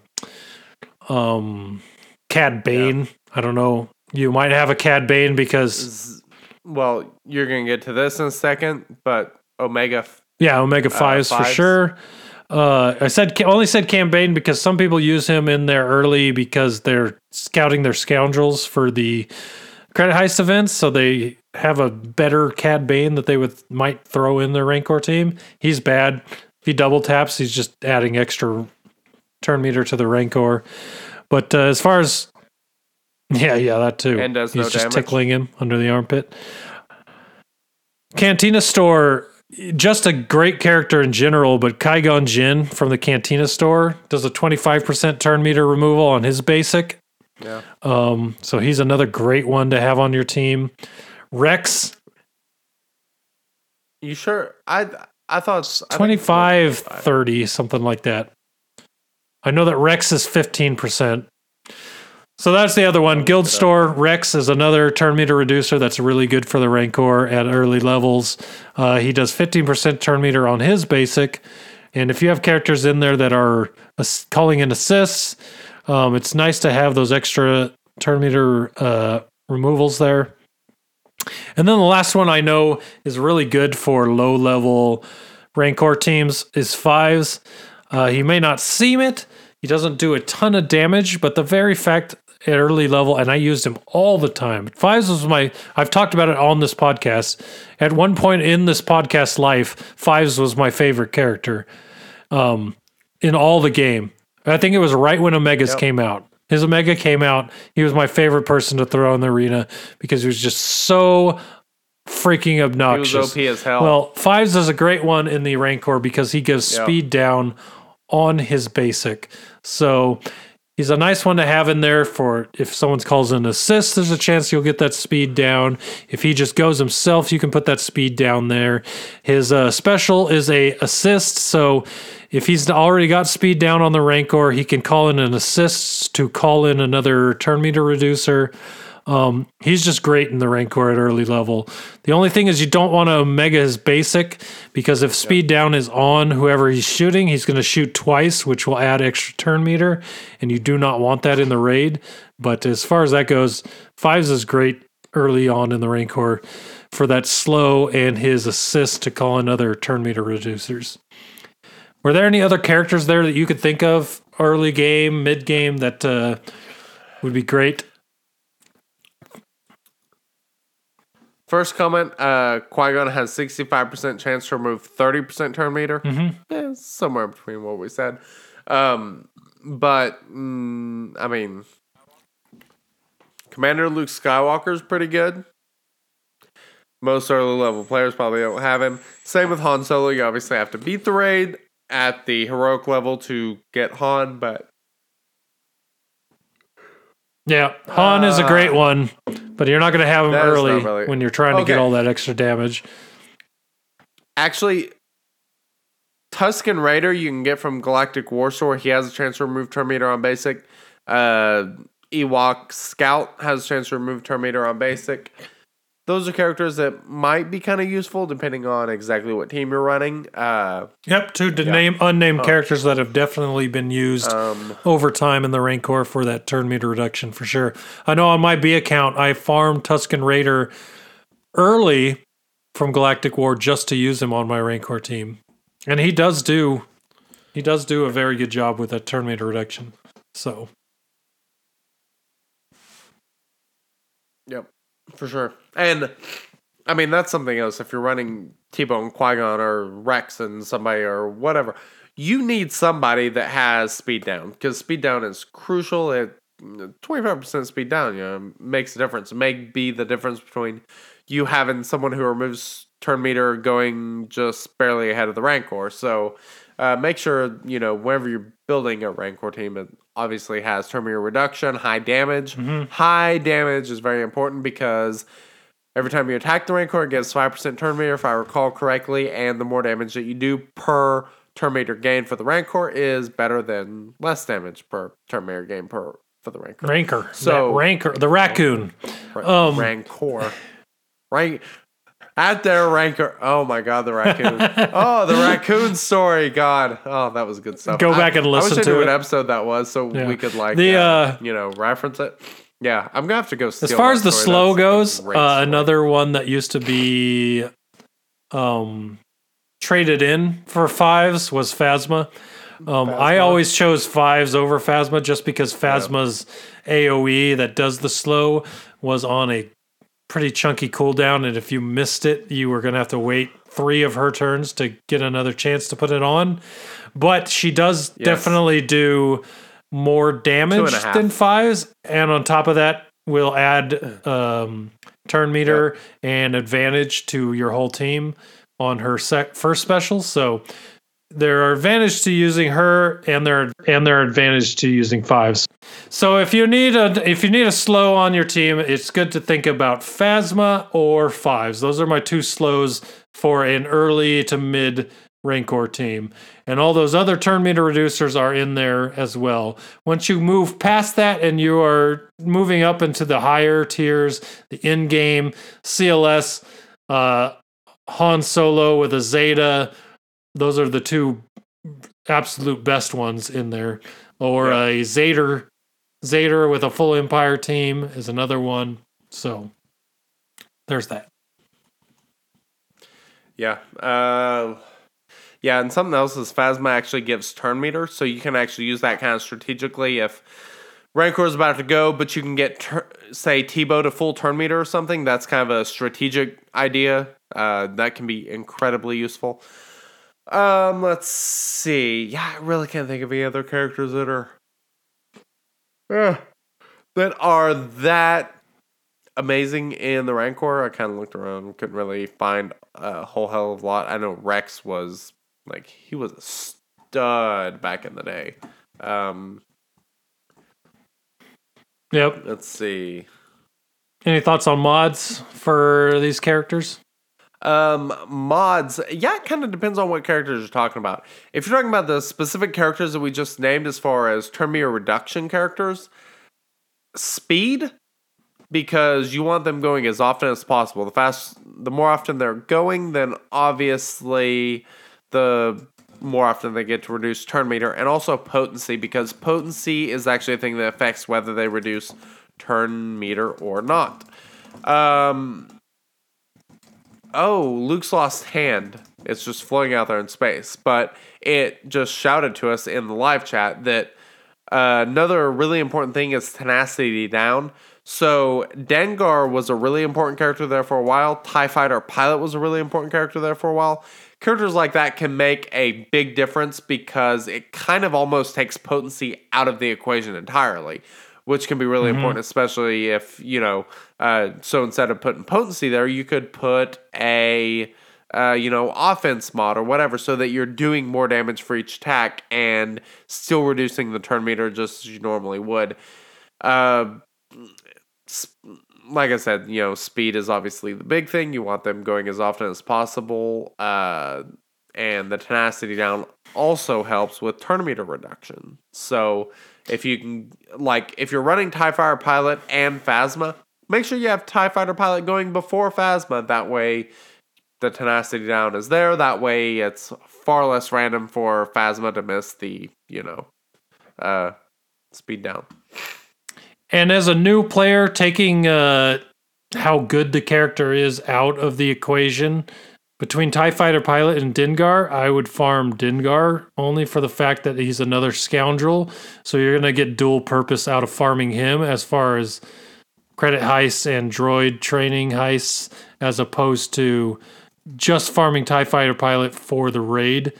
um, Cad Bane. I don't know. You might have a Cad Bane because Well, you're gonna get to this in a second, but Omega. yeah, Omega fives for fives. sure. Uh, I said only said Cad Bane because some people use him in there early because they're scouting their scoundrels for the credit heist events, so they have a better Cad Bane that they would might throw in their Rancor team. He's bad. If he double taps, he's just adding extra turn meter to the Rancor. But uh, as far as yeah, yeah, that too. And does he's no just damage. tickling him under the armpit. Cantina Store, just a great character in general, but Qui-Gon Jinn from the Cantina Store does a 25% turn meter removal on his basic. Yeah. Um, so he's another great one to have on your team. Rex, You sure? I I thought it's- I 25, 25. 30, something like that. I know that Rex is 15%. So that's the other one. Guild Store Rex is another turn meter reducer that's really good for the Rancor at early levels. Uh, he does 15% turn meter on his basic. And if you have characters in there that are calling in assists, um, it's nice to have those extra turn meter uh, removals there. And then the last one I know is really good for low level Rancor teams is Fives. Uh, he may not seem it. He doesn't do a ton of damage, but the very fact at early level, and I used him all the time. Fives was my, I've talked about it on this podcast. At one point in this podcast life, Fives was my favorite character um, in all the game. I think it was right when Omegas came out. His Omega came out. He was my favorite person to throw in the arena because he was just so freaking obnoxious. OP as hell. Well, Fives is a great one in the Rancor because he gives Yeah. speed down on his basic. So he's a nice one to have in there for if someone calls an assist, there's a chance you'll get that speed down. If he just goes himself, you can put that speed down there. His uh, special is a assist, so if he's already got speed down on the Rancor, he can call in an assist to call in another turn meter reducer. Um, he's just great in the Rancor at early level. The only thing is you don't want to omega his basic because if speed down is on whoever he's shooting, he's going to shoot twice, which will add extra turn meter, and you do not want that in the raid. But as far as that goes, fives is great early on in the Rancor for that slow and his assist to call in other turn meter reducers. Were there any other characters there that you could think of early game, mid game that uh, would be great? First comment: uh, Qui-Gon has sixty five percent chance to remove thirty percent turn meter. Mm-hmm. Yeah, somewhere between what we said. Um, but mm, I mean, Commander Luke Skywalker is pretty good. Most early level players probably don't have him. Same with Han Solo. You obviously have to beat the raid at the heroic level to get Han, but Yeah, Han is a great one, but you're not going to have him Uh, early really- when you're trying to get all that extra damage. Actually, Tusken Raider you can get from Galactic War Store. He has a chance to remove meter on basic. Uh, Ewok Scout has a chance to remove meter on basic. Those are characters that might be kind of useful depending on exactly what team you're running. Uh, Yep, two to name unnamed characters that have definitely been used um, over time in the Rancor for that turn meter reduction for sure. I know on my B account, I farmed Tusken Raider early from Galactic War just to use him on my Rancor team, and he does do he does do a very good job with that turn meter reduction. So Yep, for sure. And I mean, that's something else. If you're running Teebo, Qui Gon, or Rex and somebody or whatever, you need somebody that has speed down because speed down is crucial. It 25% speed down, you know, makes a difference. It may be the difference between you having someone who removes turn meter going just barely ahead of the Rancor. So uh, make sure, you know, whenever you're building a Rancor team, it obviously has turn meter reduction, high damage. High damage is very important because every time you attack the Rancor, it gets 5% turn meter, if I recall correctly, and the more damage that you do per turn meter gain for the Rancor is better than less damage per turn meter gain per for the Rancor. Rancor, So- Rancor, the raccoon. Ra- Um, Rancor. Rank at their Rancor. Oh my god, the raccoon. [LAUGHS] oh, the raccoon story. God. Oh, that was good stuff. Go I- back and I listen wish I to knew it. what episode that was so Yeah. we could like The, uh, uh, you know reference it. Yeah, I'm gonna have to go. As far that as the story. slow goes, uh, another one that used to be um, traded in for fives was Phasma. Um, I always chose fives over Phasma just because Phasma's AOE that does the slow was on a pretty chunky cooldown, and if you missed it, you were going to have to wait three of her turns to get another chance to put it on. But she does definitely do more damage than fives, and on top of that, we'll add um, turn meter and advantage to your whole team on her sec- first special. So there are advantage to using her, and there and there are advantage to using fives. So if you need a if you need a slow on your team, it's good to think about Phasma or fives. Those are my two slows for an early to mid Rancor team. And all those other turn meter reducers are in there as well. Once you move past that and you are moving up into the higher tiers, the in game, CLS, uh, Han Solo with a Zeta, those are the two absolute best ones in there. Or Yeah. a Vader, Vader with a full Empire team is another one. So there's that. Yeah. Uh, yeah, and something else is Phasma actually gives turn meter, so you can actually use that kind of strategically if Rancor is about to go, but you can get, tur- say, Teebo to full turn meter or something. That's kind of a strategic idea. Uh, that can be incredibly useful. Um, let's see. Yeah, I really can't think of any other characters that are uh, that are that amazing in the Rancor. I kind of looked around, couldn't really find a whole hell of a lot. I know Rex was like he was a stud back in the day. Um, Yep. let's see. Any thoughts on mods for these characters? Um, mods. Yeah, it kind of depends on what characters you're talking about. If you're talking about the specific characters that we just named as far as turn meter reduction characters, speed, because you want them going as often as possible. The fast, the more often they're going, then obviously the more often they get to reduce turn meter, and also potency, because potency is actually a thing that affects whether they reduce turn meter or not. Um, oh, Luke's lost hand. It's just floating out there in space. But it just shouted to us in the live chat that uh, another really important thing is tenacity down. So Dengar was a really important character there for a while. TIE Fighter Pilot was a really important character there for a while. Characters like that can make a big difference because it kind of almost takes potency out of the equation entirely, which can be really important, especially if, you know, uh, so instead of putting potency there, you could put a, uh, you know, offense mod or whatever so that you're doing more damage for each attack and still reducing the turn meter just as you normally would. Uh, like I said, you know, speed is obviously the big thing. You want them going as often as possible. Uh, and the tenacity down also helps with turn meter reduction. So if you can, like, if you're running TIE Fighter Pilot and Phasma, make sure you have TIE Fighter Pilot going before Phasma. That way, the tenacity down is there. That way, it's far less random for Phasma to miss the, you know, uh, speed down. And as a new player, taking uh, how good the character is out of the equation between TIE Fighter Pilot and Dengar, I would farm Dengar only for the fact that he's another scoundrel. So you're going to get dual purpose out of farming him as far as credit heists and droid training heists, as opposed to just farming TIE Fighter Pilot for the raid.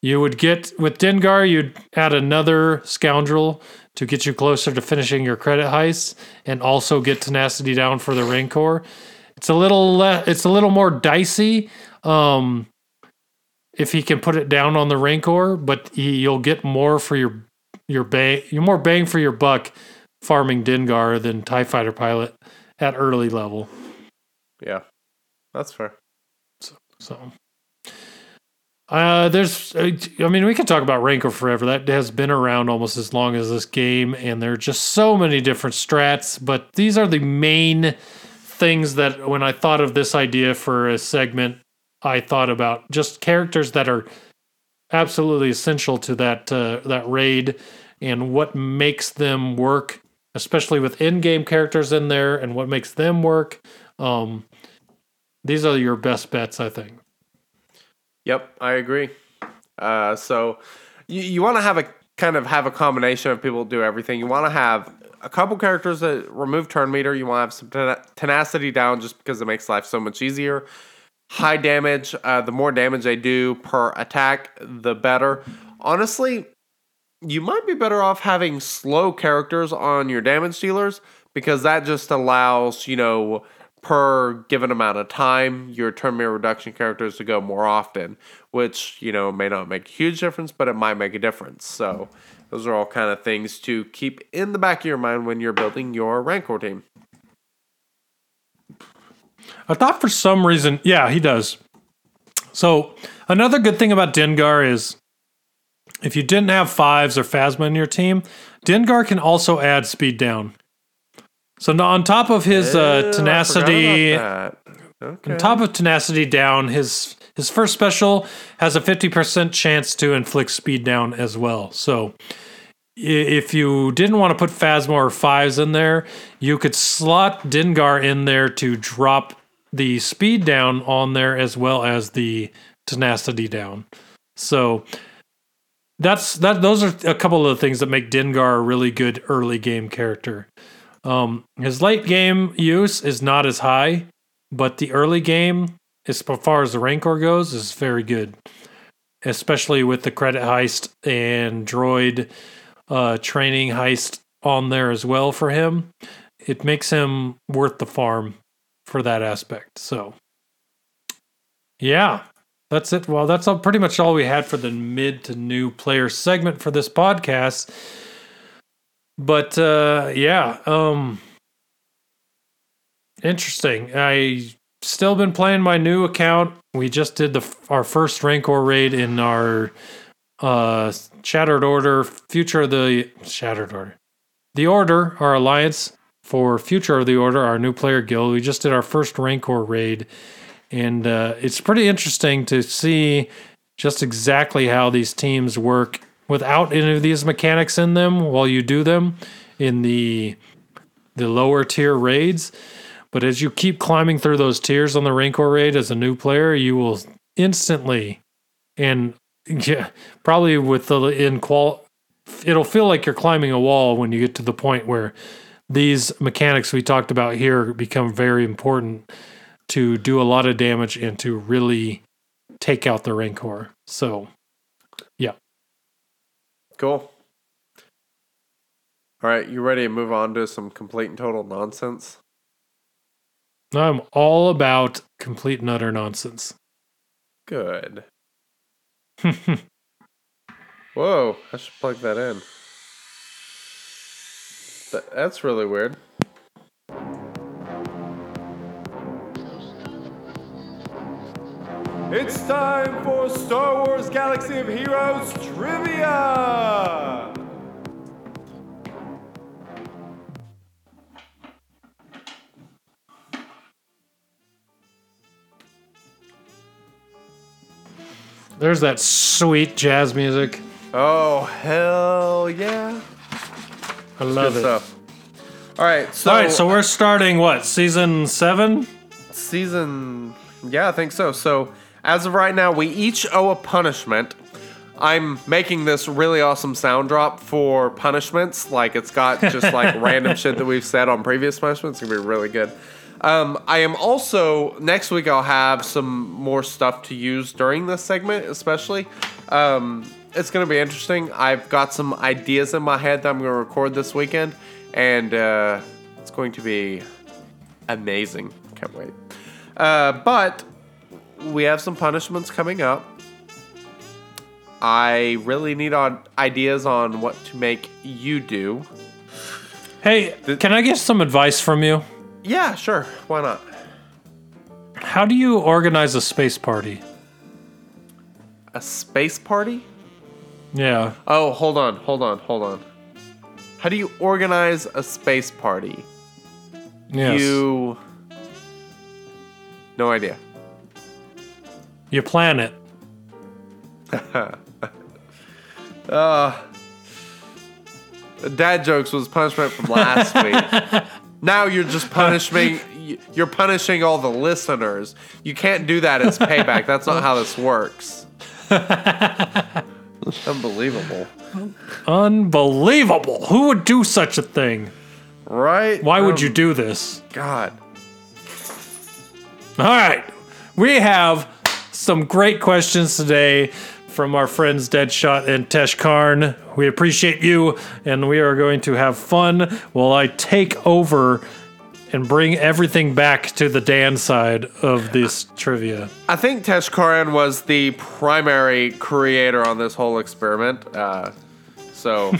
You would get with Dengar, you'd add another scoundrel to get you closer to finishing your credit heist, and also get tenacity down for the Rancor. It's a little le- it's a little more dicey um, if he can put it down on the Rancor, but he, you'll get more for your your bang, you're more bang for your buck farming Dengar than Tie Fighter Pilot at early level. Yeah, that's fair. So so, uh, there's, uh, I mean, we could talk about Rancor forever. That has been around almost as long as this game, and there are just so many different strats. But these are the main things that when I thought of this idea for a segment, I thought about just characters that are absolutely essential to that uh, that raid and what makes them work, especially with in-game characters in there, and what makes them work. Um, these are your best bets, I think. Yep, I agree. Uh, so you, you want to have a kind of have a combination of people do everything. You want to have a couple characters that remove turn meter. You want to have some tenacity down just because it makes life so much easier. High damage. Uh, the more damage they do per attack, the better. Honestly, you might be better off having slow characters on your damage dealers because that just allows, you know, per given amount of time, your turn meter reduction characters to go more often, which, you know, may not make a huge difference, but it might make a difference. So, those are all kind of things to keep in the back of your mind when you're building your Rancor team. I thought for some reason, yeah, he does. So another good thing about Dengar is if you didn't have fives or Phasma in your team, Dengar can also add speed down. So on top of his uh, tenacity. Okay. on top of tenacity down, his his first special has a fifty percent chance to inflict speed down as well. So if you didn't want to put Phasma or fives in there, you could slot Dengar in there to drop the speed down on there as well as the tenacity down. So that's that. Those are a couple of the things that make Dengar a really good early game character. Um, his late game use is not as high, but the early game, as far as the Rancor goes, is very good. Especially with the credit heist and droid uh, training heist on there as well for him. It makes him worth the farm for that aspect. So, yeah, that's it. Well, that's all, pretty much all we had for the mid to new player segment for this podcast. But uh, yeah, um, interesting. I still been playing my new account. We just did the our first Rancor raid in our uh, Shattered Order, Future of the Shattered Order, the Order, our alliance for Future of the Order, our new player guild. We just did our first Rancor raid, and uh, it's pretty interesting to see just exactly how these teams work without any of these mechanics in them while you do them in the the lower tier raids. But as you keep climbing through those tiers on the Rancor raid as a new player, you will instantly and yeah, probably with the in qual it'll feel like you're climbing a wall when you get to the point where these mechanics we talked about here become very important to do a lot of damage and to really take out the Rancor. So. Cool. All right, you ready to move on to some complete and total nonsense? I'm all about complete and utter nonsense. Good. [LAUGHS] Whoa, I should plug that in. Th- that's really weird. It's time for Star Wars Galaxy of Heroes trivia! There's that sweet jazz music. Oh, hell yeah. I love Good it. stuff. All right, so, All right, so we're starting what season seven? season yeah i think so so as of right now we each owe a punishment. I'm making this really awesome sound drop for punishments. Like it's got just like [LAUGHS] random shit that we've said on previous punishments. It's gonna be really good. Um, i am also next week i'll have some more stuff to use during this segment especially. Um, it's gonna be interesting. I've got some ideas in my head that i'm gonna record this weekend and uh, it's going to be amazing. Can't wait. Uh, but we have some punishments coming up. I really need on ideas on what to make you do. Hey, can I get some advice from you? Yeah, sure. Why not? How do you organize a space party? A space party? Yeah. Oh, hold on, hold on, hold on. How do you organize a space party? Yes. You. No idea. You plan it. [LAUGHS] Dad jokes was punishment from last week. [LAUGHS] Now you're just punishing. You're punishing all the listeners. You can't do that as payback. That's not how this works. [LAUGHS] Unbelievable, Unbelievable. Who would do such a thing? right? Why would Um, you do this? God. All right. We have some great questions today from our friends Deadshot and Tesh Karn. We appreciate you, and we are going to have fun while I take over and bring everything back to the Dan side of this trivia. I think Tesh Karan was the primary creator on this whole experiment. Uh, so,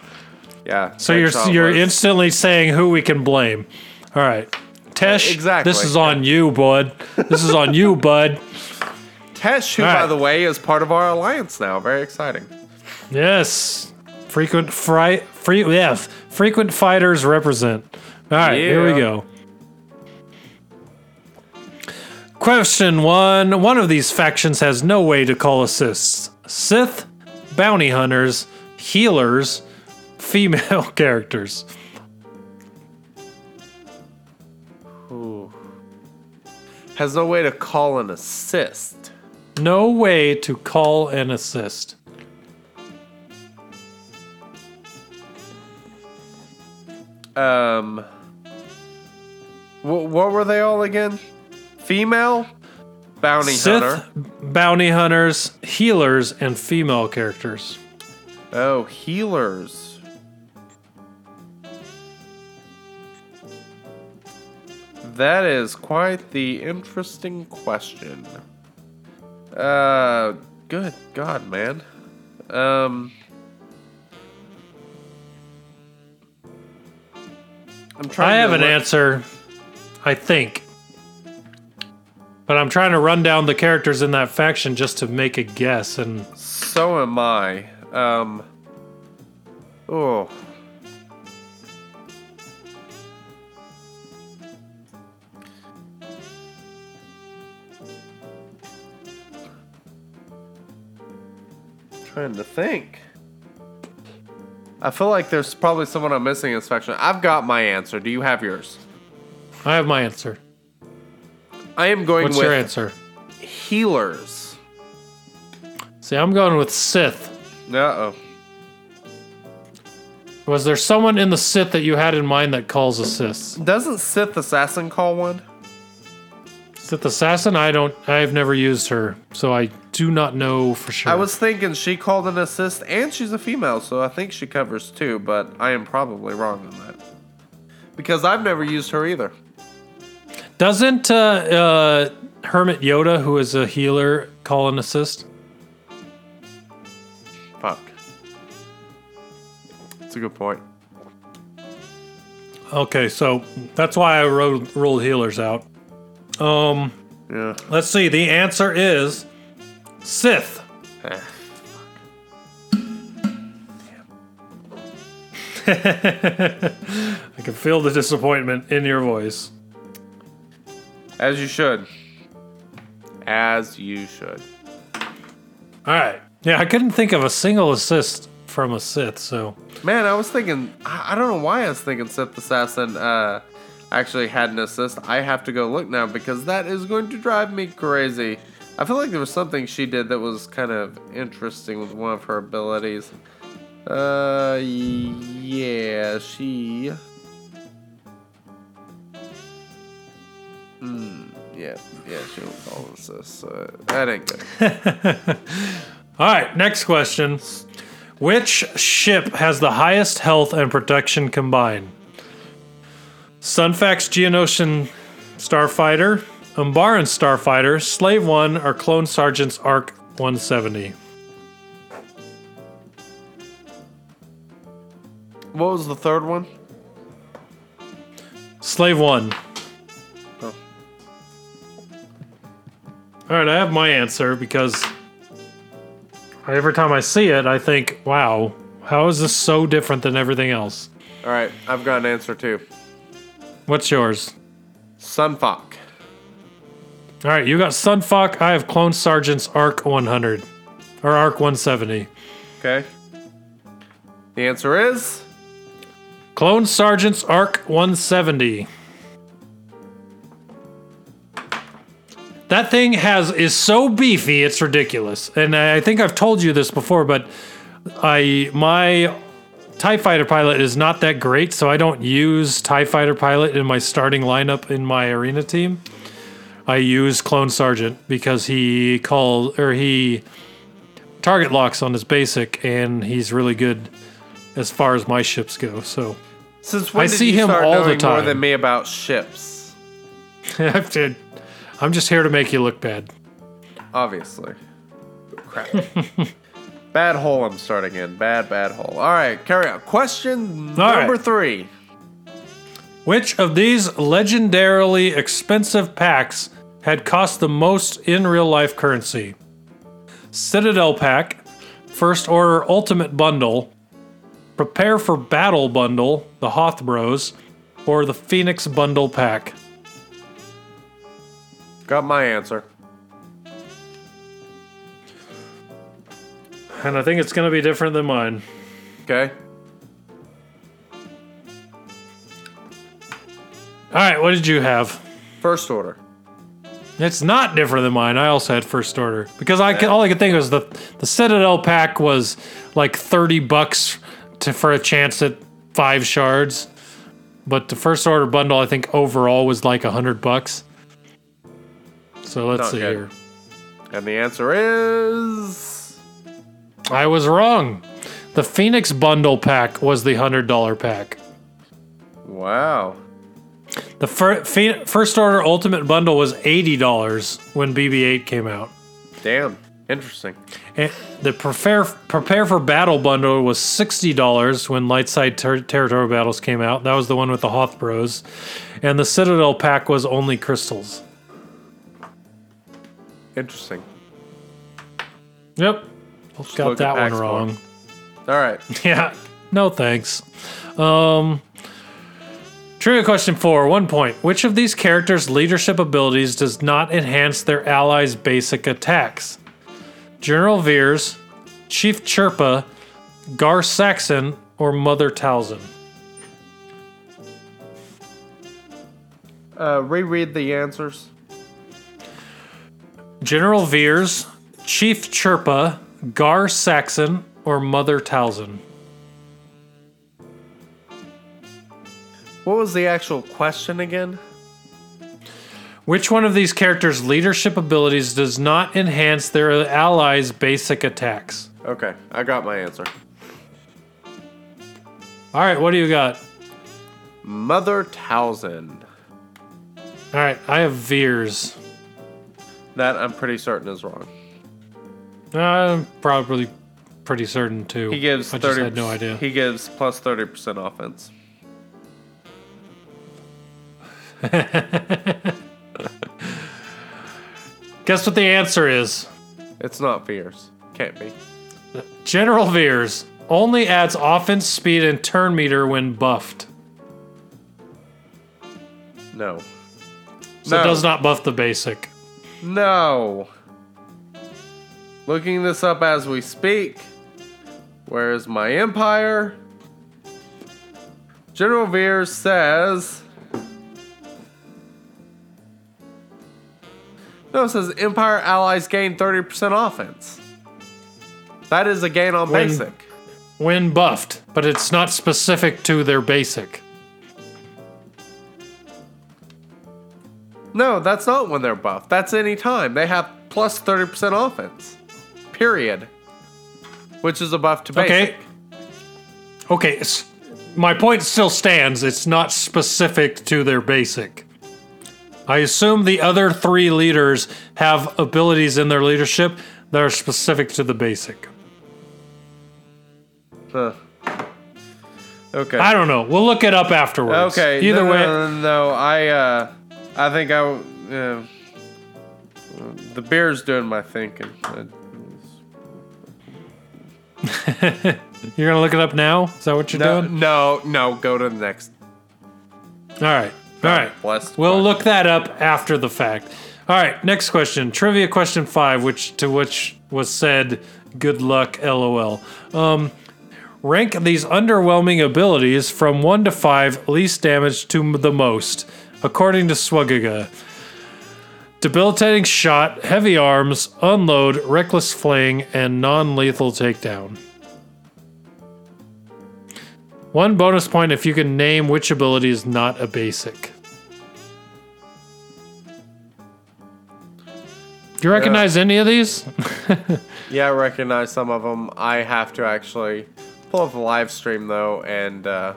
[LAUGHS] yeah. So you're you're was- instantly saying who we can blame. All right. Tesh, Exactly. this is on you, bud. This is on you, [LAUGHS] bud. Tesh, who, All by the way, is part of our alliance now. Very exciting. Yes. Frequent fri- free yeah, frequent fighters represent. All right, here we go. Question 1. One of these factions has no way to call assists. Sith, bounty hunters, healers, female [LAUGHS] characters. Has no way to call an assist. No way to call an assist. Um, wh- what were they all again? Female, bounty Sith, hunter. bounty hunters, healers, and female characters. Oh, healers. That is quite the interesting question. Uh, good God, man. Um, I'm trying. I have an look- answer, I think. But I'm trying to run down the characters in that faction just to make a guess. And So am I. Um. Oh. Trying to think. I feel like there's probably someone I'm missing in this. I've got my answer. Do you have yours? I have my answer. I am going What's with your answer? healers. See, I'm going with Sith. Uh oh. Was there someone in the Sith that you had in mind that calls assists? Doesn't Sith Assassin call one? Sith Assassin? I don't. I've never used her, so I do not know for sure. I was thinking she called an assist, and she's a female, so I think she covers two, but I am probably wrong on that. Because I've never used her either. Doesn't uh, uh, Hermit Yoda, who is a healer, call an assist? Fuck. That's a good point. Okay, so that's why I wrote, ruled healers out. Um, Yeah. let's see. The answer is Sith. [LAUGHS] I can feel the disappointment in your voice. As you should. As you should. All right. Yeah, I couldn't think of a single assist from a Sith, so Man, I was thinking, I I don't know why I was thinking Sith Assassin uh, actually had an assist. I have to go look now because that is going to drive me crazy. I feel like there was something she did that was kind of interesting with one of her abilities. Uh, yeah, she. Hmm, yeah, yeah, she don't call assist. So that ain't good. [LAUGHS] All right, next question. Which ship has the highest health and protection combined? Sun Fac's Geonosian Starfighter, Umbaran Starfighter, Slave 1, or Clone Sergeant's Arc 170? What was the third one? Slave 1. Oh. All right, I have my answer because every time I see it, I think, wow, how is this so different than everything else? All right, I've got an answer too. What's yours? Sun Fac. All right, you got Sunfuck. I have Clone Sergeant's Arc 100 or Arc 170. Okay. The answer is Clone Sergeant's Arc 170. That thing has is so beefy, it's ridiculous. And I think I've told you this before, but I my TIE fighter pilot is not that great, so I don't use TIE fighter pilot in my starting lineup in my arena team. I use Clone Sergeant because he calls or he target locks on his basic and he's really good as far as my ships go. So since when I did see you him start all the knowing more than me about ships? [LAUGHS] I'm just here to make you look bad. Obviously. Crap. [LAUGHS] bad hole I'm starting in. Bad, bad hole. All right, carry on. Question All number right. three. Which of these legendarily expensive packs had cost the most in real life currency? Citadel Pack, First Order Ultimate Bundle, Prepare for Battle Bundle, the Hoth Bros, or the Phoenix Bundle Pack? Got my answer. And I think it's going to be different than mine. Okay. All right, what did you have? First order. It's not different than mine. I also had first order because I could, all I could think was the the Citadel pack was like thirty bucks to for a chance at five shards, but the first order bundle I think overall was like a hundred bucks. So let's Not see good. here. And the answer is I was wrong. The Phoenix bundle pack was the hundred dollar pack. wow. The fir- Phe- first order ultimate bundle was eighty dollars when BB-8 came out. Damn. Interesting. And the prepare prepare for battle bundle was sixty dollars when Lightside ter- Territory Battles came out. That was the one with the Hoth Bros, and the Citadel pack was only crystals. Interesting. Yep, got look that one packs wrong. more. All right. [LAUGHS] Yeah, no thanks. Um, trivia question four, one point. Which of these characters' leadership abilities does not enhance their allies' basic attacks? General Veers, Chief Chirpa, Gar Saxon, or Mother Talzin? Uh, reread the answers. General Veers, Chief Chirpa, Gar Saxon, or Mother Talzin? What was the actual question again? Which one of these characters' leadership abilities does not enhance their allies' basic attacks? Okay, I got my answer. All right, what do you got? Mother Talzin. All right, I have Veers. That I'm pretty certain is wrong. I'm probably pretty certain too. He gives I just thirty. had no idea. He gives plus thirty percent offense. [LAUGHS] Guess what the answer is? It's not Veers. Can't be. General Veers only adds offense speed and turn meter when buffed. No. So no. it does not buff the basic. No. Looking this up as we speak. Where is my empire? General Veers says. No, it says Empire allies gain 30% offense. That is a gain on When- basic. When buffed, but it's not specific to their basic. No, that's not when they're buffed. That's any time. They have plus 30% offense. Period. Which is a buff to basic. Okay. Okay, my point still stands. It's not specific to their basic. I assume the other three leaders have abilities in their leadership that are specific to the basic. Huh. Okay. I don't know. We'll look it up afterwards. Okay. Either no, way, no, no, no, I uh, I think I, uh, the beer's doing my thinking. [LAUGHS] You're gonna look it up now. Is that what you're No, doing? no, no. Go to the next. All right. All right. Blessed. We'll look that up after the fact. All right. Next question. Trivia question five, which to which was said, "Good luck, lol." Um, rank these underwhelming abilities from one to five, least damage to the most, according to Swagaga. Debilitating shot, heavy arms, unload, reckless fling, and non-lethal takedown. One bonus point if you can name which ability is not a basic. Do you recognize any of these? [LAUGHS] Yeah, I recognize some of them. I have to actually pull up the live stream though, and uh,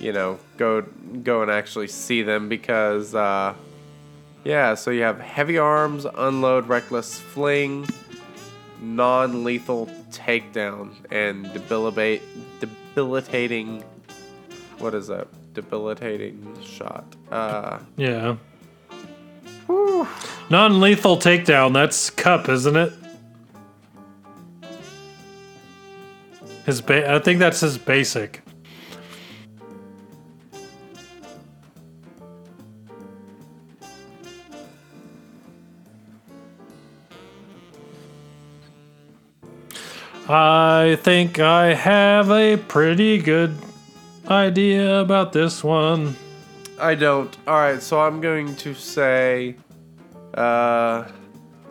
you know, go go and actually see them because uh, yeah. So you have heavy arms, unload, reckless fling, non-lethal takedown, and debilitate debilitating. What is that? Debilitating shot. Uh, yeah. Non lethal takedown. That's Cup, isn't it? His ba- I think that's his basic. I think I have a pretty good idea about this one. I don't. All right, so I'm going to say, uh,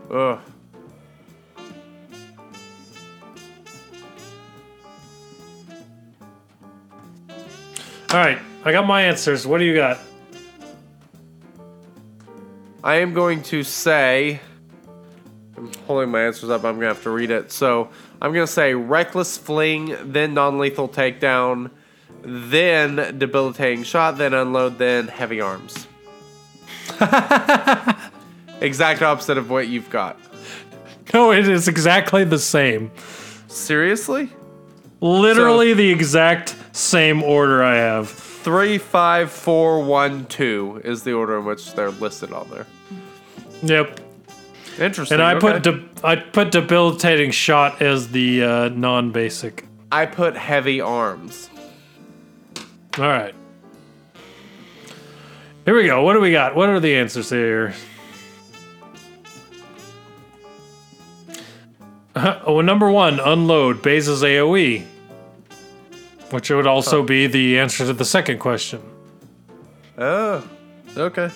ugh. All right, I got my answers. What do you got? I am going to say, I'm holding my answers up. I'm gonna have to read it. So I'm gonna say reckless fling, then non-lethal takedown, then debilitating shot, then unload, then heavy arms. [LAUGHS] exact opposite of what you've got. No, it is exactly the same. Seriously? Literally the exact same order I have. Three, five, four, one, two is the order in which they're listed on there. Yep. Interesting. And I put de- I put debilitating shot as the uh, non-basic. I put heavy arms. All right. Here we go. What do we got? What are the answers here? [LAUGHS] oh, number one, unload Baze's AOE, which would also be the answer to the second question. Oh, okay.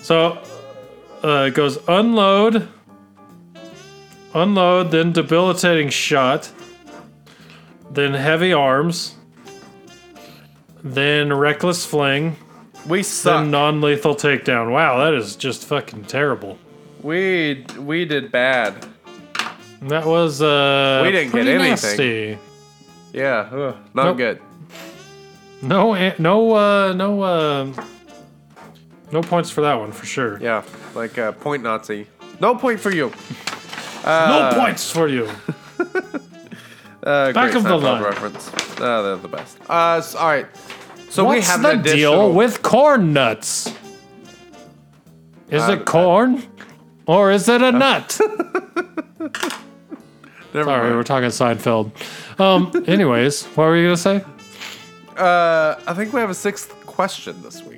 So uh, it goes unload, unload, then debilitating shot, then heavy arms, then reckless fling, We suck. then non-lethal takedown. Wow, that is just fucking terrible. we we did bad. That was uh, We didn't get pretty anything. nasty. Yeah, ugh, not Nope. good. No, a- no, uh, no, uh, no points for that one for sure. Yeah, like uh, point Nazi. No point for you. [LAUGHS] no points for you. [LAUGHS] Uh, Back great of the line. reference. Uh, they're the best. Uh, s- all right. So we have the deal with corn nuts? Is Uh, it corn or is it a [LAUGHS] nut? Sorry, mind. we're talking Seinfeld. Um, anyways, what were you gonna say? Uh, I think we have a sixth question this week.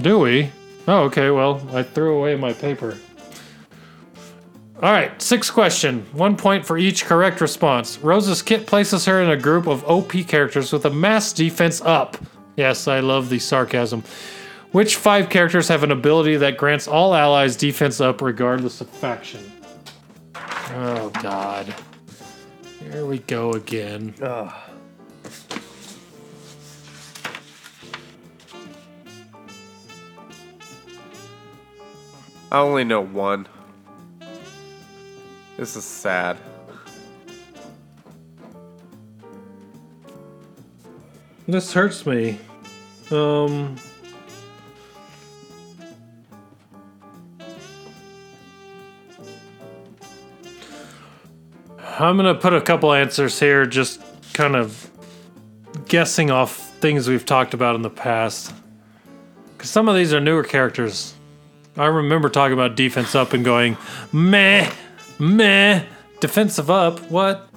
Do we? Oh, okay. Well, I threw away my paper. All right, sixth question. One point for each correct response. Rose's kit places her in a group of OP characters with a mass defense up. Yes, I love the sarcasm. Which five characters have an ability that grants all allies defense up regardless of faction? Oh, God. Here we go again. I only know one. This is sad. This hurts me. Um. I'm gonna put a couple answers here, just kind of guessing off things we've talked about in the past. Because some of these are newer characters. I remember talking about defense up and going, meh, meh, defensive up, what?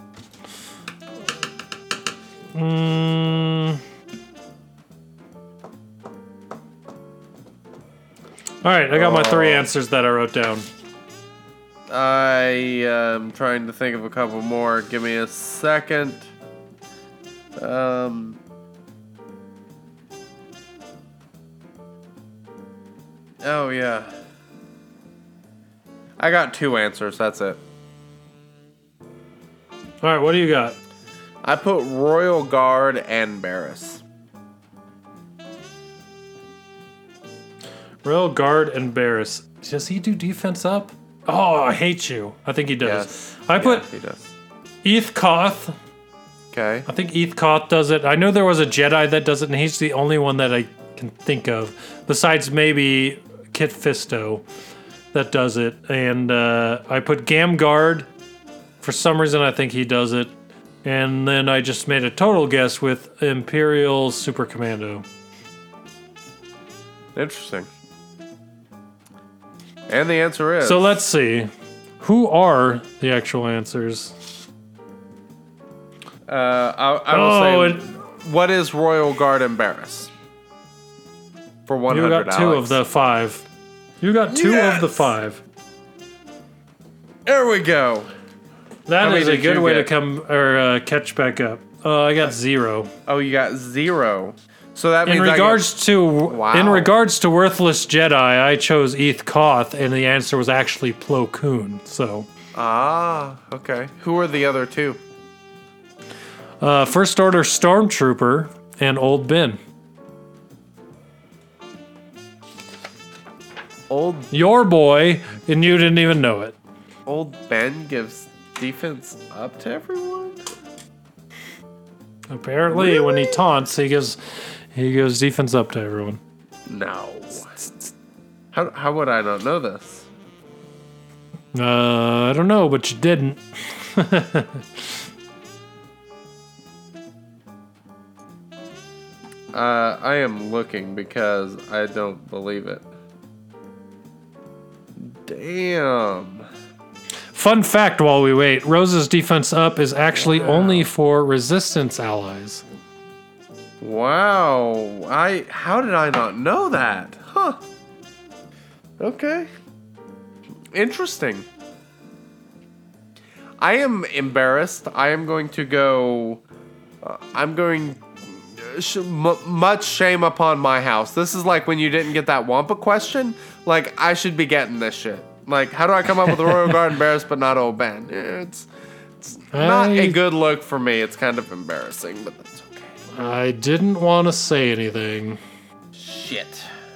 Mm. All right, I got my three answers that I wrote down. I am trying to think of a couple more. Give me a second. Um. Oh yeah. I got two answers. That's it. All right, what do you got? I put Royal Guard and Barriss. Royal Guard and Barriss. Does he do defense up? Oh, I hate you. I think he does. Yes. I put Yeah, he does. Eeth Koth. Okay. I think Eeth Koth does it. I know there was a Jedi that does it, and he's the only one that I can think of, besides maybe Kit Fisto, that does it. And uh, I put Gam Guard. For some reason, I think he does it. And then I just made a total guess with Imperial Super Commando. Interesting. And the answer is So let's see. Who are the actual answers? uh, I, I will Oh, say, what is Royal Guard embarrass? For one You got two of the five. You got two of the five. There we go. That How is a good way to come or uh, catch back up. Uh, I got zero. Oh, you got zero. So that means In I get- regards to Wow. in regards to worthless Jedi, I chose Eeth Koth, and the answer was actually Plo Koon. So, ah, okay. Who are the other two? uh, First Order Stormtrooper and Old Ben. Old Your boy, and you didn't even know it. Old Ben gives defense up to everyone. Apparently, when he taunts, he gives he gives defense up to everyone. No. How how would I not know this? Uh, I don't know, but you didn't. [LAUGHS] Uh, I am looking because I don't believe it. Damn. Fun fact while we wait Rose's defense up is actually only for resistance allies. Wow. I how did I not know that? Huh. Okay. Interesting. I am embarrassed. I am going to go uh, I'm going sh- m- much shame upon my house. This is like when you didn't get that Wampa question. Like I should be getting this shit. Like how do I come up with a Royal [LAUGHS] Guard embarrassed but not Old Ben? It's it's not a I- good look for me. It's kind of embarrassing, but that's okay. I didn't want to say anything. Shit.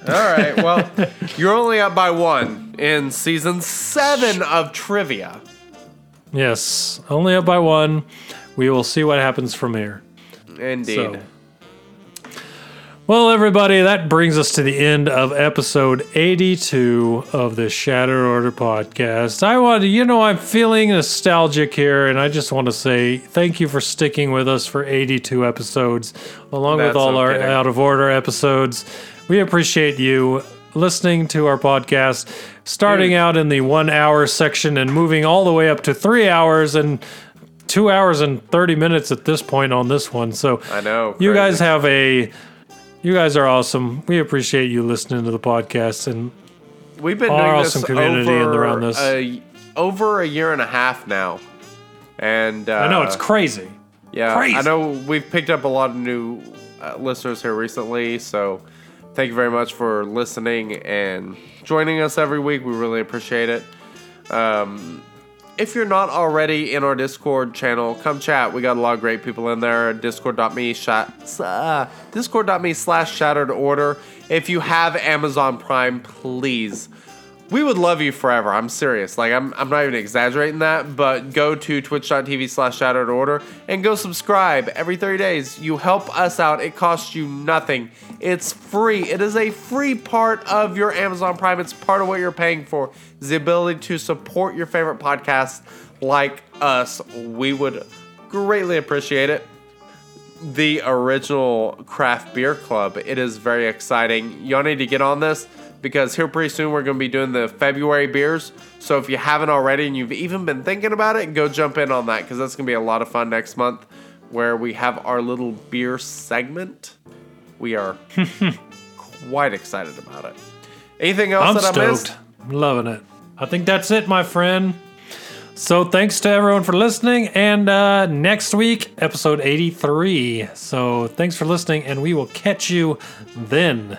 All right. [LAUGHS] Well, you're only up by one in season seven of trivia. Yes, only up by one. We will see what happens from here. Indeed. So. Well, everybody, that brings us to the end of episode 82 of the Shattered Order podcast. I want to, you know, I'm feeling nostalgic here, and I just want to say thank you for sticking with us for 82 episodes, along with That's all our out of order episodes. We appreciate you listening to our podcast, starting Dude. out in the one hour section and moving all the way up to three hours and two hours and 30 minutes at this point on this one. So I know. you guys have a you guys are awesome. We appreciate you listening to the podcast and We've been our doing this awesome community and over around this. A, over a year and a half now, and uh, I know it's crazy. yeah. crazy. I know we've picked up a lot of new uh, listeners here recently, so thank you very much for listening and joining us every week. We really appreciate it. Um, if you're not already in our Discord channel, come chat. We got a lot of great people in there. Discord.me shat, uh, Discord.me slash shattered order. If you have Amazon Prime, please. We would love you forever. I'm serious. Like I'm I'm not even exaggerating that, but go to twitch.tv slash shattered order and go subscribe every 30 days. You help us out. It costs you nothing. It's free. It is a free part of your Amazon Prime. It's part of what you're paying for. The ability to support your favorite podcasts like us. We would greatly appreciate it the original craft beer club. It is very exciting. Y'all need to get on this because here pretty soon we're going to be doing the February beers. So if you haven't already and you've even been thinking about it, go jump in on that because that's going to be a lot of fun next month where we have our little beer segment. We are [LAUGHS] quite excited about it. Anything else I'm that I stoked. missed? I'm loving it. I think that's it, my friend. So thanks to everyone for listening. And uh, next week, episode 83. So thanks for listening, and we will catch you then.